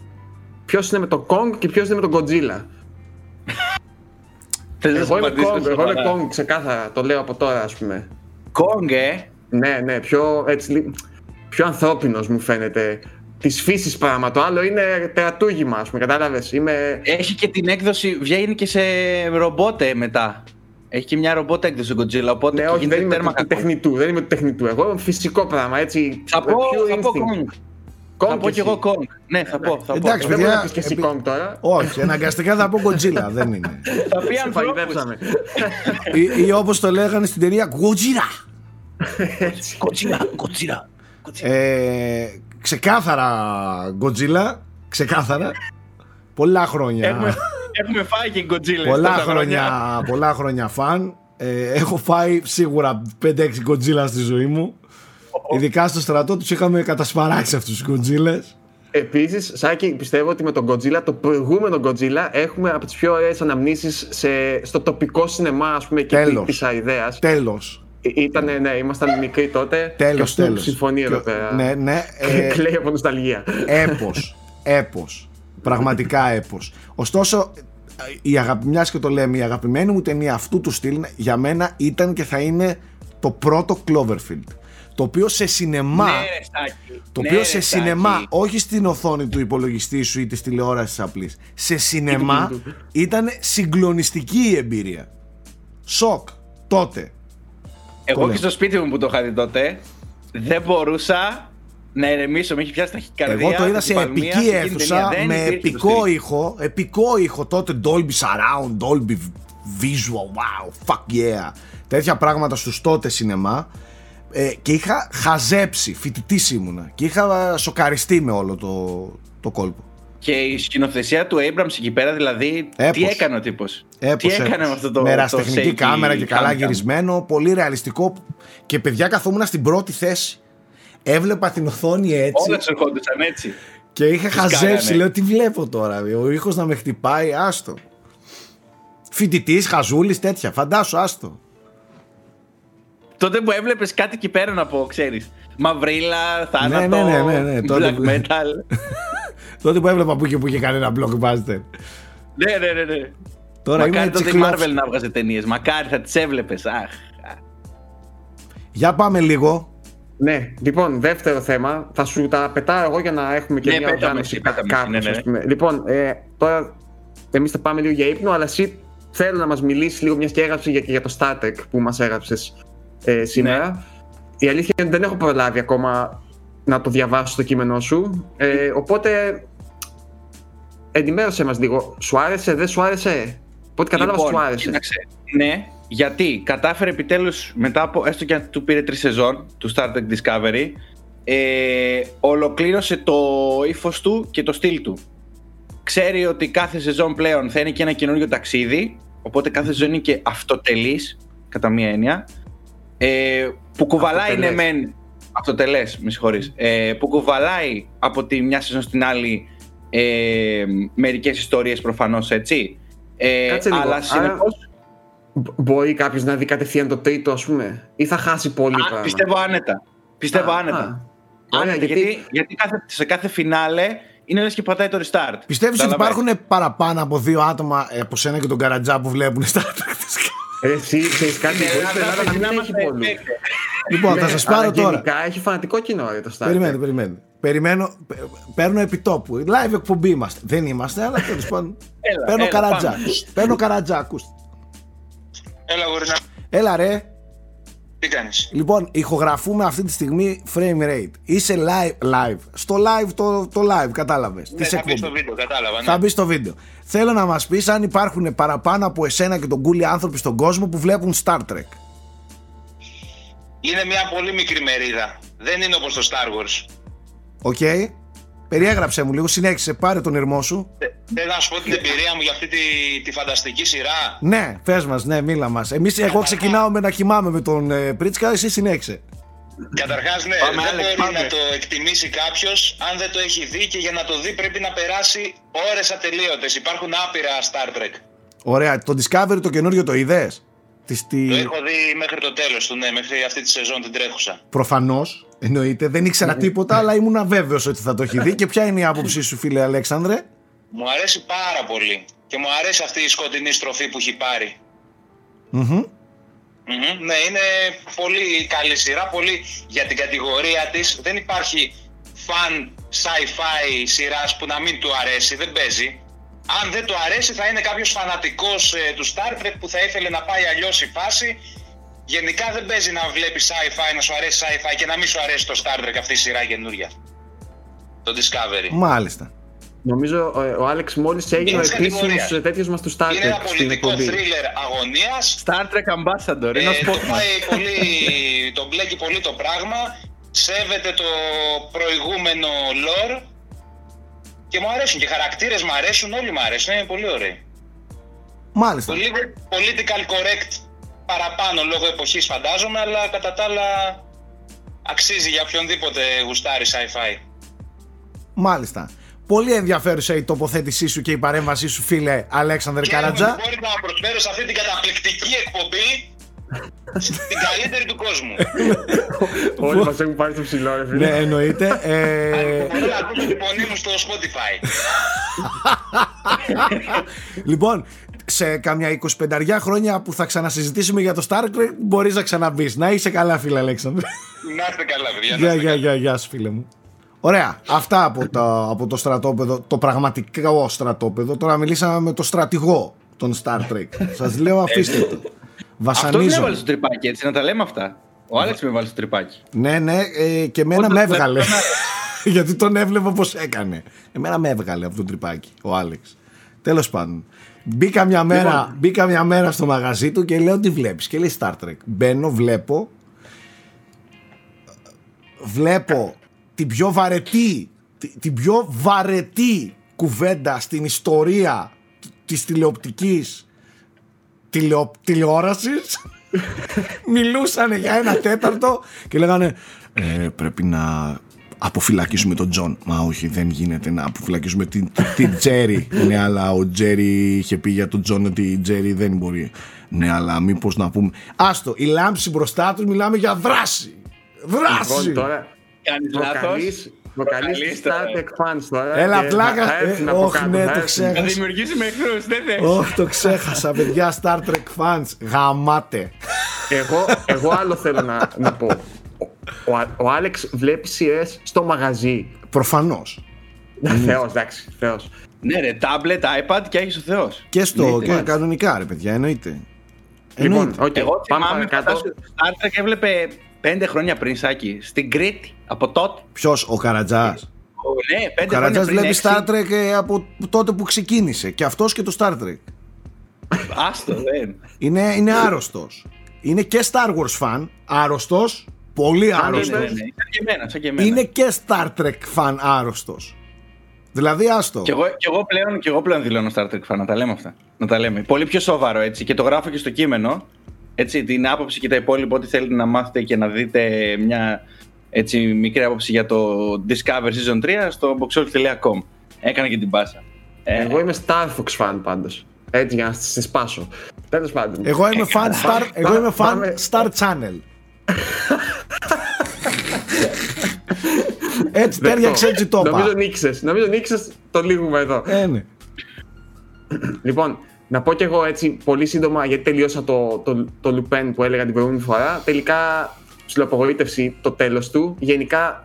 Ποιος είναι με τον Kong και ποιος είναι με τον Godzilla; Θες να Εγώ σου είμαι απαντήσω Kong, εγώ είμαι σοβαρά. Kong ξεκάθαρα, το λέω από τώρα ας πούμε. Kong, ε; Ναι, ναι, πιο, έτσι, λι- πιο ανθρώπινος μου φαίνεται. Της φύσης πράγμα. Το άλλο είναι τερατούγημα, ας πούμε, κατάλαβες. Είμαι. Έχει και την έκδοση, βγαίνει και σε ρομπότε μετά. Έχει και μια ρομπότε έκδοση ο Godzilla, οπότε Ναι, και όχι, γίνεται δεν είμαι τέρμα του, του κακό. τεχνητού. Δεν είμαι του τεχνητού. Εγώ είμαι φυσικό πράγμα, έτσι. Θα πω, pure θα πω instinct. Kong. Kong Θα πω κι εγώ Kong. Ναι, θα πω, θα πω. Εντάξει, Δεν μπορεί παιδιά, να πεις και εσύ επί- Kong τώρα. Όχι, αναγκαστικά θα πω Godzilla, δεν είναι. Θα πει Σε ανθρώπους. παγιδεύσαμε. ή ή όπως το λέγανε στην ταινία Godzilla. Godzilla, Godzilla. Ε, ξεκάθαρα Godzilla. Ξεκάθαρα. Πολλά χρόνια. Έχουμε, έχουμε φάει και Godzilla. πολλά, τόσα χρόνια, πολλά χρόνια φαν. Ε, έχω φάει σίγουρα 5-6 Godzilla στη ζωή μου. Ειδικά στο στρατό τους είχαμε κατασπαράξει αυτούς τους Godzilla. Επίσης, Σάκη, πιστεύω ότι με τον Godzilla, το προηγούμενο Godzilla, έχουμε από τις πιο ωραίες αναμνήσεις σε, στο τοπικό σινεμά, ας πούμε, και Τέλος. της ιδέας. Τέλος. Ήτανε, ναι, ήμασταν μικροί τότε. Τέλος, και ο Snoop τέλος. συμφωνεί εδώ Και- πέρα. Ναι, ναι. ε, Κλαίει από νοσταλγία. έπος, έπος, πραγματικά έπος. Ωστόσο, η αγαπη, μιας και το λέμε, η αγαπημένη μου ταινία αυτού του στυλ για μένα ήταν και θα είναι το πρώτο Cloverfield. Το οποίο σε σινεμά, Ναι, ρε, Σάκη. το Ναι, οποίο ρε, σε Σάκη. σινεμά, όχι στην οθόνη του υπολογιστή σου ή της τηλεόρασης απλής, σε σινεμά ήταν συγκλονιστική η εμπειρία. Σοκ, τότε. Εγώ λέω. και στο σπίτι μου που το είχα δει τότε, δεν μπορούσα να ηρεμήσω. Με έχει πιάσει ταχυκαρδία. Εγώ το είδα σε την παλμία, επική σε εκείνη την αίθουσα ταινία. Δεν με υπήρχε το επικό στυλ. ήχο. Επικό ήχο τότε Dolby Surround, Dolby Visual, wow, fuck yeah. Τέτοια πράγματα στους τότε σινεμά. Ε, και είχα χαζέψει, φοιτητής ήμουνα. Και είχα σοκαριστεί με όλο το, το κόλπο. Και η σκηνοθεσία του Abrams εκεί πέρα, δηλαδή, τι Έπος. έκανε ο τύπος; Έπος, τι έκανε έπος. με αυτό το Με το ερασιτεχνική shaky κάμερα και καλά cam-cam. γυρισμένο, πολύ ρεαλιστικό. Και παιδιά καθόμουν στην πρώτη θέση. Έβλεπα την οθόνη έτσι. Όλα σου ερχόντουσαν έτσι. Και είχα χαζέψει, κάνανε. λέω τι βλέπω τώρα. Ο ήχος να με χτυπάει, άστο. Φοιτητής, χαζούλης, τέτοια. Φαντάσου, άστο. Τότε που έβλεπες κάτι εκεί πέρα να πω, ξέρεις. Μαυρίλα, θάνατο, ναι, ναι, ναι, ναι, τότε black που- metal. Τότε που έβλεπα που και που είχε κανένα blockbuster. ναι, ναι, ναι, ναι. Τώρα είμαι Μακάρι έτσι τότε η κλόφ. Marvel να βγάζει ταινίες. Μακάρι θα τις έβλεπες. Αχ. Για πάμε λίγο. Ναι, λοιπόν, δεύτερο θέμα. Θα σου τα πετάω εγώ για να έχουμε και Ναι, μια πέτα με οργάνωση εσύ, πέτα με κάπως, εσύ, ναι, ναι. ας πούμε. Λοιπόν, ε, τώρα εμείς θα πάμε λίγο για ύπνο, αλλά εσύ θέλω να μας μιλήσεις λίγο, μιας και έγραψες για, και για το Star Trek που μας έγραψες ε, σήμερα. Ναι. Η αλήθεια είναι ότι δεν έχω προλάβει ακόμα να το διαβάσω το κείμενό σου. Ε, οπότε, ενημέρωσέ μας λίγο. Σου άρεσε, δεν σου άρεσε; Πότε κατάλαβα σου άρεσε. Λοιπόν, κοίταξε, ναι, γιατί κατάφερε επιτέλους μετά από έστω και αν του πήρε τρεις σεζόν του Star Trek Discovery, ε, ολοκλήρωσε το ύφος του και το στυλ του. Ξέρει ότι κάθε σεζόν πλέον θα είναι και ένα καινούριο ταξίδι, οπότε κάθε σεζόν είναι και αυτοτελής, κατά μία έννοια, ε, που κουβαλάει ναι Αυτοτελές. μεν, αυτοτελές, με συγχωρείς, ε, που κουβαλάει από τη μια σεζόν στην άλλη ε, μερικές ιστορίες προφανώς, έτσι. Ε, Κάτσε λίγο. αλλά Άρα- συνεπώς, Μπο- Μπορεί κάποιος να δει κατευθείαν το τρίτο, ας πούμε, ή θα χάσει πολύ Α, πράγμα; πιστεύω άνετα. Πιστεύω Α, άνετα. α. Ωραία, Άνετα, γιατί- γιατί, γιατί κάθε, σε κάθε φινάλε είναι λες και πατάει το restart. Πιστεύεις ότι Καταλαβαίνεις. υπάρχουν παραπάνω από δύο άτομα ε, από σένα και τον Καρατζά που βλέπουν Star Trek. Ε, Εσύ ξέρεις κάτι, Στην μπορείς στην Ελλάδα να μην Ελλάδα έχει είμαστε πολλού. επέκτε. λοιπόν, θα Ναι, σας πάρω αλλά τώρα. Γενικά έχει φανατικό κοινό ρε, το Star Trek. Περιμένετε, περιμένετε. Περιμένω, πε- παίρνω επιτόπου. Live εκπομπή είμαστε. Δεν είμαστε, αλλά τέλος πάντων. Έλα, Παίρνω έλα, καρατζά. πάμε. Παίρνω καρατζά, ακούστε. Έλα, γορίνα. Έλα ρε. Τι κάνεις; Λοιπόν, ηχογραφούμε αυτή τη στιγμή frame rate. Είσαι live, live. Στο live, το, το live, κατάλαβες. Ναι, Τις θα μπεις εκπομπές. στο βίντεο, κατάλαβα. Ναι. Θα μπεις στο βίντεο. Θέλω να μας πεις αν υπάρχουν παραπάνω από εσένα και τον Κούλη άνθρωποι στον κόσμο που βλέπουν Star Trek. Είναι μια πολύ μικρή μερίδα. Δεν είναι όπως το Star Wars. OK. Περιέγραψε μου λίγο, συνέχισε, πάρε τον ειρμό σου. Θε- Θέλω να σου πω την εμπειρία μου για αυτή τη, τη φανταστική σειρά. Ναι, πες μας, ναι, μίλα μας. Εμείς, εγώ ξεκινάω με να κοιμάμαι με τον ε, Πρίτσκα, εσύ συνέχισε. Καταρχάς, ναι, Πάμε, δεν Άλεξ, μπορεί πάμε. να το εκτιμήσει κάποιος αν δεν το έχει δει και για να το δει πρέπει να περάσει ώρες ατελείωτες. Υπάρχουν άπειρα Star Trek. Ωραία. Το Discovery το καινούριο το είδες; Το έχω δει μέχρι το τέλος του, ναι, μέχρι αυτή τη σεζόν την τρέχουσα. Προφανώς. Εννοείται. Δεν ήξερα Ναι. τίποτα, αλλά ήμουν αβέβαιο ότι θα το έχει δει. Και ποια είναι η άποψή σου, φίλε Αλέξανδρε; Μου αρέσει πάρα πολύ. Και μου αρέσει αυτή η σκοτεινή στροφή που έχει πάρει. Μμμ. Μμμ, Ναι, είναι πολύ καλή σειρά, πολύ για την κατηγορία της. Δεν υπάρχει φαν sci-fi σειράς που να μην του αρέσει, δεν παίζει. Αν δεν του αρέσει θα είναι κάποιος φανατικός ε, του Star Trek που θα ήθελε να πάει αλλιώς η φάση. Γενικά δεν παίζει να βλέπεις sci-fi, να σου αρέσει sci-fi και να μην σου αρέσει το Star Trek αυτή η σειρά καινούρια. Το Discovery. Μάλιστα. Νομίζω ε, ο Άλεξ μόλις έγινε ο της επίσημο κατηγορίας. τέτοιος μας του Star Είναι ένα Trek στην πολιτικό εκπομπή. thriller αγωνίας Star Trek Ambassador, Ε, ένα το, spot μας. πάει πολύ, το μπλέκει πολύ το πράγμα, σέβεται το προηγούμενο lore και μου αρέσουν και οι χαρακτήρες μου αρέσουν, όλοι μου αρέσουν, είναι πολύ ωραίοι. Μάλιστα. Το λίγο political correct παραπάνω λόγω εποχής φαντάζομαι, αλλά κατά τα άλλα αξίζει για οποιονδήποτε γουστάρει sci-fi. Μάλιστα. Πολύ ενδιαφέρουσα η τοποθέτησή σου και η παρέμβασή σου, φίλε Αλέξανδρε Και Καρατζά. μπορεί να προσφέρω σε αυτή την καταπληκτική εκπομπή την καλύτερη του κόσμου. Όλοι μας έχουν πάρει στο ψηλό, ρε φίλε. Ναι, εννοείται. Ε, Μπορώ να ακούσω την φωνή μου στο Spotify. λοιπόν, σε καμιά 25 χρόνια που θα ξανασυζητήσουμε για το Star Trek, μπορείς να ξαναμπεί. Να είσαι καλά, φίλε Αλέξανδρε. Να είστε καλά, παιδιά. να Γεια, είστε γεια, καλά. γεια, γεια σου, φίλε μου. Ωραία. Αυτά από, τα, από το στρατόπεδο, το πραγματικό στρατόπεδο. Τώρα μιλήσαμε με το στρατηγό των Star Trek. Σας λέω αφήστε το. Αυτό με Βασανίζω. έβαλε στο τρυπάκι, έτσι, να τα λέμε αυτά. Ο Άλεξ με βάλει στο τρυπάκι. Ναι, ναι, ε, και εμένα Όντως, με δεν- έβγαλε. δεν Γιατί τον έβλεπα πως έκανε. Εμένα με έβγαλε από το τρυπάκι ο Άλεξ. Τέλος πάντων. Μπήκα μια, μέρα, Λοιπόν. μπήκα μια μέρα στο μαγαζί του και λέω τι βλέπεις; Και λέει Star Trek. Μπαίνω, βλέπω βλέπω την πιο βαρετή τη- την πιο βαρετή κουβέντα στην ιστορία της τηλεοπτικής τηλεο, τηλεόρασης μιλούσαν για ένα τέταρτο και λέγανε ε, πρέπει να αποφυλακίσουμε τον Τζον μα όχι δεν γίνεται να αποφυλακίσουμε την, την Τζέρι ναι αλλά ο Τζέρι είχε πει για τον Τζον ότι η Τζέρι δεν μπορεί ναι αλλά μήπως να πούμε άστο η λάμψη μπροστά τους μιλάμε για δράση δράση Λοιπόν, τώρα Κάνεις λάθος. προκαλείς, προκαλείς Προκαλείς Star τώρα. Trek fans τώρα. Έλα, και πλάκα. θα έρθουν Ε, από όχ, κάτω, ναι, θα το έρθουν. ξέρω. Να δημιουργήσουμε εχθρού, δεν θες. Όχι το ξέχασα παιδιά Star Trek fans γαμάτε Εγώ, εγώ άλλο θέλω να, να πω. Ο, ο, ο Άλεξ βλέπει σειρές στο μαγαζί. προφανώς Θεός, εντάξει, Θεός. Ναι, ρε, tablet, iPad και έχεις ο Θεός. και στο Ναι, και μάλιστα. κανονικά ρε παιδιά εννοείται Λοιπόν, Εννοείται. οκ, Εγώ πάμε θυμάμαι παρακάτω. φαντάσου, το Star Trek έβλεπε πέντε χρόνια πριν, Σάκη, στην Κρήτη, από τότε. Ποιος ο Καρατζάς Ο, ναι, Ο πέντε χρόνια Καρατζάς πριν. βλέπει έξι. Star Trek ε, από τότε που ξεκίνησε και αυτός και το Star Trek Άστο, δεν. είναι, είναι άρρωστος είναι και Star Wars fan άρρωστος πολύ Αν Ναι, άρρωστος ναι, ναι, σαν και εμένα, σαν και εμένα. είναι και Star Trek fan άρρωστος δηλαδή άστο Κι εγώ, κι, εγώ πλέον, κι εγώ πλέον δηλώνω Star Trek fan, να τα λέμε αυτά. Να τα λέμε. Πολύ πιο σοβαρό έτσι και το γράφω και στο κείμενο. Έτσι, την άποψη και τα υπόλοιπα, ό,τι θέλετε να μάθετε και να δείτε μια έτσι, μικρή άποψη για το Discover Season 3 στο boxolf.com. Έκανα και την πάσα. Ε, Εγώ είμαι Star Fox fan πάντως. Έτσι για να σε σπάσω. Τέλος πάντων. εγώ είμαι fan Star, εγώ είμαι fan Πάμε- Star Channel έτσι Δεκτό. τέριαξε έτσι το Νομίζω είπα νίκησες. Νομίζω νίκησες το λίγουμε εδώ. ε, ναι. Λοιπόν, να πω κι εγώ έτσι πολύ σύντομα γιατί τελείωσα το, το, το Lupin που έλεγα την προηγούμενη φορά. Τελικά ψηλοαπογοήτευση το τέλος του. Γενικά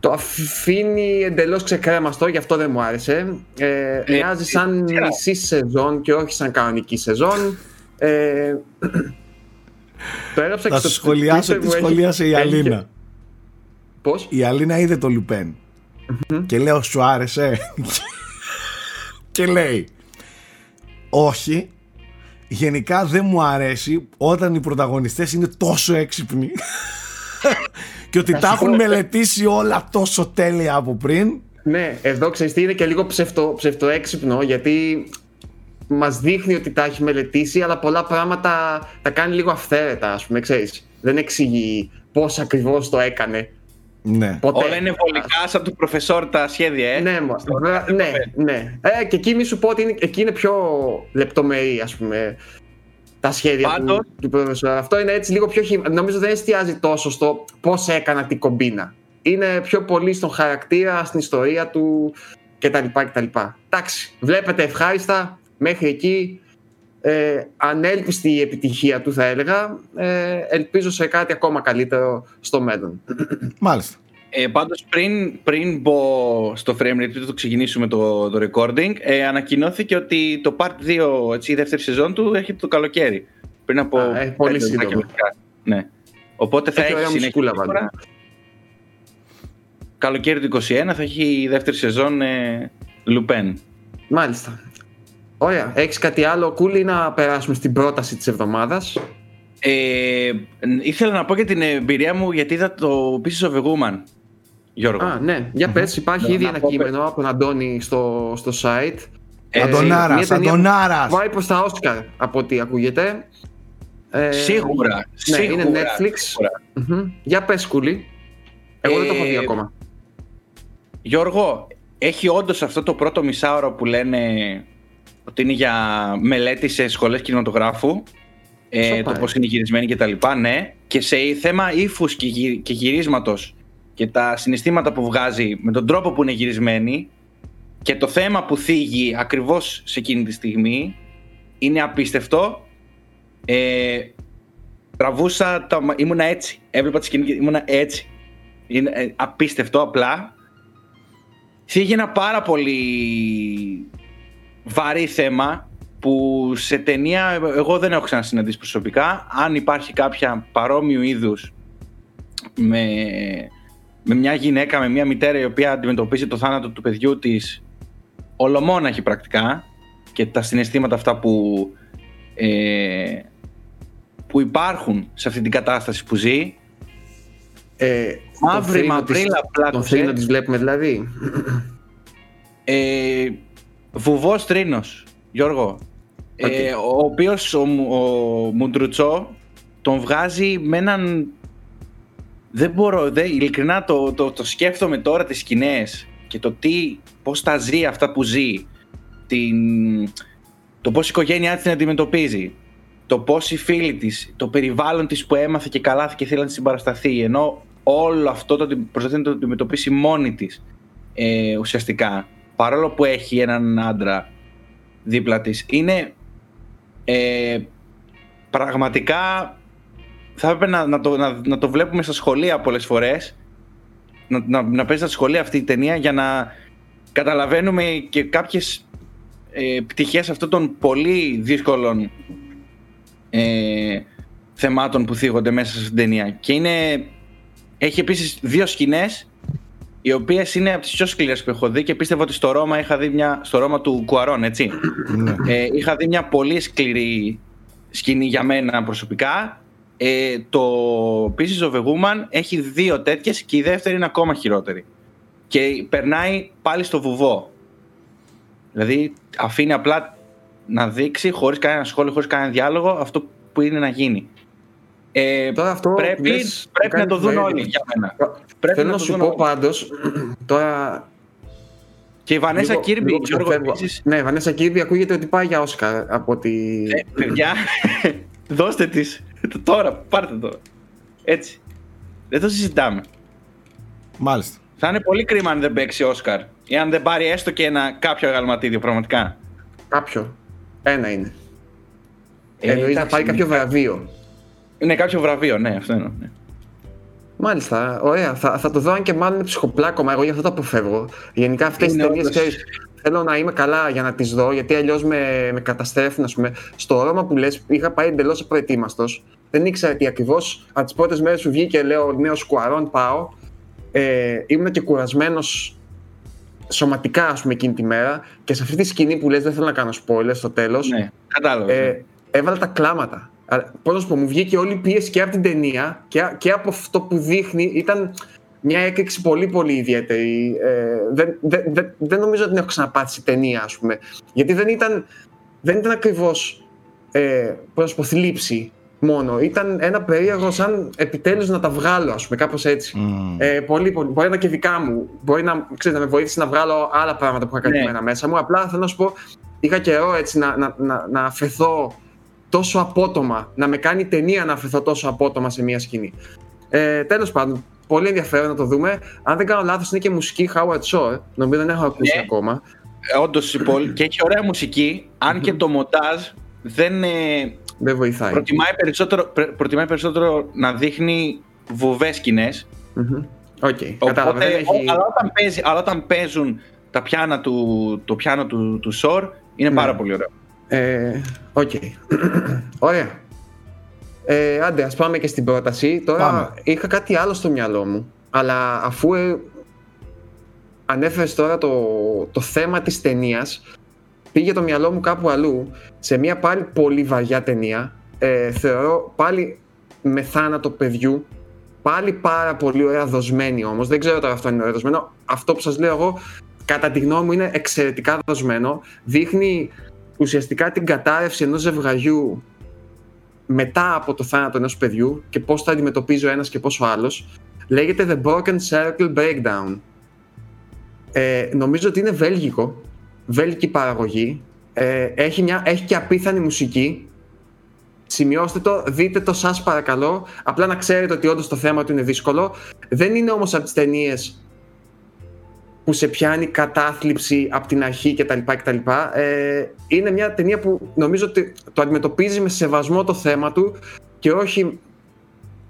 το αφήνει εντελώς ξεκρέμαστο, γι' αυτό δεν μου άρεσε. Ε, μοιάζει σαν σειρά. μισή σεζόν και όχι σαν κανονική σεζόν. Ε, το έγραψα θα και σου στο σχολιάσω Twitter τι μου, έχει- σχολίασε η έχει- Αλίνα Πώς; η Αλίνα είδε το Λουπέν και λέω σου άρεσε; Και λέει όχι γενικά δεν μου αρέσει όταν οι πρωταγωνιστές είναι τόσο έξυπνοι και ότι τα έχουν μελετήσει όλα τόσο τέλεια από πριν Ναι, εδώ ξέρεις τι είναι και λίγο ψευτο, ψευτοέξυπνο γιατί μας δείχνει ότι τα έχει μελετήσει αλλά πολλά πράγματα τα κάνει λίγο αυθαίρετα ας πούμε, ξέρεις. Δεν εξηγεί πώς ακριβώς το έκανε. Ναι. Ποτέ. Όλα είναι βολικά σαν του προφεσόρ τα σχέδια, ε. Ναι, ναι, ναι. Ε, και εκεί μη σου πω ότι είναι, εκεί είναι πιο λεπτομερή, ας πούμε, τα σχέδια Πάντως, του, του προφεσόρ. Αυτό είναι έτσι λίγο πιο Νομίζω δεν εστιάζει τόσο στο πώς έκανα την κομπίνα. Είναι πιο πολύ στον χαρακτήρα, στην ιστορία του κτλ. κτλ. Εντάξει, βλέπετε ευχάριστα μέχρι εκεί ε, ανέλπιστη η επιτυχία του θα έλεγα ε, ελπίζω σε κάτι ακόμα καλύτερο στο μέλλον Μάλιστα ε, πάντως πριν, πριν μπω στο frame rate, το ξεκινήσουμε το, το recording, ε, ανακοινώθηκε ότι το part 2, έτσι, η δεύτερη σεζόν του έρχεται το καλοκαίρι. Πριν από Α, ε, πολύ σύντομα. Ναι. Οπότε θα έχει, έχει συνέχεια. Καλοκαίρι του 2021 θα έχει η δεύτερη σεζόν ε, Lupin. Μάλιστα. Ωραία. Έχεις κάτι άλλο κούλι να περάσουμε στην πρόταση της εβδομάδας; Ε, ήθελα να πω για την εμπειρία μου γιατί είδα το Pieces of a Woman. Γιώργο. Α, ναι. Για πες, υπάρχει ήδη ένα κείμενο από τον Αντώνη στο, στο site. Ε, Αντωνάρας, Αντωνάρας. Πάει προς τα Όσκαρ από ό,τι ακούγεται. Ε, σίγουρα, ναι, σίγουρα. είναι Netflix. Για πες, Κούλη. Εγώ δεν το έχω δει ε, ακόμα. Γιώργο, έχει όντως αυτό το πρώτο μισάωρο που λένε ότι είναι για μελέτη σε σχολές κινηματογράφου ε, το πώς είναι γυρισμένοι και τα λοιπά, ναι. Και σε θέμα ύφους και, γυ, και γυρίσματος και τα συναισθήματα που βγάζει με τον τρόπο που είναι γυρισμένη και το θέμα που θίγει ακριβώς σε εκείνη τη στιγμή είναι απίστευτο. Ε, τραβούσα, το, ήμουνα έτσι, έβλεπα τη σκηνή ήμουνα έτσι. Είναι ε, απίστευτο απλά. Θίγει ένα πάρα πολύ βαρύ θέμα που σε ταινία εγώ δεν έχω ξανασυναντήσει προσωπικά. Αν υπάρχει κάποια παρόμοιου είδους με, με μια γυναίκα, με μια μητέρα η οποία αντιμετωπίζει το θάνατο του παιδιού της ολομόναχη πρακτικά και τα συναισθήματα αυτά που, ε, που υπάρχουν σε αυτή την κατάσταση που ζει ε, Μαύρη, μαυρίλα, πλάκωσε. Τον θρήνο της βλέπουμε δηλαδή; Ε, βουβός τρίνος, Γιώργο. Ε, ο οποίος ο, ο Μουντρουτσό τον βγάζει με έναν... Δεν μπορώ, δεν, ειλικρινά το, το, το σκέφτομαι τώρα τις σκηνές και το τι, πώς τα ζει αυτά που ζει. Την, το πώς η οικογένειά της την αντιμετωπίζει. Το πώς οι φίλοι της, το περιβάλλον της που έμαθε και καλά και θέλει να της συμπαρασταθεί. Ενώ όλο αυτό το προσπαθεί να το αντιμετωπίσει μόνη της ε, ουσιαστικά. Παρόλο που έχει έναν άντρα δίπλα της. Είναι ε, πραγματικά θα έπρεπε να, να, το, να, να, το βλέπουμε στα σχολεία πολλές φορές να, να, να παίζει στα σχολεία αυτή η ταινία για να καταλαβαίνουμε και κάποιες ε, πτυχές αυτών των πολύ δύσκολων ε, θεμάτων που θίγονται μέσα στην ταινία και είναι, έχει επίσης δύο σκηνές οι οποίες είναι από τις πιο σκληρές που έχω δει και πίστευα ότι στο Ρώμα είχα δει μια. στο Ρώμα του Κουαρών, έτσι. Ναι. ε, είχα δει μια πολύ σκληρή σκηνή για μένα προσωπικά. Ε, το Pieces of a Woman έχει δύο τέτοιες και η δεύτερη είναι ακόμα χειρότερη. Και περνάει πάλι στο βουβό. Δηλαδή αφήνει απλά να δείξει χωρίς κανένα σχόλιο, χωρίς κανένα διάλογο αυτό που είναι να γίνει. Ε, τώρα αυτό πρέπει πρέπει να το δουν όλοι για μένα. Πρέπει Θέλω να, να σου πω πάντως. Τώρα. Και η Βανέσα Κίρμπι, Γιώργο, Ναι, η Βανέσα Κίρμπι ακούγεται ότι πάει για Όσκα από ότι. Ε, παιδιά, δώστε της. Τώρα, πάρτε το. Έτσι. Δεν το συζητάμε. Μάλιστα. Θα είναι πολύ κρίμα αν δεν παίξει Όσκαρ ή αν δεν πάρει έστω και ένα κάποιο αγαλματίδιο πραγματικά. Κάποιο. Ένα είναι. Ε, Εννοεί να πάρει κάποιο βραβείο. Είναι κάποιο βραβείο, ναι, αυτό είναι. Ναι. Μάλιστα, ωραία. Θα, θα το δω αν και μάλλον είναι ψυχοπλάκωμα. Εγώ γι' αυτό το αποφεύγω. Γενικά αυτές τι ταινίες θέλω να είμαι καλά για να τις δω, γιατί αλλιώς με, με καταστρέφουν. Ας πούμε. Στο όρομα που λες, είχα πάει εντελώς απροετοίμαστος. Δεν ήξερα τι ακριβώς. Από τις πρώτες μέρες που βγήκε, λέω νέος σκουαρόν πάω. Ε, ήμουν και κουρασμένος σωματικά, ας πούμε, εκείνη τη μέρα. Και σε αυτή τη σκηνή που λες, δεν θέλω να κάνω spoilers στο τέλος. Ναι, κατάλαβα. Ε, ναι. έβαλα τα κλάματα. Πώς να σου πω, μου βγήκε όλη η πίεση και από την ταινία και, και από αυτό που δείχνει. Ήταν μια έκρηξη πολύ πολύ ιδιαίτερη. Ε, δεν, δεν, δεν, νομίζω ότι την έχω ξαναπάθει ταινία, ας πούμε. Γιατί δεν ήταν, δεν ήταν ακριβώς. Ε, πώς να σου πω, θλίψη. μόνο. Ήταν ένα περίεργο σαν επιτέλους να τα βγάλω, ας πούμε, κάπως έτσι. Ε, πολύ, πολύ. Μπορεί να και δικά μου. Μπορεί να, ξέρετε, να με βοήθησε να βγάλω άλλα πράγματα που είχα ναι. κάτι μέσα μου. Απλά θέλω να σου πω, είχα καιρό έτσι να, να, να, να αφαιθώ τόσο απότομα, να με κάνει ταινία να αφαιθώ τόσο απότομα σε μια σκηνή. Ε, τέλος πάντων, πολύ ενδιαφέρον να το δούμε. Αν δεν κάνω λάθος, είναι και μουσική Howard Shore. Νομίζω δεν έχω ακούσει ναι. ακόμα. Ε, Όντως, και έχει ωραία μουσική, αν και το μοντάζ δεν, ε, δεν βοηθάει. Προτιμάει περισσότερο, προτιμάει περισσότερο να δείχνει βουβές σκηνές. Okay, κατάλαβα. Έχει... Αλλά, όταν παίζει, αλλά όταν παίζουν τα πιάνα του, το πιάνο του, του Σορ είναι ναι. πάρα πολύ ωραίο. Ε, OK. Okay. Ωραία. Ε, άντε, ας πάμε και στην πρόταση. Τώρα είχα κάτι άλλο στο μυαλό μου. Αλλά αφού ε, ανέφερες τώρα το, το θέμα της ταινίας, πήγε το μυαλό μου κάπου αλλού. Σε μια πάλι πολύ βαριά ταινία. Ε, θεωρώ πάλι με θάνατο παιδιού. Πάλι πάρα πολύ ωραία δοσμένη όμως. Δεν ξέρω τώρα αυτό είναι ωραία δοσμένο. Αυτό που σας λέω εγώ, κατά τη γνώμη μου, είναι εξαιρετικά δοσμένο. Δείχνει ουσιαστικά την κατάρρευση ενός ζευγαριού μετά από το θάνατο ενός παιδιού και πώς θα αντιμετωπίζει ο ένας και πώς ο άλλος. Λέγεται The Broken Circle Breakdown. Ε, νομίζω ότι είναι βέλγικο, βέλγικη παραγωγή. Ε, έχει, μια, έχει και απίθανη μουσική. Σημειώστε το, δείτε το σας παρακαλώ. Απλά να ξέρετε ότι όντως το θέμα του είναι δύσκολο. Δεν είναι όμως από τις ταινίες που σε πιάνει κατάθλιψη από την αρχή κτλ. κτλ. Ε, είναι μια ταινία που νομίζω ότι το αντιμετωπίζει με σεβασμό το θέμα του και όχι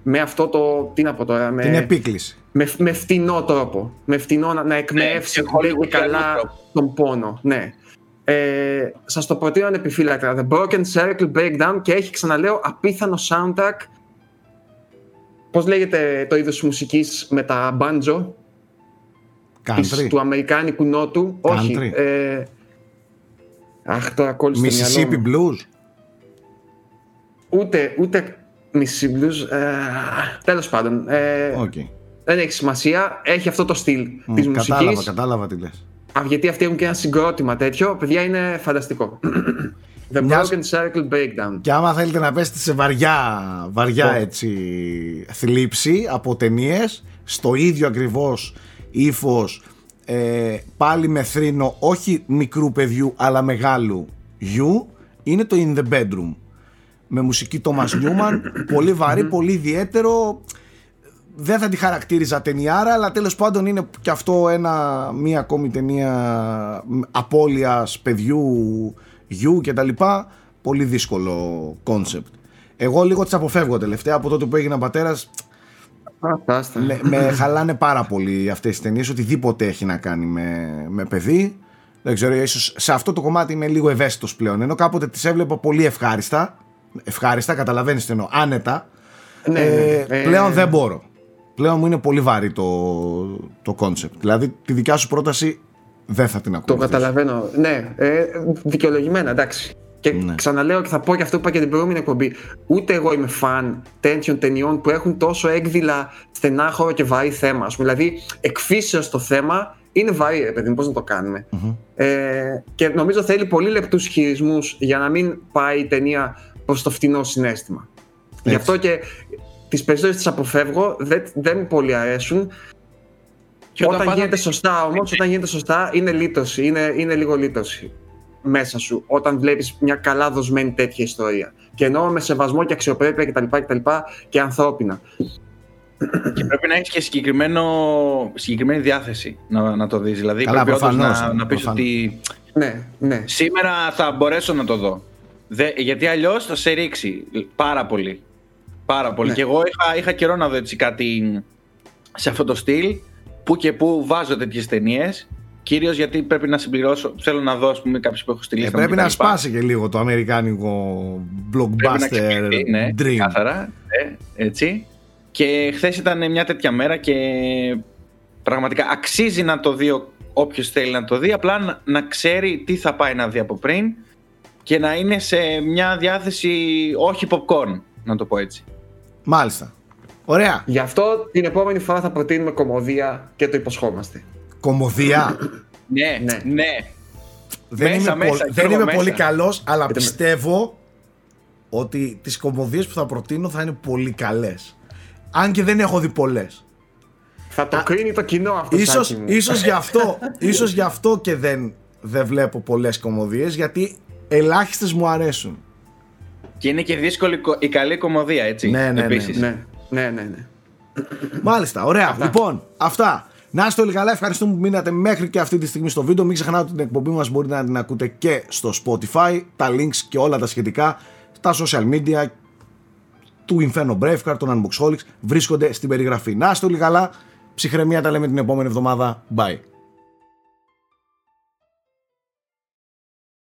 με αυτό το. Τι να πω τώρα. Με, την επίκληση. Με, με φτηνό τρόπο. Με φτηνό να, να εκμεύσει ναι, καλά τον πόνο. Ναι. Ε, Σας το προτείνω ανεπιφύλακτα. The Broken Circle Breakdown και έχει ξαναλέω απίθανο soundtrack. Πώς λέγεται το είδος μουσικής με τα banjo; Country; του Αμερικάνικου Νότου. Country. Όχι. Ε, αχ, τώρα κόλλησε στο Mississippi Blues. Ούτε, ούτε Mississippi Blues. Ε, τέλος πάντων. Ε, okay. Δεν έχει σημασία. Έχει αυτό το στυλ mm, της μουσικής. Κατάλαβα, κατάλαβα τι λες. Α, γιατί αυτοί έχουν και ένα συγκρότημα τέτοιο. Παιδιά, είναι φανταστικό. The Μιας... Broken Circle Breakdown. Και άμα θέλετε να πέσετε σε βαριά, βαριά oh. έτσι θλίψη από ταινίες, στο ίδιο ακριβώς ύφος ε, πάλι με θρήνο όχι μικρού παιδιού αλλά μεγάλου γιου είναι το In the Bedroom. Με μουσική Thomas Newman πολύ βαρύ, πολύ ιδιαίτερο. Δεν θα τη χαρακτήριζα ταινιάρα αλλά τέλος πάντων είναι και αυτό ένα, μία ακόμη ταινία απώλειας παιδιού γιου και τα λοιπά πολύ δύσκολο concept εγώ λίγο τις αποφεύγω τελευταία από τότε που έγινα πατέρας με, με χαλάνε πάρα πολύ αυτές τι ταινίες, οτιδήποτε έχει να κάνει με, με παιδί. Δεν ξέρω, ίσως σε αυτό το κομμάτι είμαι λίγο ευαίσθητος πλέον. Ενώ κάποτε τις έβλεπα πολύ ευχάριστα. Ευχάριστα, καταλαβαίνεις τι εννοώ. Άνετα. Ναι, ε, ναι. πλέον δεν μπορώ. Πλέον μου είναι πολύ βαρύ το, το concept. Δηλαδή τη δικιά σου πρόταση δεν θα την ακούω. Το καταλαβαίνω. Ναι, ε, δικαιολογημένα, εντάξει. Και ναι. ξαναλέω και θα πω και αυτό που είπα και την προηγούμενη εκπομπή. Ούτε εγώ είμαι φαν τέτοιων ταινιών που έχουν τόσο έκδηλα στενάχωρο και βαρύ θέμα. Δηλαδή, εκφύσεως το θέμα είναι βαρύ, ρε παιδί μου, πώς να το κάνουμε. Mm-hmm. Ε, και νομίζω θέλει πολύ λεπτούς χειρισμούς για να μην πάει η ταινία προς το φτηνό συνέστημα. Έτσι. Γι' αυτό και τις περισσότερες τις αποφεύγω, δεν, δεν μου πολύ αρέσουν. Και όταν, όταν γίνεται σωστά όμως, όταν γίνεται σωστά είναι λύτωση, είναι, είναι λίγο λύτωση μέσα σου όταν βλέπεις μια καλά δοσμένη τέτοια ιστορία. Και εννοώ με σεβασμό και αξιοπρέπεια κτλ. Και, και ανθρώπινα. Και πρέπει να έχεις και συγκεκριμένο, συγκεκριμένη διάθεση να, να το δεις. Δηλαδή Καλά, πρέπει προφανώς, να, να πεις ότι ναι, ναι. σήμερα θα μπορέσω να το δω. Δε, γιατί αλλιώς θα σε ρίξει πάρα πολύ. Πάρα πολύ. Ναι. Και εγώ είχα, είχα καιρό να δω έτσι κάτι σε αυτό το στυλ που και που βάζω τέτοιες ταινίες Κυρίως γιατί πρέπει να συμπληρώσω. Θέλω να δω πούμε, κάποιους που έχω στη λίστα. Ε, πρέπει να σπάσει και λίγο το αμερικάνικο blockbuster ναι, dream. Κάθαρα, ναι, έτσι. Και χθες ήταν μια τέτοια μέρα και πραγματικά αξίζει να το δει όποιος θέλει να το δει. Απλά να, να ξέρει τι θα πάει να δει από πριν και να είναι σε μια διάθεση όχι popcorn, να το πω έτσι. Μάλιστα. Ωραία. Γι' αυτό την επόμενη φορά θα προτείνουμε κομμωδία και το υποσχόμαστε. Κομμωδία. ναι, ναι, ναι. Δεν είμαι, δεν είμαι πολύ καλός, αλλά πιστεύω ότι τις κομμωδίες που θα προτείνω θα είναι πολύ καλές. Αν και δεν έχω δει πολλές. Θα το κρίνει το κοινό αυτό. Ίσως, ίσως, γι αυτό, ίσως γι' αυτό και δεν, δεν βλέπω πολλές κομμωδίες γιατί ελάχιστες μου αρέσουν. Και είναι και δύσκολη η καλή κομμωδία, έτσι. Ναι, ναι, επίσης. ναι. ναι, ναι, ναι. Μάλιστα, ωραία. Αυτά. Λοιπόν, αυτά. Να είστε όλοι καλά. Ευχαριστούμε που μείνατε μέχρι και αυτή τη στιγμή στο βίντεο. Μην ξεχνάτε την εκπομπή μας μπορείτε να την ακούτε και στο Spotify. Τα links και όλα τα σχετικά στα social media του Inferno Braveheart, των Unboxholics βρίσκονται στην περιγραφή. Να είστε όλοι καλά. Ψυχραιμία τα λέμε την επόμενη εβδομάδα. Bye.